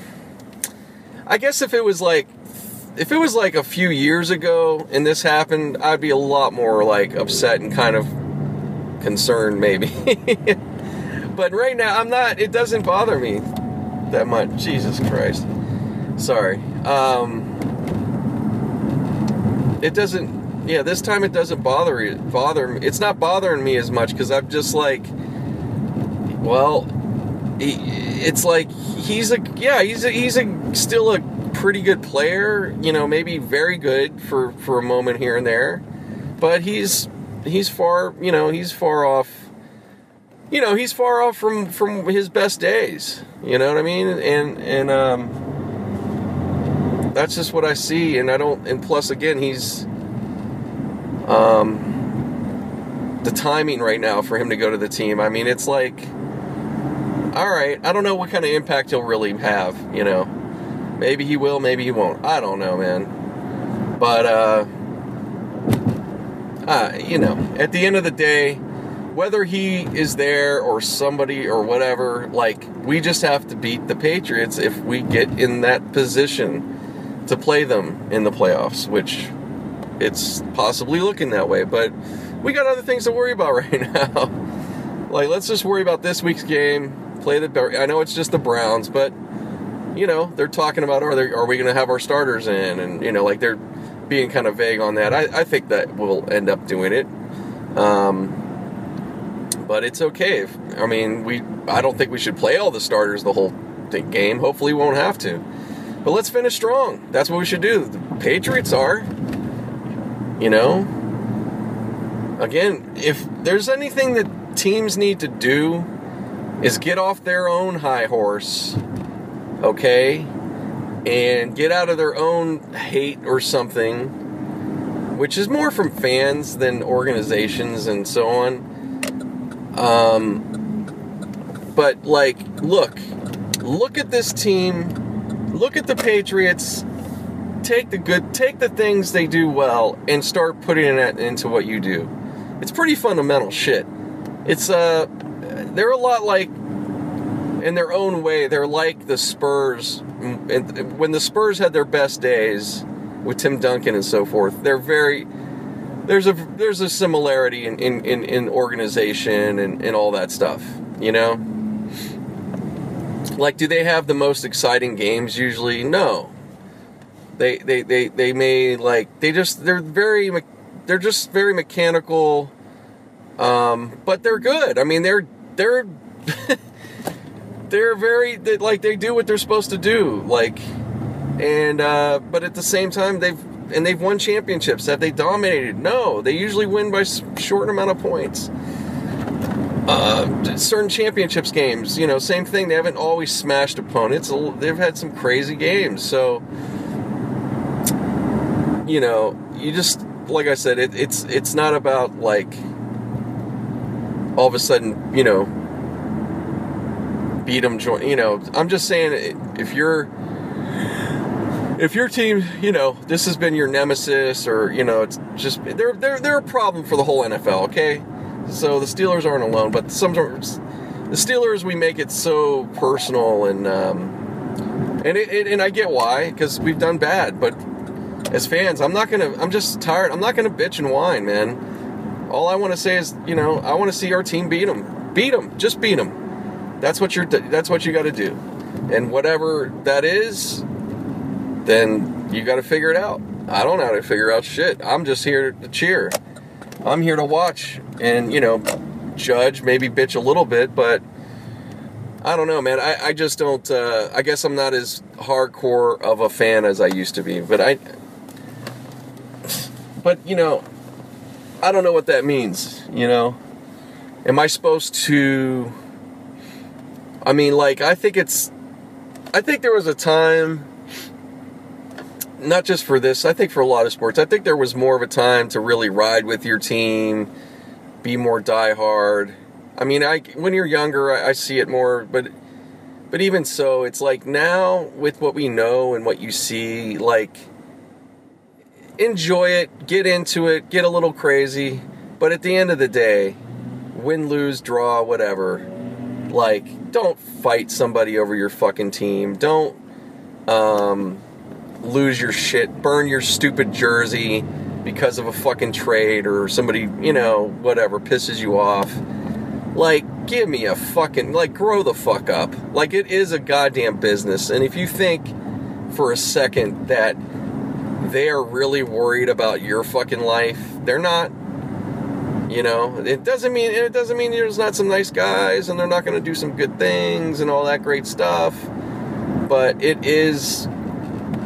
I guess if it was like, if it was like a few years ago and this happened, I'd be a lot more like upset and kind of concerned, maybe. but right now, I'm not. It doesn't bother me that much. Jesus Christ. Sorry. Um, it doesn't yeah, this time it doesn't bother bother me. It's not bothering me as much because I'm just like, well, it's like he's a yeah he's a, he's a still a pretty good player. You know, maybe very good for for a moment here and there, but he's he's far you know he's far off. You know, he's far off from from his best days. You know what I mean? And and um that's just what I see, and I don't. And plus, again, he's um, the timing right now for him to go to the team. I mean, it's like, all right, I don't know what kind of impact he'll really have. You know, maybe he will, maybe he won't. I don't know, man. But uh, uh, you know, at the end of the day, whether he is there or somebody or whatever, like we just have to beat the Patriots if we get in that position to play them in the playoffs, which it's possibly looking that way. But we got other things to worry about right now. like, let's just worry about this week's game. Play the. I know it's just the Browns, but you know they're talking about are they, are we going to have our starters in, and you know like they're being kind of vague on that. I, I think that we'll end up doing it. Um, but it's okay. If, I mean, we I don't think we should play all the starters the whole game. Hopefully, we won't have to. But let's finish strong. That's what we should do. The Patriots are. You know? Again, if there's anything that teams need to do is get off their own high horse, okay? And get out of their own hate or something, which is more from fans than organizations and so on. Um, but like, look, look at this team, look at the Patriots, take the good, take the things they do well, and start putting it into what you do. It's pretty fundamental shit. It's uh, they're a lot like, in their own way, they're like the Spurs. When the Spurs had their best days with Tim Duncan and so forth, they're very there's a there's a similarity in in, in, in organization and, and all that stuff, you know. Like, do they have the most exciting games usually? No, they they they they may like they just they're very they're just very mechanical um but they're good i mean they're they're they're very they, like they do what they're supposed to do like and uh but at the same time they've and they've won championships have they dominated no they usually win by short amount of points uh, certain championships games, you know, same thing. They haven't always smashed opponents. They've had some crazy games. So, you know, you just like I said, it, it's it's not about like all of a sudden, you know, beat them. Join, you know, I'm just saying if you're if your team, you know, this has been your nemesis, or you know, it's just they're they're they're a problem for the whole NFL. Okay, so the Steelers aren't alone, but sometimes the Steelers we make it so personal and um, and it, it, and I get why because we've done bad, but as fans, I'm not gonna. I'm just tired. I'm not gonna bitch and whine, man. All I want to say is, you know, I want to see our team beat them. Beat them. Just beat them. That's what you're. That's what you got to do. And whatever that is, then you got to figure it out. I don't know how to figure out shit. I'm just here to cheer. I'm here to watch and you know judge, maybe bitch a little bit, but I don't know, man. I, I just don't. Uh, I guess I'm not as hardcore of a fan as I used to be. But I, but you know, I don't know what that means. You know, am I supposed to? I mean, like, I think it's. I think there was a time, not just for this, I think for a lot of sports, I think there was more of a time to really ride with your team, be more diehard. I mean, I when you're younger, I, I see it more, but but even so, it's like now with what we know and what you see, like enjoy it, get into it, get a little crazy. But at the end of the day, win, lose, draw, whatever, like, don't fight somebody over your fucking team. Don't um, lose your shit, burn your stupid jersey because of a fucking trade or somebody, you know, whatever, pisses you off. Like, give me a fucking, like, grow the fuck up. Like, it is a goddamn business. And if you think for a second that they are really worried about your fucking life. They're not. You know, it doesn't mean it doesn't mean there's not some nice guys and they're not going to do some good things and all that great stuff. But it is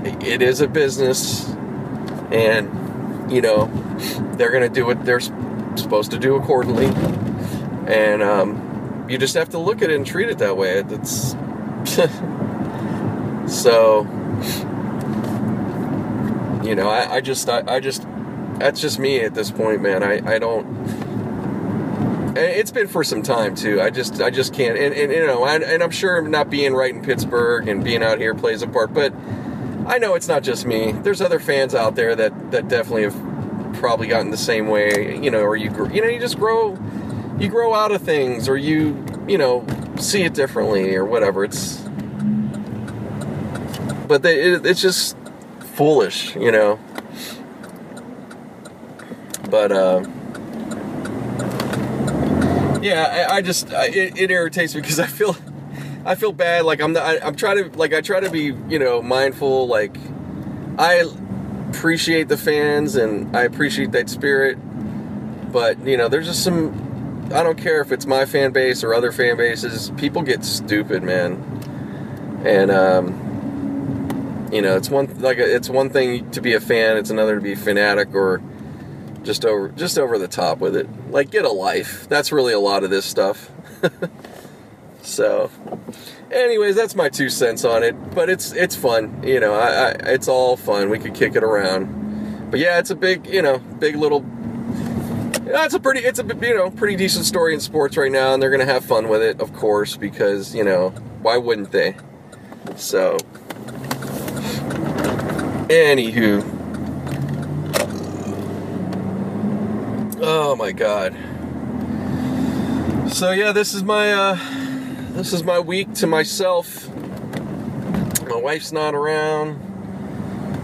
it is a business and you know, they're going to do what they're supposed to do accordingly. And um, you just have to look at it and treat it that way. It's so You know, I, I just, I, I just, that's just me at this point, man. I, I don't. It's been for some time too. I just, I just can't. And, and you know, and, and I'm sure not being right in Pittsburgh and being out here plays a part, but I know it's not just me. There's other fans out there that that definitely have probably gotten the same way. You know, or you, you know, you just grow, you grow out of things, or you, you know, see it differently, or whatever. It's, but they, it, it's just foolish, you know. But uh, yeah, I, I just I, it, it irritates me because I feel I feel bad. Like I'm not, I, I'm trying to like I try to be you know mindful. Like I appreciate the fans and I appreciate that spirit, but you know there's just some. I don't care if it's my fan base or other fan bases. People get stupid, man, and um, you know it's one like it's one thing to be a fan. It's another to be fanatic or just over just over the top with it. Like get a life. That's really a lot of this stuff. so, anyways, that's my two cents on it. But it's it's fun. You know, I, I it's all fun. We could kick it around. But yeah, it's a big you know big little. It's a pretty it's a you know pretty decent story in sports right now, and they're gonna have fun with it, of course, because you know why wouldn't they? So, anywho. Oh my god. So yeah, this is my uh this is my week to myself. My wife's not around.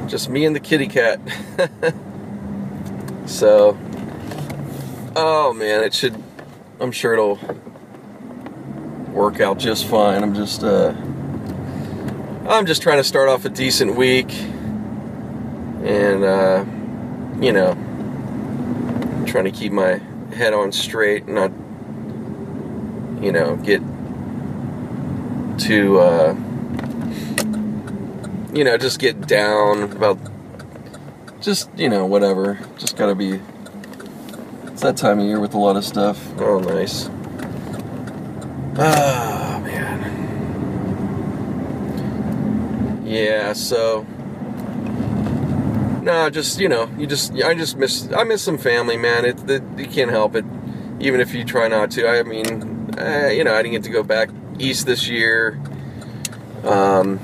Just me and the kitty cat. so Oh man, it should I'm sure it'll work out just fine. I'm just uh I'm just trying to start off a decent week and uh you know trying to keep my head on straight and not you know get too uh you know just get down about just you know whatever. Just gotta be it's that time of year with a lot of stuff. Oh nice. Ah yeah so no, just you know, you just I just miss I miss some family, man. It, it you can't help it, even if you try not to. I mean, uh, you know, I didn't get to go back east this year. Um,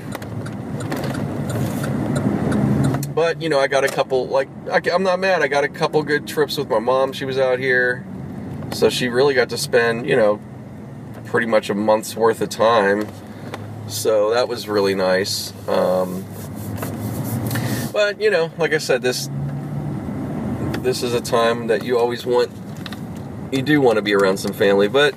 but you know, I got a couple like I, I'm not mad. I got a couple good trips with my mom. She was out here, so she really got to spend you know pretty much a month's worth of time. So that was really nice. Um, but you know, like I said, this this is a time that you always want. You do want to be around some family, but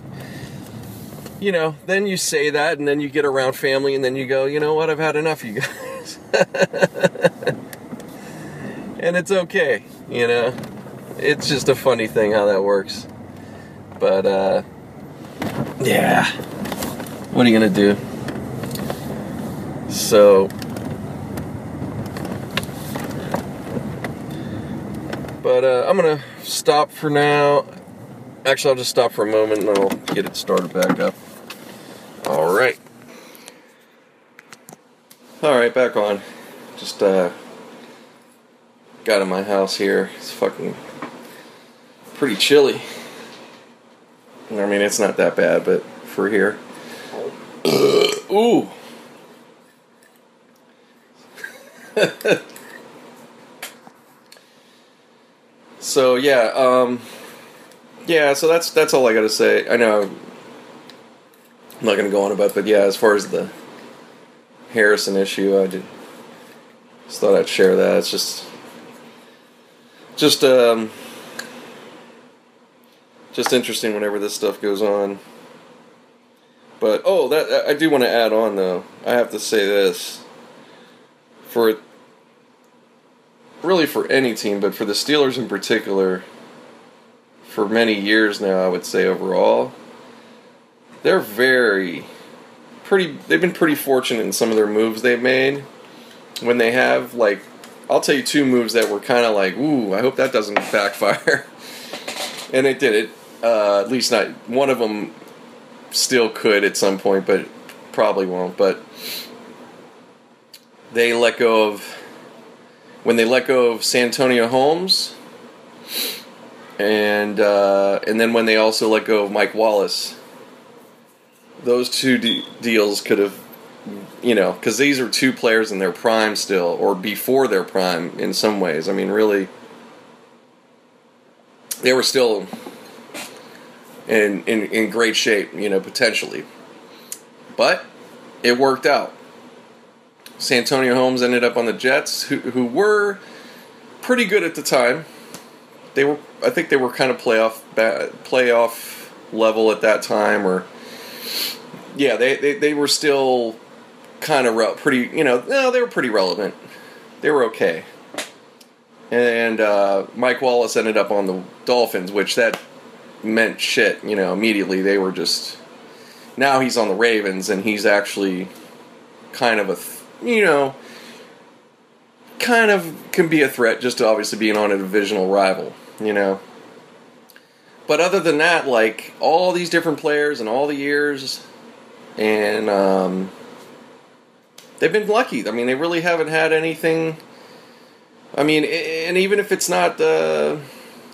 you know, then you say that, and then you get around family, and then you go, you know what? I've had enough, you guys. and it's okay, you know. It's just a funny thing how that works. But uh, yeah, what are you gonna do? So But uh, I'm gonna stop for now. Actually, I'll just stop for a moment and I'll get it started back up. All right. All right, back on. Just uh, got in my house here. It's fucking pretty chilly. I mean, it's not that bad, but for here. Ooh. so yeah, um, yeah. So that's that's all I got to say. I know I'm not going to go on about, but yeah, as far as the Harrison issue, I did, just thought I'd share that. It's just just um, just interesting whenever this stuff goes on. But oh, that I do want to add on though. I have to say this for really for any team, but for the Steelers in particular, for many years now, I would say overall, they're very pretty. They've been pretty fortunate in some of their moves they've made. When they have like, I'll tell you two moves that were kind of like, ooh, I hope that doesn't backfire, and it did it. Uh, at least not one of them. Still could at some point, but probably won't. But they let go of when they let go of Santonio Holmes, and uh, and then when they also let go of Mike Wallace, those two de- deals could have, you know, because these are two players in their prime still, or before their prime in some ways. I mean, really, they were still in in, in great shape, you know, potentially, but it worked out. Santonio Holmes ended up on the Jets, who who were pretty good at the time. They were, I think, they were kind of playoff playoff level at that time, or yeah, they they, they were still kind of re- pretty. You know, no, they were pretty relevant. They were okay. And uh, Mike Wallace ended up on the Dolphins, which that meant shit. You know, immediately they were just. Now he's on the Ravens, and he's actually kind of a. You know, kind of can be a threat just to obviously being on a divisional rival, you know. But other than that, like all these different players and all the years, and um, they've been lucky. I mean, they really haven't had anything. I mean, and even if it's not uh,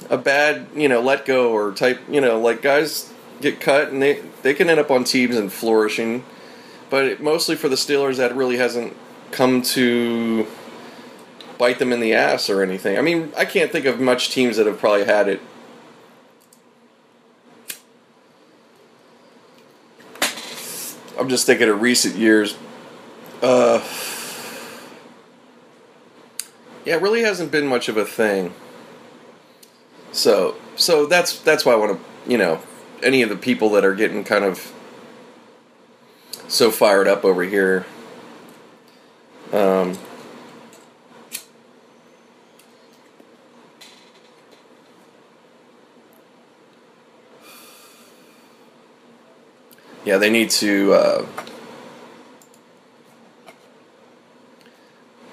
a bad, you know, let go or type, you know, like guys get cut and they they can end up on teams and flourishing but mostly for the Steelers, that really hasn't come to bite them in the ass or anything. I mean, I can't think of much teams that have probably had it. I'm just thinking of recent years. Uh, yeah, it really hasn't been much of a thing. So, so that's that's why I want to, you know, any of the people that are getting kind of so fired up over here. Um, yeah, they need to. Uh,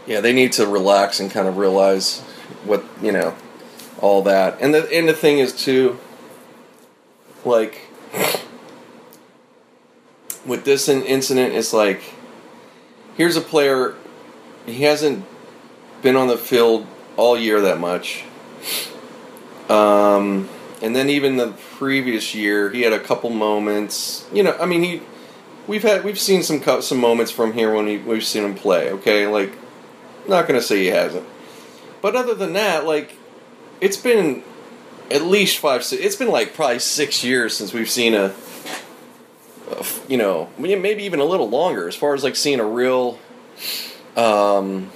yeah, they need to relax and kind of realize what you know, all that. And the and the thing is too, like with this incident, it's like here's a player. He hasn't been on the field all year that much. Um, and then even the previous year, he had a couple moments. You know, I mean, he we've had we've seen some some moments from here when he, we've seen him play. Okay, like not gonna say he hasn't, but other than that, like it's been at least five. It's been like probably six years since we've seen a you know, maybe even a little longer as far as like seeing a real um,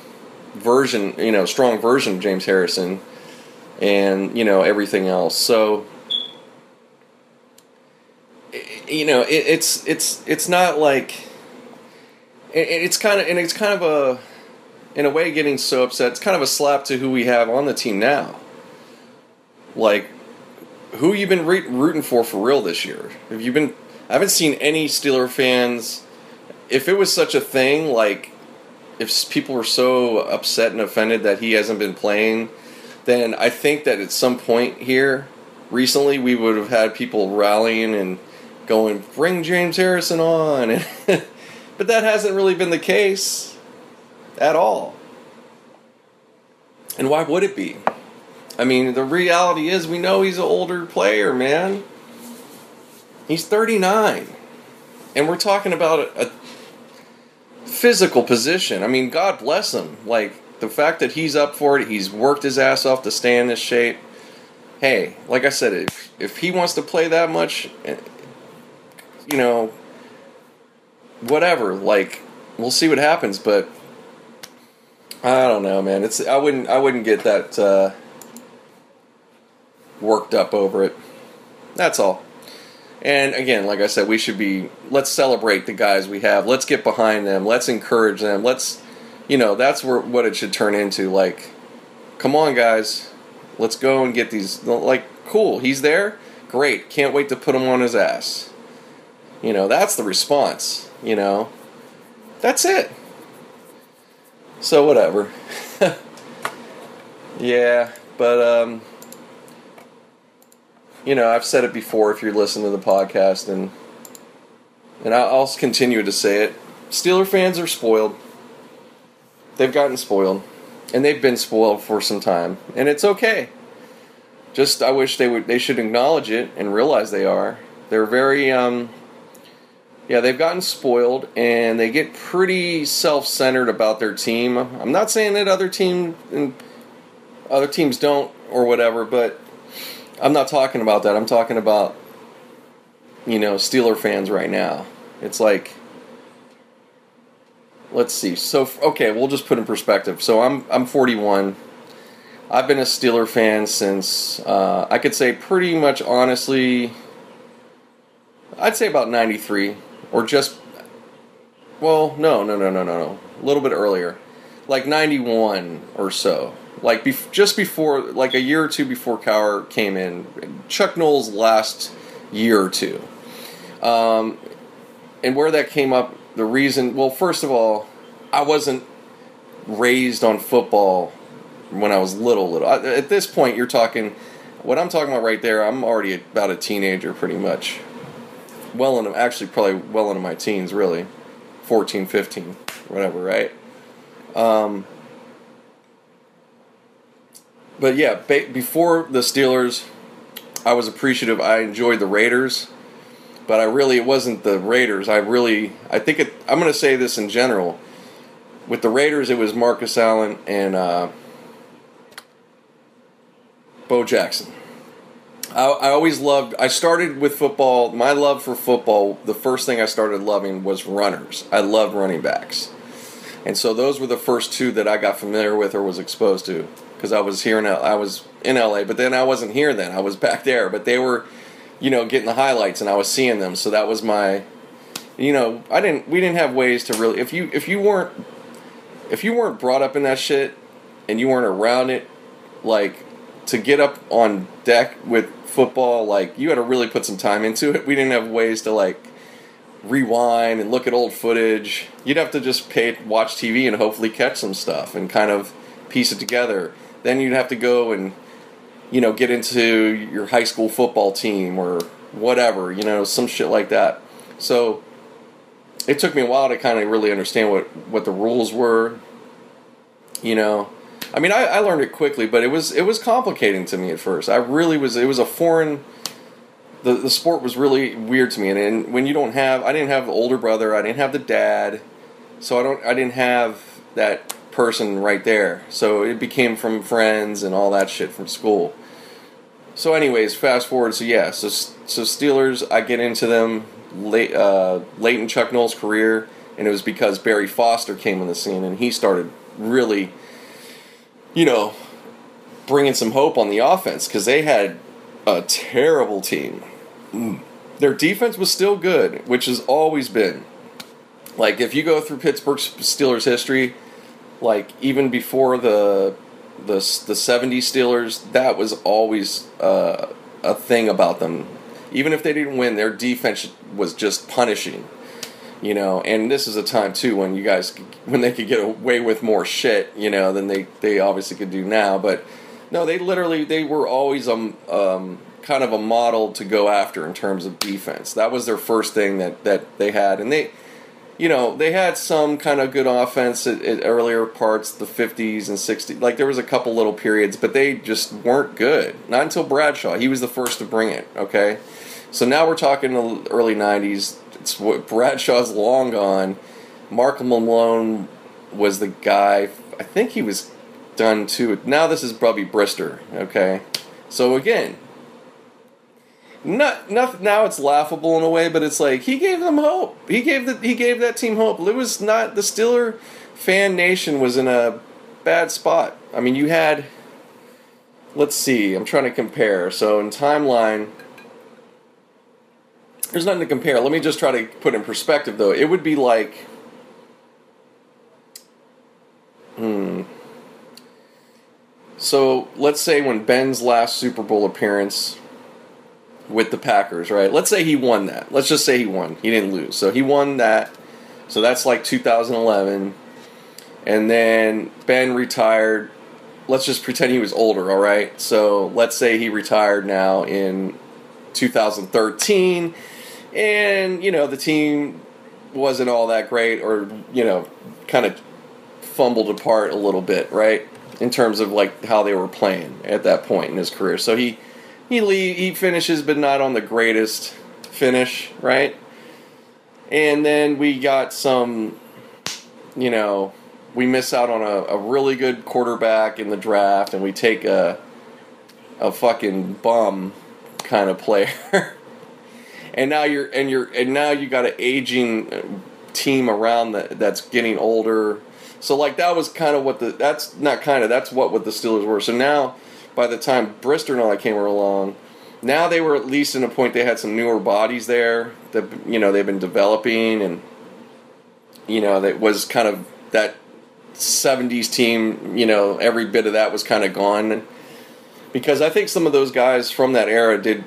version, you know, strong version of James Harrison and, you know, everything else. So, you know, it, it's, it's, it's not like, it, it's kind of, and it's kind of a, in a way getting so upset, it's kind of a slap to who we have on the team now. Like, who you been re- rooting for for real this year? Have you been I haven't seen any Steeler fans. If it was such a thing, like if people were so upset and offended that he hasn't been playing, then I think that at some point here, recently, we would have had people rallying and going, "Bring James Harrison on," but that hasn't really been the case at all. And why would it be? I mean, the reality is, we know he's an older player, man. He's 39. And we're talking about a, a physical position. I mean, God bless him. Like, the fact that he's up for it, he's worked his ass off to stay in this shape. Hey, like I said, if, if he wants to play that much, eh, you know, whatever. Like, we'll see what happens. But I don't know, man. It's I wouldn't I wouldn't get that uh, worked up over it. That's all. And again, like I said, we should be let's celebrate the guys we have. Let's get behind them. Let's encourage them. Let's you know, that's where what it should turn into like come on guys. Let's go and get these like cool, he's there. Great. Can't wait to put him on his ass. You know, that's the response, you know. That's it. So whatever. yeah, but um you know, I've said it before if you're listening to the podcast, and and I'll continue to say it. Steeler fans are spoiled. They've gotten spoiled, and they've been spoiled for some time, and it's okay. Just I wish they would they should acknowledge it and realize they are. They're very um, yeah, they've gotten spoiled and they get pretty self-centered about their team. I'm not saying that other team and other teams don't or whatever, but I'm not talking about that. I'm talking about you know Steeler fans right now. It's like let's see. So okay, we'll just put in perspective. So I'm I'm 41. I've been a Steeler fan since uh, I could say pretty much honestly. I'd say about 93 or just well, no, no, no, no, no, no. A little bit earlier. Like 91 or so. Like bef- just before like a year or two before Cowher came in. Chuck Noll's last year or two. Um, and where that came up the reason, well, first of all, I wasn't raised on football when I was little. Little at this point, you're talking. What I'm talking about right there, I'm already about a teenager, pretty much. Well into actually probably well into my teens, really, 14, 15, whatever, right? Um, but yeah, before the Steelers, I was appreciative. I enjoyed the Raiders but I really it wasn't the Raiders. I really I think it. I'm going to say this in general. With the Raiders, it was Marcus Allen and uh, Bo Jackson. I, I always loved. I started with football. My love for football. The first thing I started loving was runners. I loved running backs, and so those were the first two that I got familiar with or was exposed to because I was here in I was in LA, but then I wasn't here then. I was back there, but they were you know, getting the highlights and I was seeing them. So that was my, you know, I didn't, we didn't have ways to really, if you, if you weren't, if you weren't brought up in that shit and you weren't around it, like to get up on deck with football, like you had to really put some time into it. We didn't have ways to like rewind and look at old footage. You'd have to just pay, watch TV and hopefully catch some stuff and kind of piece it together. Then you'd have to go and you know, get into your high school football team or whatever, you know, some shit like that. So it took me a while to kind of really understand what, what the rules were, you know. I mean, I, I learned it quickly, but it was it was complicating to me at first. I really was. It was a foreign. The, the sport was really weird to me, and, and when you don't have, I didn't have the older brother, I didn't have the dad, so I don't, I didn't have that person right there. So it became from friends and all that shit from school. So, anyways, fast forward. So yeah, so so Steelers, I get into them late uh, late in Chuck Noll's career, and it was because Barry Foster came on the scene, and he started really, you know, bringing some hope on the offense because they had a terrible team. Mm. Their defense was still good, which has always been. Like if you go through Pittsburgh Steelers history, like even before the the the 70 Steelers, that was always uh, a thing about them. Even if they didn't win, their defense was just punishing. You know, and this is a time too when you guys when they could get away with more shit, you know, than they they obviously could do now. But no, they literally they were always um, um kind of a model to go after in terms of defense. That was their first thing that that they had, and they you know, they had some kind of good offense at, at, earlier parts, the 50s and 60s. Like there was a couple little periods, but they just weren't good. Not until Bradshaw. He was the first to bring it. Okay, so now we're talking the early 90s. It's what Bradshaw's long gone. Mark Malone was the guy. I think he was done too. Now this is Bubby Brister. Okay, so again, not, not now it's laughable in a way, but it's like he gave them hope. He gave the he gave that team hope. It was not the Steeler fan nation was in a bad spot. I mean, you had let's see, I'm trying to compare. So in timeline there's nothing to compare. Let me just try to put in perspective though. It would be like hmm so let's say when Ben's last Super Bowl appearance with the Packers, right? Let's say he won that. Let's just say he won. He didn't lose. So he won that. So that's like 2011. And then Ben retired. Let's just pretend he was older, all right? So let's say he retired now in 2013. And, you know, the team wasn't all that great or, you know, kind of fumbled apart a little bit, right? in terms of like how they were playing at that point in his career. So he he leave, he finishes, but not on the greatest finish, right? And then we got some, you know, we miss out on a, a really good quarterback in the draft, and we take a a fucking bum kind of player. and now you're and you're and now you got an aging uh, team around that that's getting older. So like that was kind of what the that's not kind of that's what what the Steelers were. So now by the time Brister and all that came along, now they were at least in a point they had some newer bodies there that you know they've been developing and you know that was kind of that 70s team you know every bit of that was kind of gone. Because I think some of those guys from that era did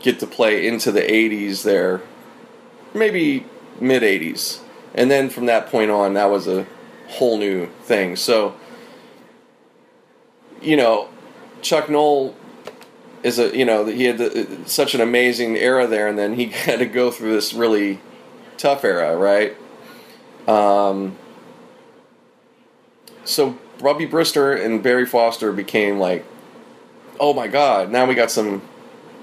get to play into the 80s there maybe mid 80s and then from that point on that was a whole new thing. So you know Chuck Noll is a you know he had the, such an amazing era there, and then he had to go through this really tough era, right? Um, so Bubby Brister and Barry Foster became like, oh my god, now we got some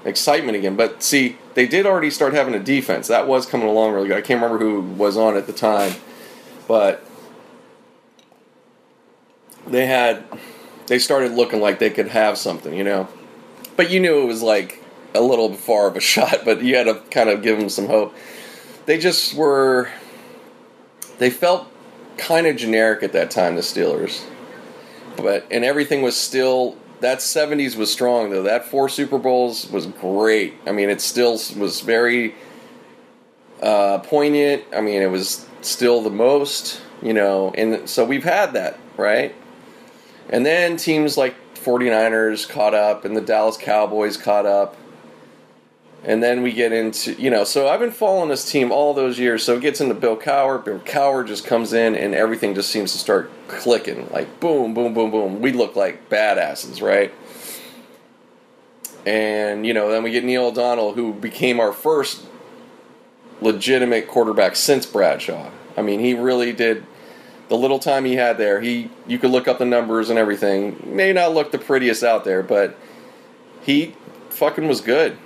excitement again. But see, they did already start having a defense that was coming along really good. I can't remember who was on at the time, but they had they started looking like they could have something, you know but you knew it was like a little far of a shot, but you had to kind of give them some hope. They just were. They felt kind of generic at that time, the Steelers. But and everything was still that 70s was strong though. That four Super Bowls was great. I mean, it still was very uh, poignant. I mean, it was still the most, you know, and so we've had that, right? And then teams like 49ers caught up and the Dallas Cowboys caught up. And then we get into, you know, so I've been following this team all those years. So it gets into Bill Cowher. Bill Cowher just comes in and everything just seems to start clicking. Like boom, boom, boom, boom. We look like badasses, right? And, you know, then we get Neil O'Donnell, who became our first legitimate quarterback since Bradshaw. I mean, he really did the little time he had there, he you could look up the numbers and everything. May not look the prettiest out there, but he fucking was good.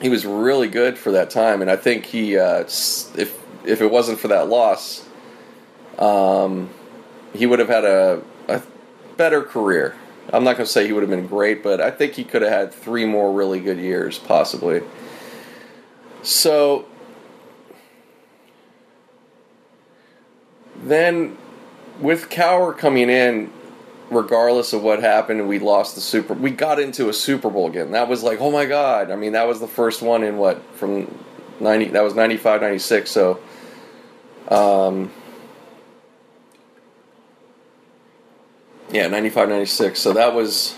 He was really good for that time, and I think he uh, if if it wasn't for that loss, um, he would have had a, a better career. I'm not going to say he would have been great, but I think he could have had three more really good years, possibly. So then with Cowher coming in, regardless of what happened, we lost the Super. We got into a Super Bowl again. That was like, oh my god! I mean, that was the first one in what from ninety. That was 95, 96, So, um, yeah, 95, 96. So that was.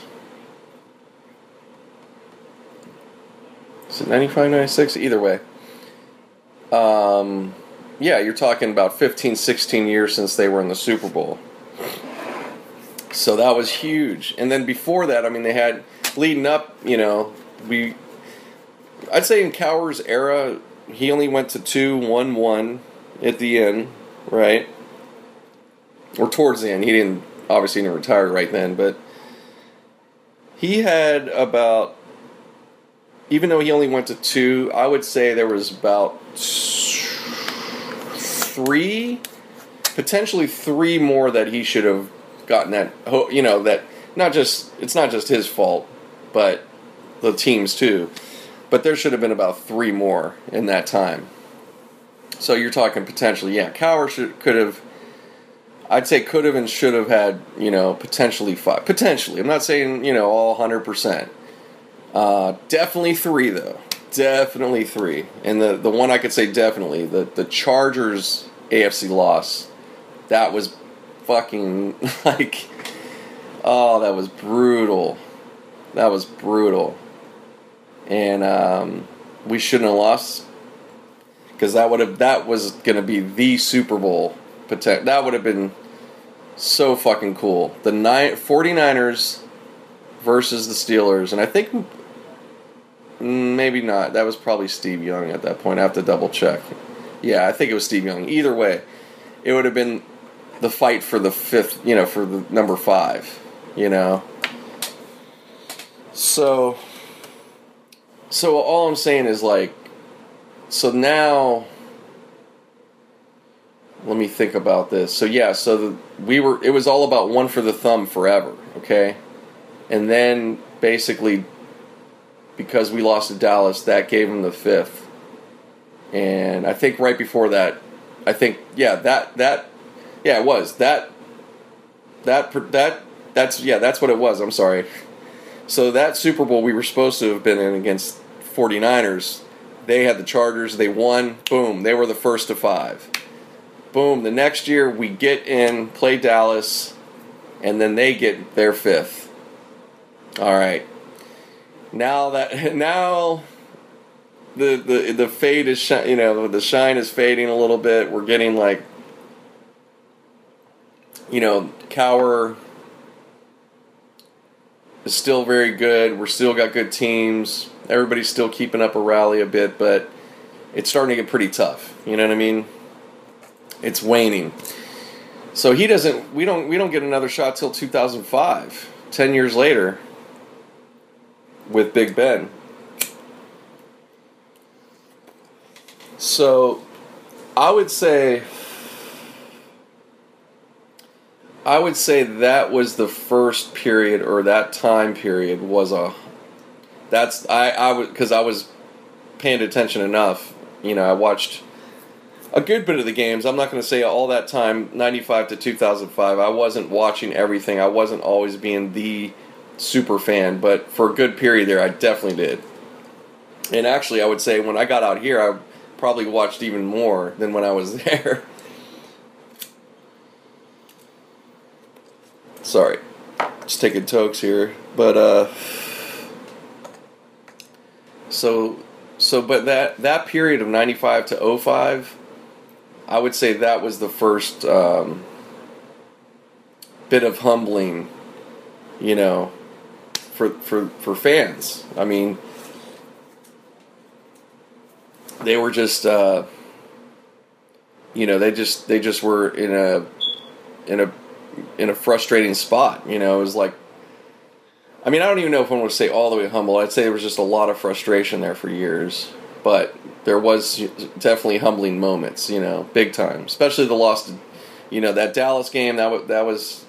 Is it 95, 96? Either way. Um, yeah, you're talking about 15, 16 years since they were in the Super Bowl. So that was huge. And then before that, I mean, they had leading up, you know, we. I'd say in Cowher's era, he only went to 2 1 1 at the end, right? Or towards the end. He didn't, obviously, didn't retire right then, but he had about. Even though he only went to two, I would say there was about three, potentially three more that he should have gotten that. You know that not just it's not just his fault, but the teams too. But there should have been about three more in that time. So you're talking potentially, yeah. Cowher should could have. I'd say could have and should have had you know potentially five. Potentially, I'm not saying you know all hundred percent. Uh, definitely three though definitely three. And the, the one I could say definitely, the, the Chargers AFC loss, that was fucking like, oh, that was brutal. That was brutal. And um, we shouldn't have lost because that would have that was going to be the Super Bowl. That would have been so fucking cool. The nine, 49ers versus the Steelers. And I think Mm, maybe not. That was probably Steve Young at that point. I have to double check. Yeah, I think it was Steve Young. Either way, it would have been the fight for the fifth, you know, for the number five, you know. So, so all I'm saying is like, so now, let me think about this. So yeah, so the, we were, it was all about one for the thumb forever, okay, and then basically, because we lost to Dallas, that gave them the fifth, and I think right before that, I think yeah that that yeah it was that that that that's yeah that's what it was. I'm sorry. So that Super Bowl we were supposed to have been in against 49ers, they had the Chargers, they won, boom, they were the first to five. Boom, the next year we get in, play Dallas, and then they get their fifth. All right. Now that now the the the fade is shi- you know the shine is fading a little bit. We're getting like you know Cowher is still very good. We're still got good teams. Everybody's still keeping up a rally a bit, but it's starting to get pretty tough. You know what I mean? It's waning. So he doesn't. We don't. We don't get another shot till 2005. Ten years later, with Big Ben. So, I would say. I would say that was the first period, or that time period was a. That's I I would because I was paying attention enough. You know, I watched a good bit of the games. I'm not going to say all that time, 95 to 2005. I wasn't watching everything. I wasn't always being the super fan, but for a good period there, I definitely did. And actually, I would say when I got out here, I probably watched even more than when I was there. Sorry, just taking tokes here, but uh, so so but that that period of 95 to 05 i would say that was the first um, bit of humbling you know for for for fans i mean they were just uh, you know they just they just were in a in a in a frustrating spot you know it was like I mean, I don't even know if want to say all the way humble. I'd say there was just a lot of frustration there for years, but there was definitely humbling moments, you know, big time. Especially the loss, to, you know, that Dallas game. That was that was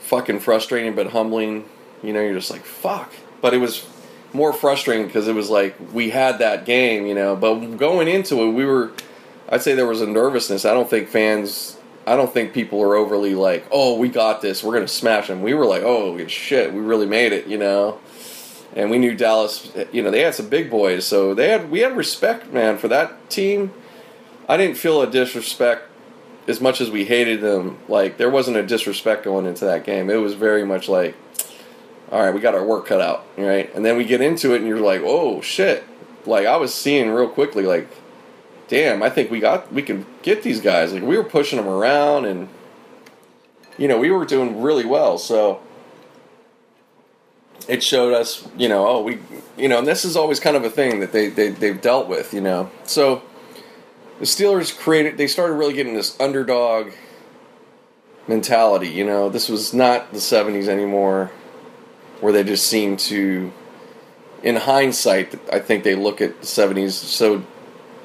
fucking frustrating, but humbling. You know, you're just like fuck. But it was more frustrating because it was like we had that game, you know. But going into it, we were. I'd say there was a nervousness. I don't think fans I don't think people are overly like, oh, we got this, we're gonna smash them. We were like, oh shit, we really made it, you know. And we knew Dallas, you know, they had some big boys, so they had we had respect, man, for that team. I didn't feel a disrespect as much as we hated them. Like there wasn't a disrespect going into that game. It was very much like, all right, we got our work cut out, right? And then we get into it, and you're like, oh shit. Like I was seeing real quickly, like damn, I think we got we can get these guys. Like we were pushing them around, and you know we were doing really well. So it showed us, you know, oh we, you know, and this is always kind of a thing that they they they've dealt with, you know. So the Steelers created, they started really getting this underdog mentality. You know, this was not the '70s anymore, where they just seemed to. In hindsight, I think they look at the '70s so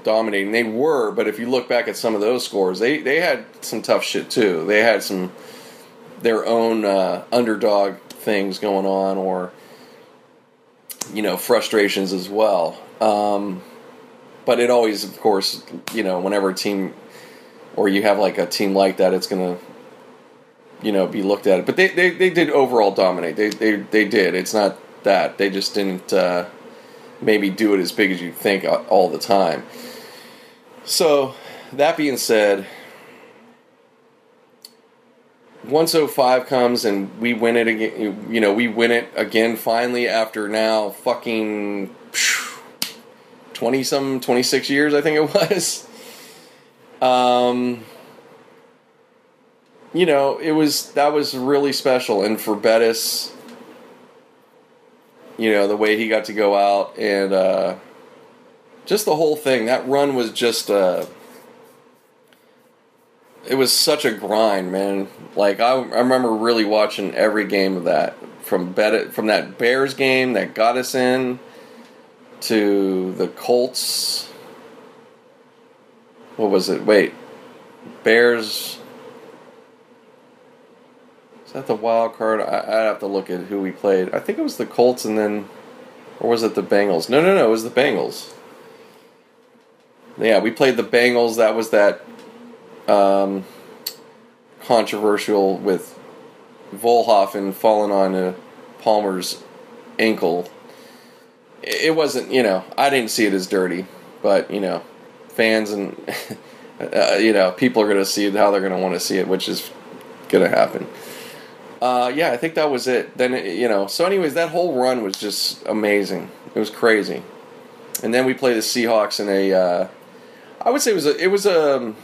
dominating. They were, but if you look back at some of those scores, they they had some tough shit too. They had some their own uh, underdog things going on, or you know frustrations as well. Um, but it always, of course, you know, whenever a team or you have like a team like that, it's gonna you know be looked at. But they they, they did overall dominate. They they they did. It's not that they just didn't. Uh, maybe do it as big as you think all the time. So, that being said, once 05 comes and we win it again, you know, we win it again finally after now fucking 20 some, 26 years, I think it was. Um, you know, it was, that was really special. And for Bettis, you know, the way he got to go out and, uh, just the whole thing. That run was just uh, it was such a grind, man. Like I, I remember really watching every game of that from bet from that Bears game that got us in to the Colts. What was it? Wait, Bears. Is that the wild card? I, I'd have to look at who we played. I think it was the Colts, and then, or was it the Bengals? No, no, no. It was the Bengals. Yeah, we played the Bengals. That was that um, controversial with von Oelhoffen falling on uh, Palmer's ankle. It wasn't, you know, I didn't see it as dirty, but you know, fans and uh, you know people are going to see how they're going to want to see it, which is going to happen. Uh, yeah, I think that was it. Then you know, so anyways, that whole run was just amazing. It was crazy, and then we played the Seahawks in a. Uh, I would say it was a. It was a. Um,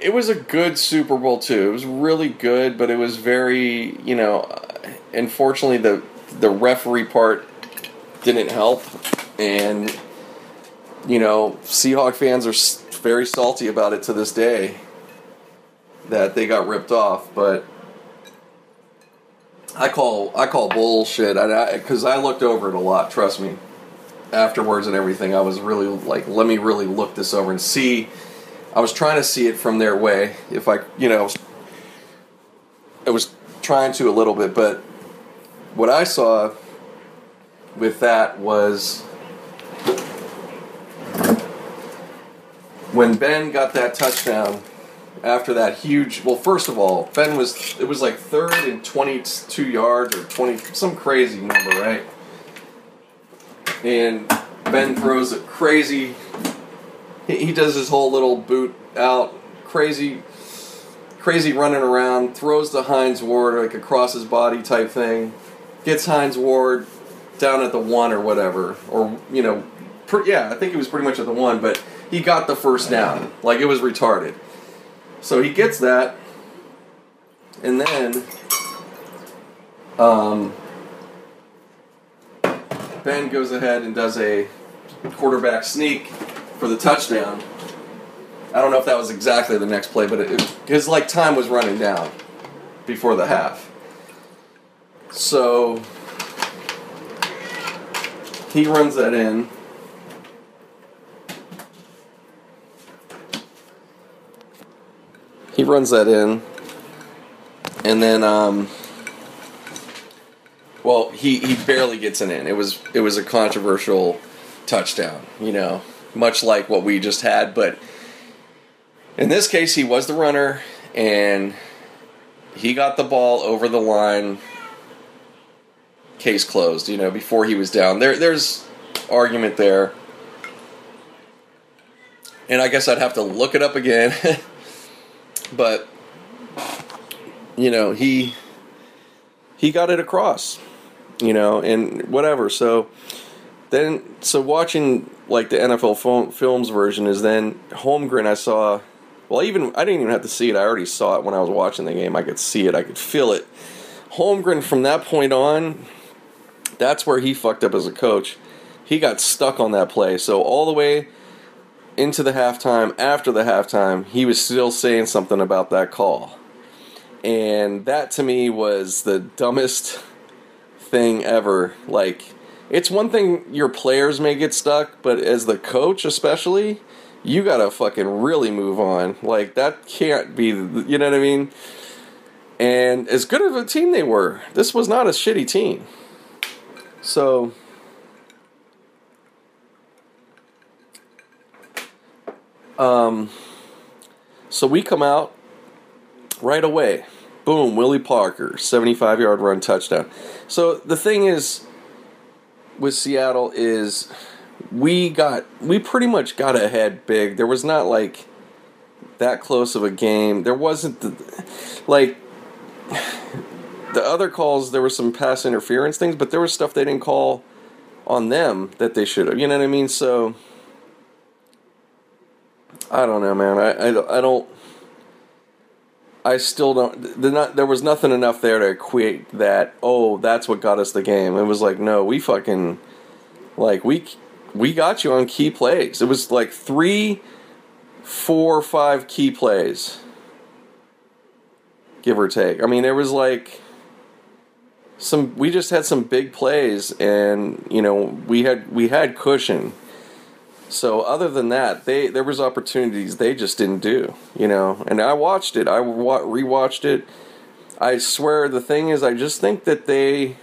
it was a good Super Bowl too. It was really good, but it was very, you know, unfortunately the the referee part didn't help, and you know, Seahawk fans are very salty about it to this day that they got ripped off. But I call I call bullshit because I, I, I looked over it a lot. Trust me. Afterwards and everything, I was really like, let me really look this over and see I was trying to see it from their way. If I, you know, I was trying to a little bit, but what I saw with that was when Ben got that touchdown after that huge well first of all Ben was it was like third and 22 yards or 20 some crazy number right? And Ben throws a crazy he, does his whole little boot out, crazy, crazy running around, throws the Hines Ward like across his body type thing, gets Hines Ward down at the one or whatever, or you know, per, yeah, I think he was pretty much at the one, but he got the first down, like it was retarded. So he gets that, and then um, Ben goes ahead and does a quarterback sneak for the touchdown. I don't know if that was exactly the next play, but it, his like time was running down before the half. So he runs that in. He runs that in, and then um, well, he he barely gets it in. It was it was a controversial touchdown, you know much like what we just had. But in this case, he was the runner, and he got the ball over the line. Case closed. You know, before he was down. There, there's argument there, and I guess I'd have to look it up again. but you know, he he got it across. You know, and whatever. So then, so watching like the NFL Films version is then Holmgren. I saw. Well, even I didn't even have to see it. I already saw it when I was watching the game. I could see it. I could feel it. Holmgren from that point on, that's where he fucked up as a coach. He got stuck on that play. So all the way into the halftime, after the halftime, he was still saying something about that call. And that to me was the dumbest thing ever. Like it's one thing your players may get stuck, but as the coach, especially, you gotta fucking really move on. Like that can't be, you know what I mean? And as good of a team they were, this was not a shitty team. So. Um, so we come out right away. Boom, Willie Parker, 75 yard run touchdown. So the thing is, with Seattle is we got we pretty much got ahead big. There was not like that close of a game. There wasn't the like the other calls. There was some pass interference things, but there was stuff they didn't call on them that they should have. You know what I mean? So I don't know, man. I I, I don't. I still don't. Not, there was nothing enough there to equate that. Oh, that's what got us the game. It was like, no, we fucking, like we, we got you on key plays. It was like three four five key plays, give or take. I mean, there was like some. We just had some big plays, and you know, we had we had cushion. So other than that, they there was opportunities they just didn't do. You know, and I watched it. I rewatched it. I swear, the thing is, I just think that they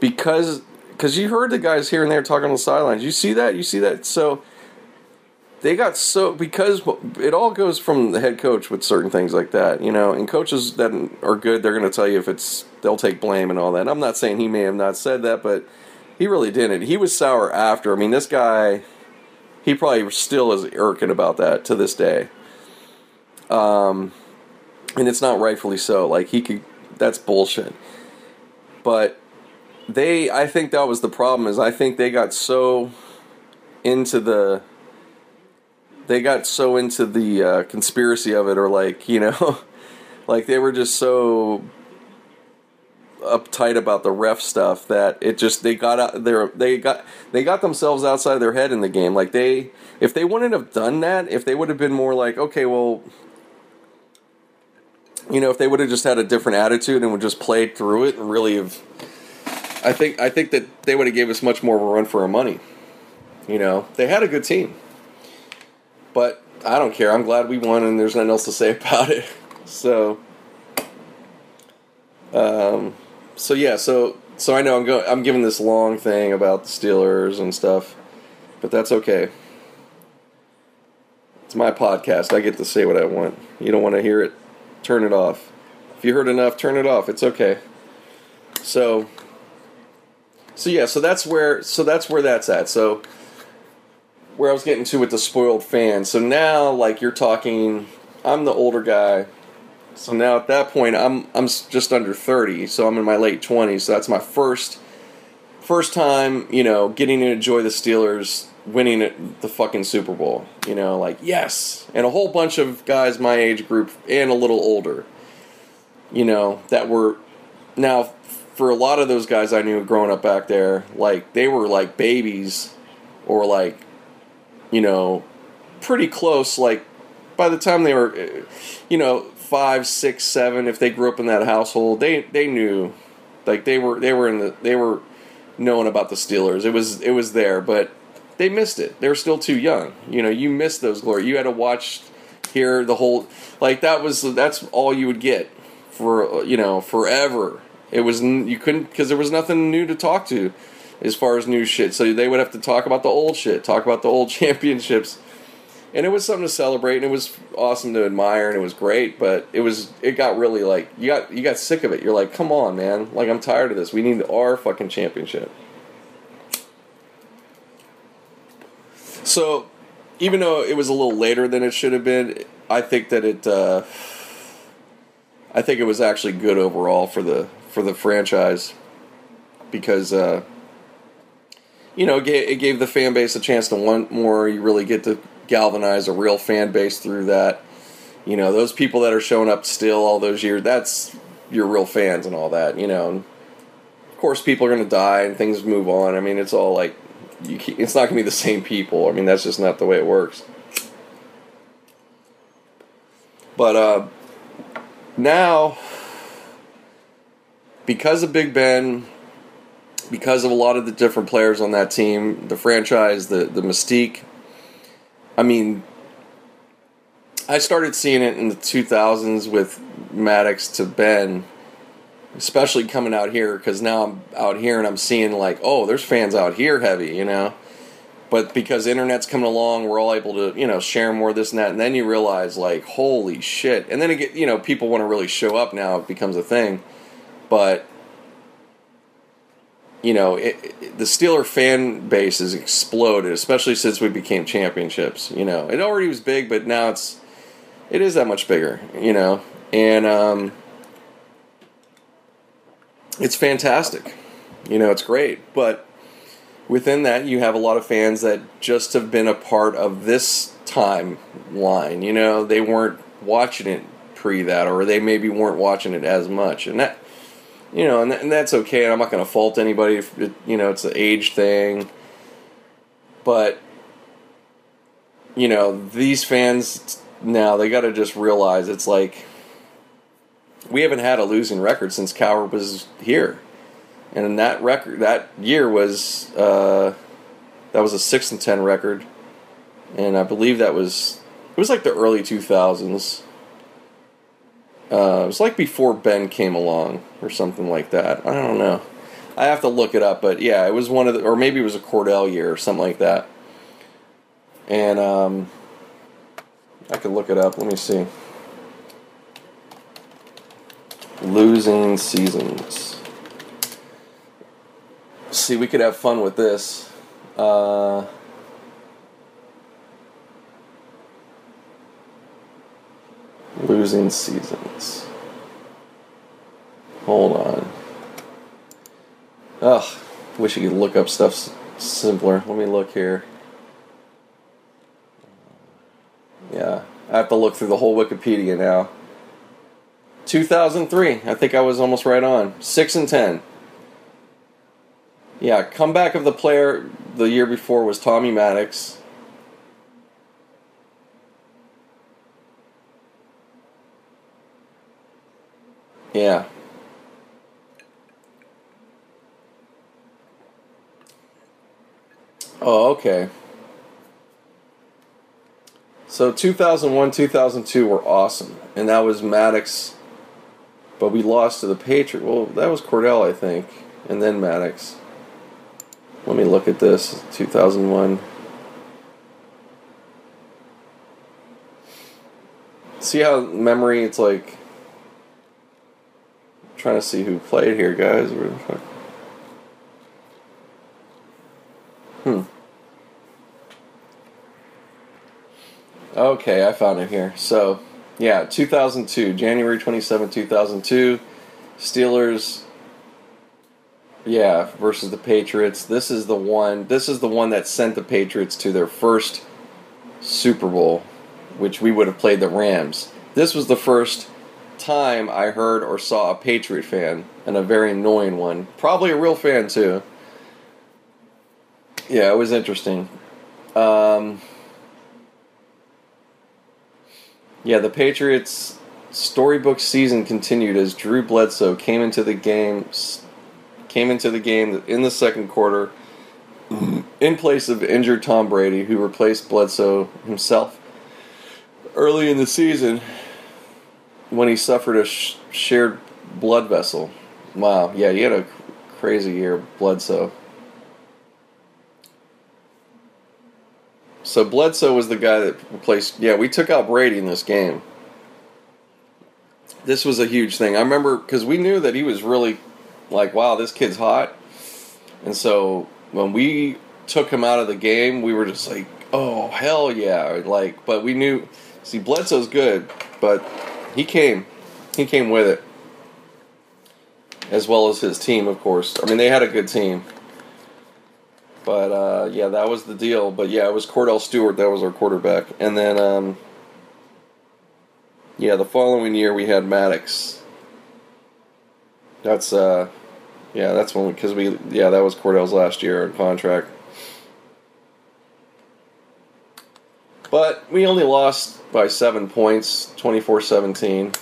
because because you heard the guys here and there talking on the sidelines. You see that? You see that? So they got so because it all goes from the head coach with certain things like that, you know. And coaches that are good, they're going to tell you if it's they'll take blame and all that. I'm not saying he may have not said that, but he really didn't. He was sour after. I mean, this guy, he probably still is irking about that to this day. Um, and it's not rightfully so. Like he could, that's bullshit. But they, I think that was the problem. Is I think they got so into the they got so into the uh, conspiracy of it, or like you know, like they were just so uptight about the ref stuff that it just they got out there they got they got themselves outside their head in the game. Like they if they wouldn't have done that if they would have been more like okay well you know if they would have just had a different attitude and would just played through it and really have I think I think that they would have gave us much more of a run for our money. You know they had a good team but I don't care. I'm glad we won, and there's nothing else to say about it. So, um, so yeah, so so I know I'm going. I'm giving this long thing about the Steelers and stuff, but that's okay. It's my podcast. I get to say what I want. You don't want to hear it, turn it off. If you heard enough, turn it off. It's okay. So, so yeah, so that's where so that's where that's at. So where I was getting to with the spoiled fan. So now, like you're talking, I'm the older guy. So now at that point, I'm I'm just under 30. So I'm in my late 20s. So that's my first first time, you know, getting to enjoy the Steelers winning it, the fucking Super Bowl. You know, like yes, and a whole bunch of guys my age group and a little older. You know, that were now for a lot of those guys I knew growing up back there, like they were like babies or like you know, pretty close. Like by the time they were, uh, you know, five, six, seven, if they grew up in that household, they they knew, like they were they were in the they were knowing about the Steelers. It was it was there, but they missed it. They were still too young. You know, you missed those glory. You had to watch, hear the whole like that was that's all you would get for you know forever. It was you couldn't because there was nothing new to talk to as far as new shit. So they would have to talk about the old shit, talk about the old championships. And it was something to celebrate and it was awesome to admire and it was great, but it was it got really like you got you got sick of it. You're like, "Come on, man. Like I'm tired of this. We need our fucking championship." So, even though it was a little later than it should have been, I think that it uh, I think it was actually good overall for the for the franchise because uh, you know, it gave, the fan base a chance to want more. You really get to galvanize a real fan base through that. You know, those people that are showing up still all those years, that's your real fans and all that, you know. And of course, people are going to die and things move on. I mean, it's all like, you, it's not going to be the same people. I mean, that's just not the way it works. But uh, now, because of Big Ben, because of a lot of the different players on that team, the franchise, the the mystique. I mean, I started seeing it in the 2000s with Maddox to Ben, especially coming out here because now I'm out here and I'm seeing like, oh, there's fans out here heavy, you know. But because internet's coming along, we're all able to, you know, share more this and that, and then you realize like, holy shit! And then it get, you know, people want to really show up now. It becomes a thing, but you know, it, it, the Steeler fan base has exploded, especially since we became championships. You know, it already was big, but now it's it is that much bigger. You know, and um, it's fantastic. You know, it's great, but within that, you have a lot of fans that just have been a part of this timeline. You know, they weren't watching it pre that, or they maybe weren't watching it as much, and that you know, and, and that's okay. I'm not going to fault anybody if it, you know it's an age thing, but you know, these fans now they got to just realize it's like we haven't had a losing record since Cowher was here, and that record that year was uh, that was a six and ten record, and I believe that was it was like the early two thousands. Uh, it was like before Ben came along or something like that. I don't know. I have to look it up, but yeah, it was one of the, or maybe it was a Kordell year or something like that. And um, I could look it up. Let me see. Losing seasons. See, we could have fun with this. Uh, losing seasons. Hold on. Ugh, wish you could look up stuff simpler. Let me look here. Yeah, I have to look through the whole Wikipedia now. 2003, I think I was almost right on. 6 and 10. Yeah, comeback of the player the year before was Tommy Maddox. Yeah. Oh, okay. So 2001, 2002 were awesome, and that was Maddox. But we lost to the Patriots. Well, that was Kordell, I think, and then Maddox. Let me look at this. 2001. See how memory? It's like I'm trying to see who played here, guys. Hmm. Okay, I found it here. So, yeah, 2002, January 27, 2002, Steelers yeah, versus the Patriots. This is the one this is the one that sent the Patriots to their first Super Bowl, which we would have played the Rams. This was the first time I heard or saw a Patriot fan, and a very annoying one. Probably a real fan too. Yeah, it was interesting. Um, yeah, the Patriots' storybook season continued as Drew Bledsoe came into the game came into the game in the second quarter in place of injured Tom Brady, who replaced Bledsoe himself early in the season when he suffered a sh- shared blood vessel. Wow, yeah, he had a crazy year, Bledsoe. So Bledsoe was the guy that replaced. Yeah, we took out Brady in this game. This was a huge thing. I remember because we knew that he was really like, wow, this kid's hot. And so when we took him out of the game, we were just like, oh hell yeah! Like, but we knew. See, Bledsoe's good, but he came, he came with it, as well as his team, of course. I mean, they had a good team. But uh, yeah, that was the deal. But yeah, it was Kordell Stewart that was our quarterback, and then um, yeah, the following year we had Maddox. That's uh, yeah, that's when because we, we yeah that was Cordell's last year in contract. But we only lost by seven points, 24-17.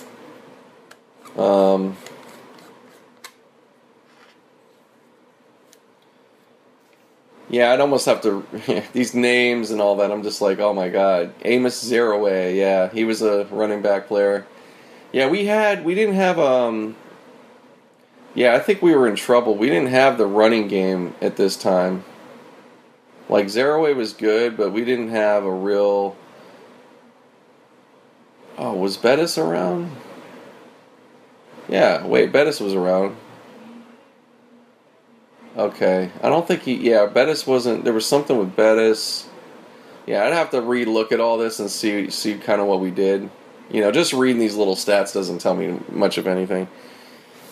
Um, Yeah, I'd almost have to these names and all that. I'm just like, oh my god, Amos Zereoué. Yeah, he was a running back player. Yeah, we had we didn't have um. Yeah, I think we were in trouble. We didn't have the running game at this time. Like Zereoué was good, but we didn't have a real. Oh, was Bettis around? Yeah, wait, Bettis was around. Okay, I don't think he. Yeah, Bettis wasn't. There was something with Bettis. Yeah, I'd have to re-look at all this and see see kind of what we did. You know, just reading these little stats doesn't tell me much of anything,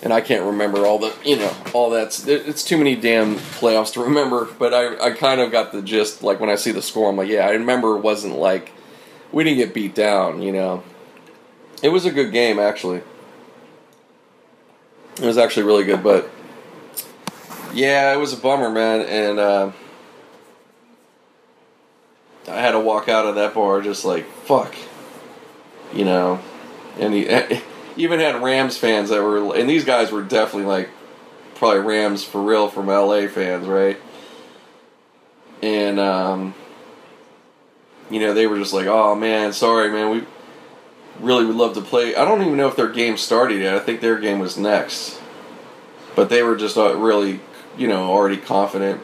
and I can't remember all the you know all that's it's too many damn playoffs to remember. But I I kind of got the gist. Like when I see the score, I'm like, yeah, I remember it wasn't like we didn't get beat down. You know, it was a good game actually. It was actually really good, but yeah, it was a bummer, man, and uh, I had to walk out of that bar just like fuck, you know, and he even had Rams fans that were, and these guys were definitely like probably Rams for real from LA fans, right? And um, you know they were just like, oh man, sorry man, we really would love to play. I don't even know if their game started yet. I think their game was next, but they were just uh, really, you know, already confident.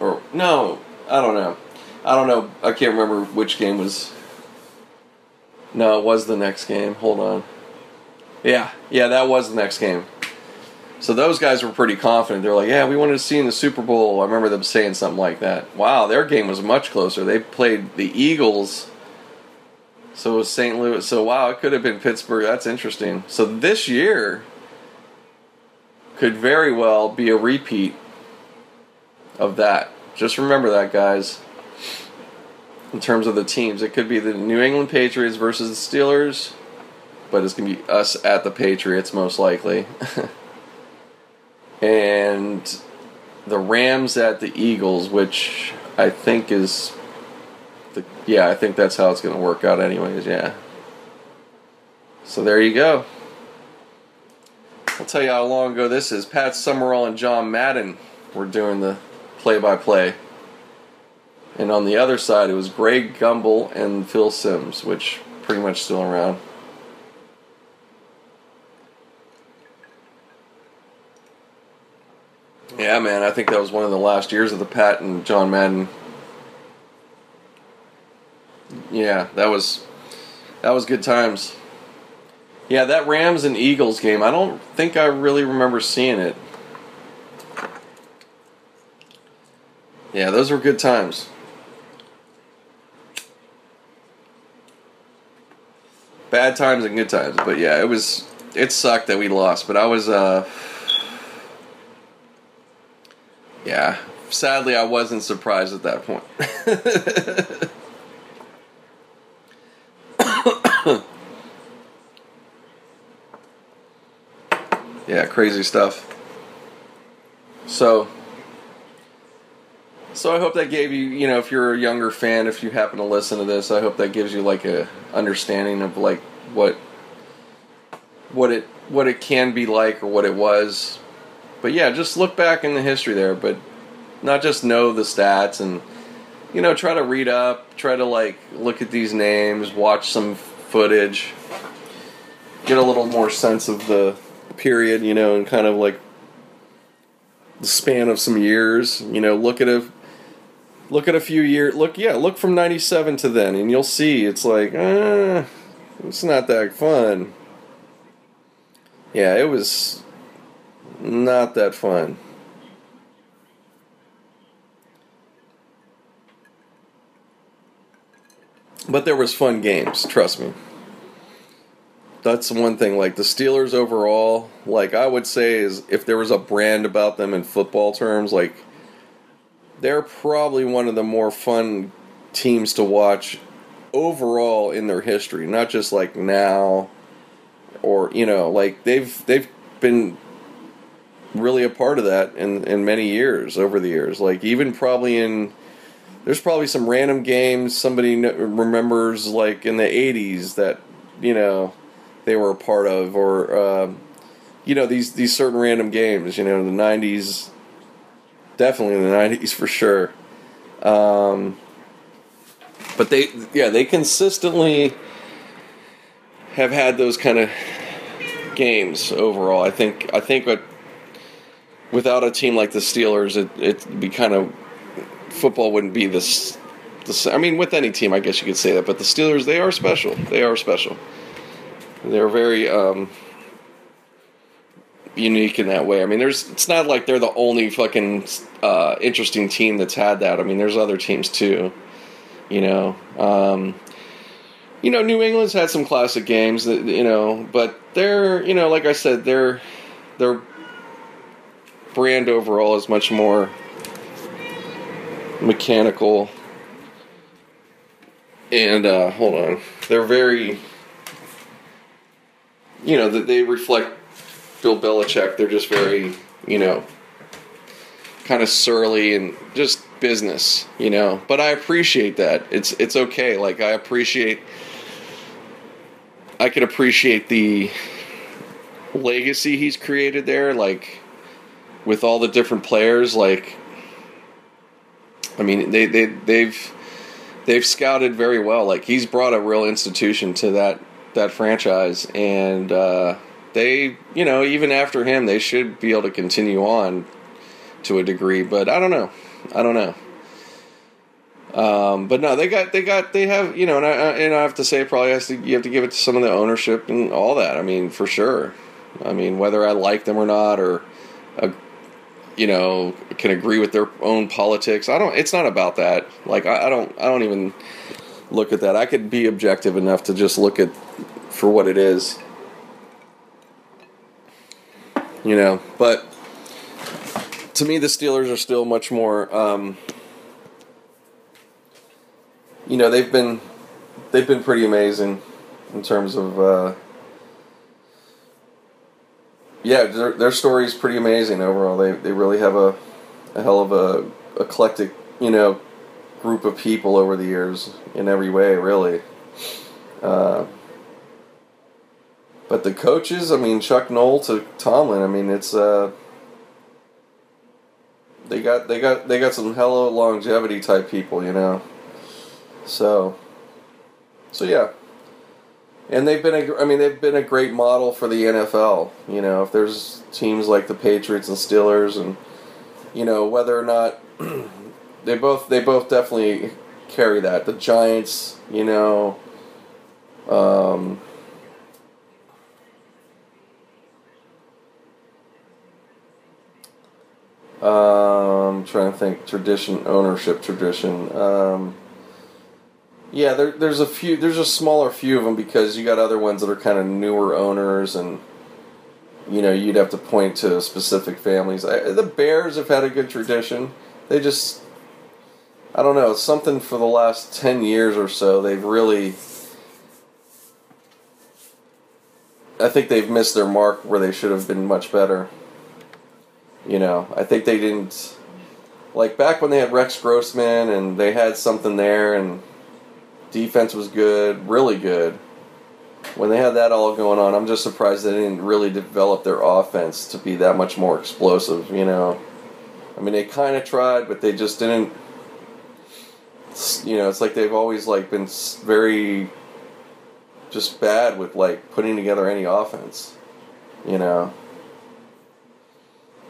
Or no, I don't know. I don't know. I can't remember which game was. No, it was the next game. Hold on. Yeah, yeah, that was the next game. So those guys were pretty confident. They're like, "Yeah, we wanted to see in the Super Bowl." I remember them saying something like that. Wow, their game was much closer. They played the Eagles. So it was St. Louis. So wow, it could have been Pittsburgh. That's interesting. So this year could very well be a repeat of that. Just remember that, guys. In terms of the teams, it could be the New England Patriots versus the Steelers, but it's going to be us at the Patriots most likely. and the Rams at the Eagles, which I think is the yeah, I think that's how it's going to work out anyways, yeah. So there you go. I'll tell you how long ago this is. Pat Summerall and John Madden were doing the play by play. And on the other side, it was Greg Gumbel and Phil Simms, which pretty much still around. Yeah, man, I think that was one of the last years of the Pat and John Madden. Yeah, that was that was good times. Yeah, that Rams and Eagles game, I don't think I really remember seeing it. Yeah, those were good times. Bad times and good times, but yeah, it was it sucked that we lost, but I was uh yeah, sadly I wasn't surprised at that point. yeah, crazy stuff. So so I hope that gave you, you know, if you're a younger fan, if you happen to listen to this, I hope that gives you like a understanding of like what what it what it can be like or what it was. But yeah, just look back in the history there, but not just know the stats and you know, try to read up, try to like look at these names, watch some footage, get a little more sense of the period, you know, and kind of like the span of some years, you know, look at a look at a few years look yeah look from 97 to then and you'll see it's like uh, it's not that fun. Yeah it was not that fun. But there was fun games trust me that's one thing like the steelers overall like i would say is if there was a brand about them in football terms like they're probably one of the more fun teams to watch overall in their history, not just like now or you know, like they've they've been really a part of that in in many years over the years. Like even probably in there's probably some random games somebody remembers like in the 80s that you know they were a part of or uh, you know these these certain random games you know the 90s definitely in the 90s for sure. Um, but they, yeah, they consistently have had those kind of games overall. I think, I think what, without a team like the Steelers, it, it'd be kind of, football wouldn't be this, this, I mean, with any team, I guess you could say that, but the Steelers, they are special. They are special. They're very, um, unique in that way. I mean, there's it's not like they're the only fucking uh, interesting team that's had that. I mean, there's other teams too. You know, um, you know, New England's had some classic games that you know, but they're you know, like I said, their their brand overall is much more mechanical. And uh, hold on, they're very, you know, that they reflect Bill Belichick, they're just very, you know, kind of surly and just business, you know. But I appreciate that. It's it's okay. Like I appreciate I can appreciate the legacy he's created there like with all the different players like I mean they they they've they've scouted very well like he's brought a real institution to that that franchise and uh they you know even after him they should be able to continue on to a degree but I don't know I don't know um, but no, they got they got they have you know, and I and I have to say probably has to you have to give it to some of the ownership and all that. I mean, for sure. I mean, whether I like them or not, or uh, you know, can agree with their own politics. I don't. It's not about that. Like I, I don't. I don't even look at that. I could be objective enough to just look at for what it is. You know, but to me, the Steelers are still much more. Um, you know they've been they've been pretty amazing in terms of uh, yeah their, their story is pretty amazing overall they, they really have a, a hell of a eclectic you know group of people over the years in every way really uh, but the coaches I mean Chuck Noll to Tomlin I mean it's uh, they got they got they got some hello longevity type people you know so, so yeah. And they've been a, I mean, they've been a great model for the NFL. You know, if there's teams like the Patriots and Steelers, and you know whether or not they both they both definitely carry that. The Giants, you know, um, um, trying to think tradition, ownership tradition. Um, yeah, there, there's a few. There's a smaller few of them because you got other ones that are kind of newer owners, and you know you'd have to point to specific families. I, the Bears have had a good tradition. They just, I don't know, something for the last ten years or so. They've really, I think they've missed their mark where they should have been much better. You know, I think they didn't. Like back when they had Rex Grossman and they had something there and Defense was good, really good. When they had that all going on, I'm just surprised they didn't really develop their offense to be that much more explosive, you know. I mean, they kind of tried, but they just didn't you know, it's like they've always like been very just bad with like putting together any offense, you know.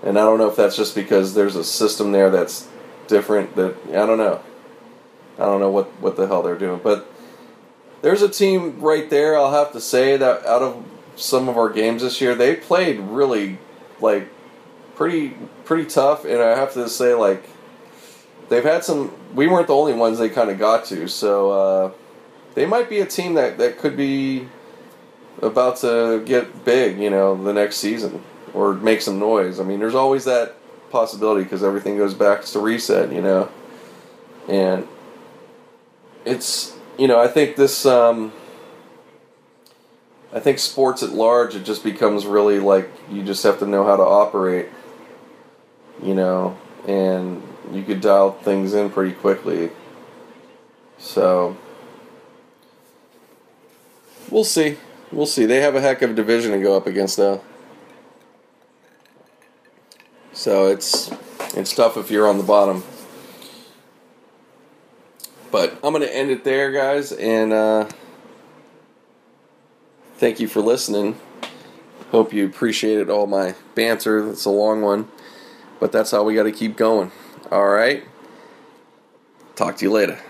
And I don't know if that's just because there's a system there that's different that I don't know. I don't know what, what the hell they're doing. But there's a team right there, I'll have to say, that out of some of our games this year, they played really, like, pretty pretty tough. And I have to say, like, they've had some. We weren't the only ones they kind of got to. So uh, they might be a team that, that could be about to get big, you know, the next season or make some noise. I mean, there's always that possibility because everything goes back to reset, you know. And it's you know I think this um, I think sports at large it just becomes really like you just have to know how to operate, you know, and you could dial things in pretty quickly. So we'll see. We'll see. They have a heck of a division to go up against though. So it's it's tough if you're on the bottom. But I'm going to end it there, guys, and uh, thank you for listening. Hope you appreciated all my banter. It's a long one, but that's how we got to keep going. All right. Talk to you later.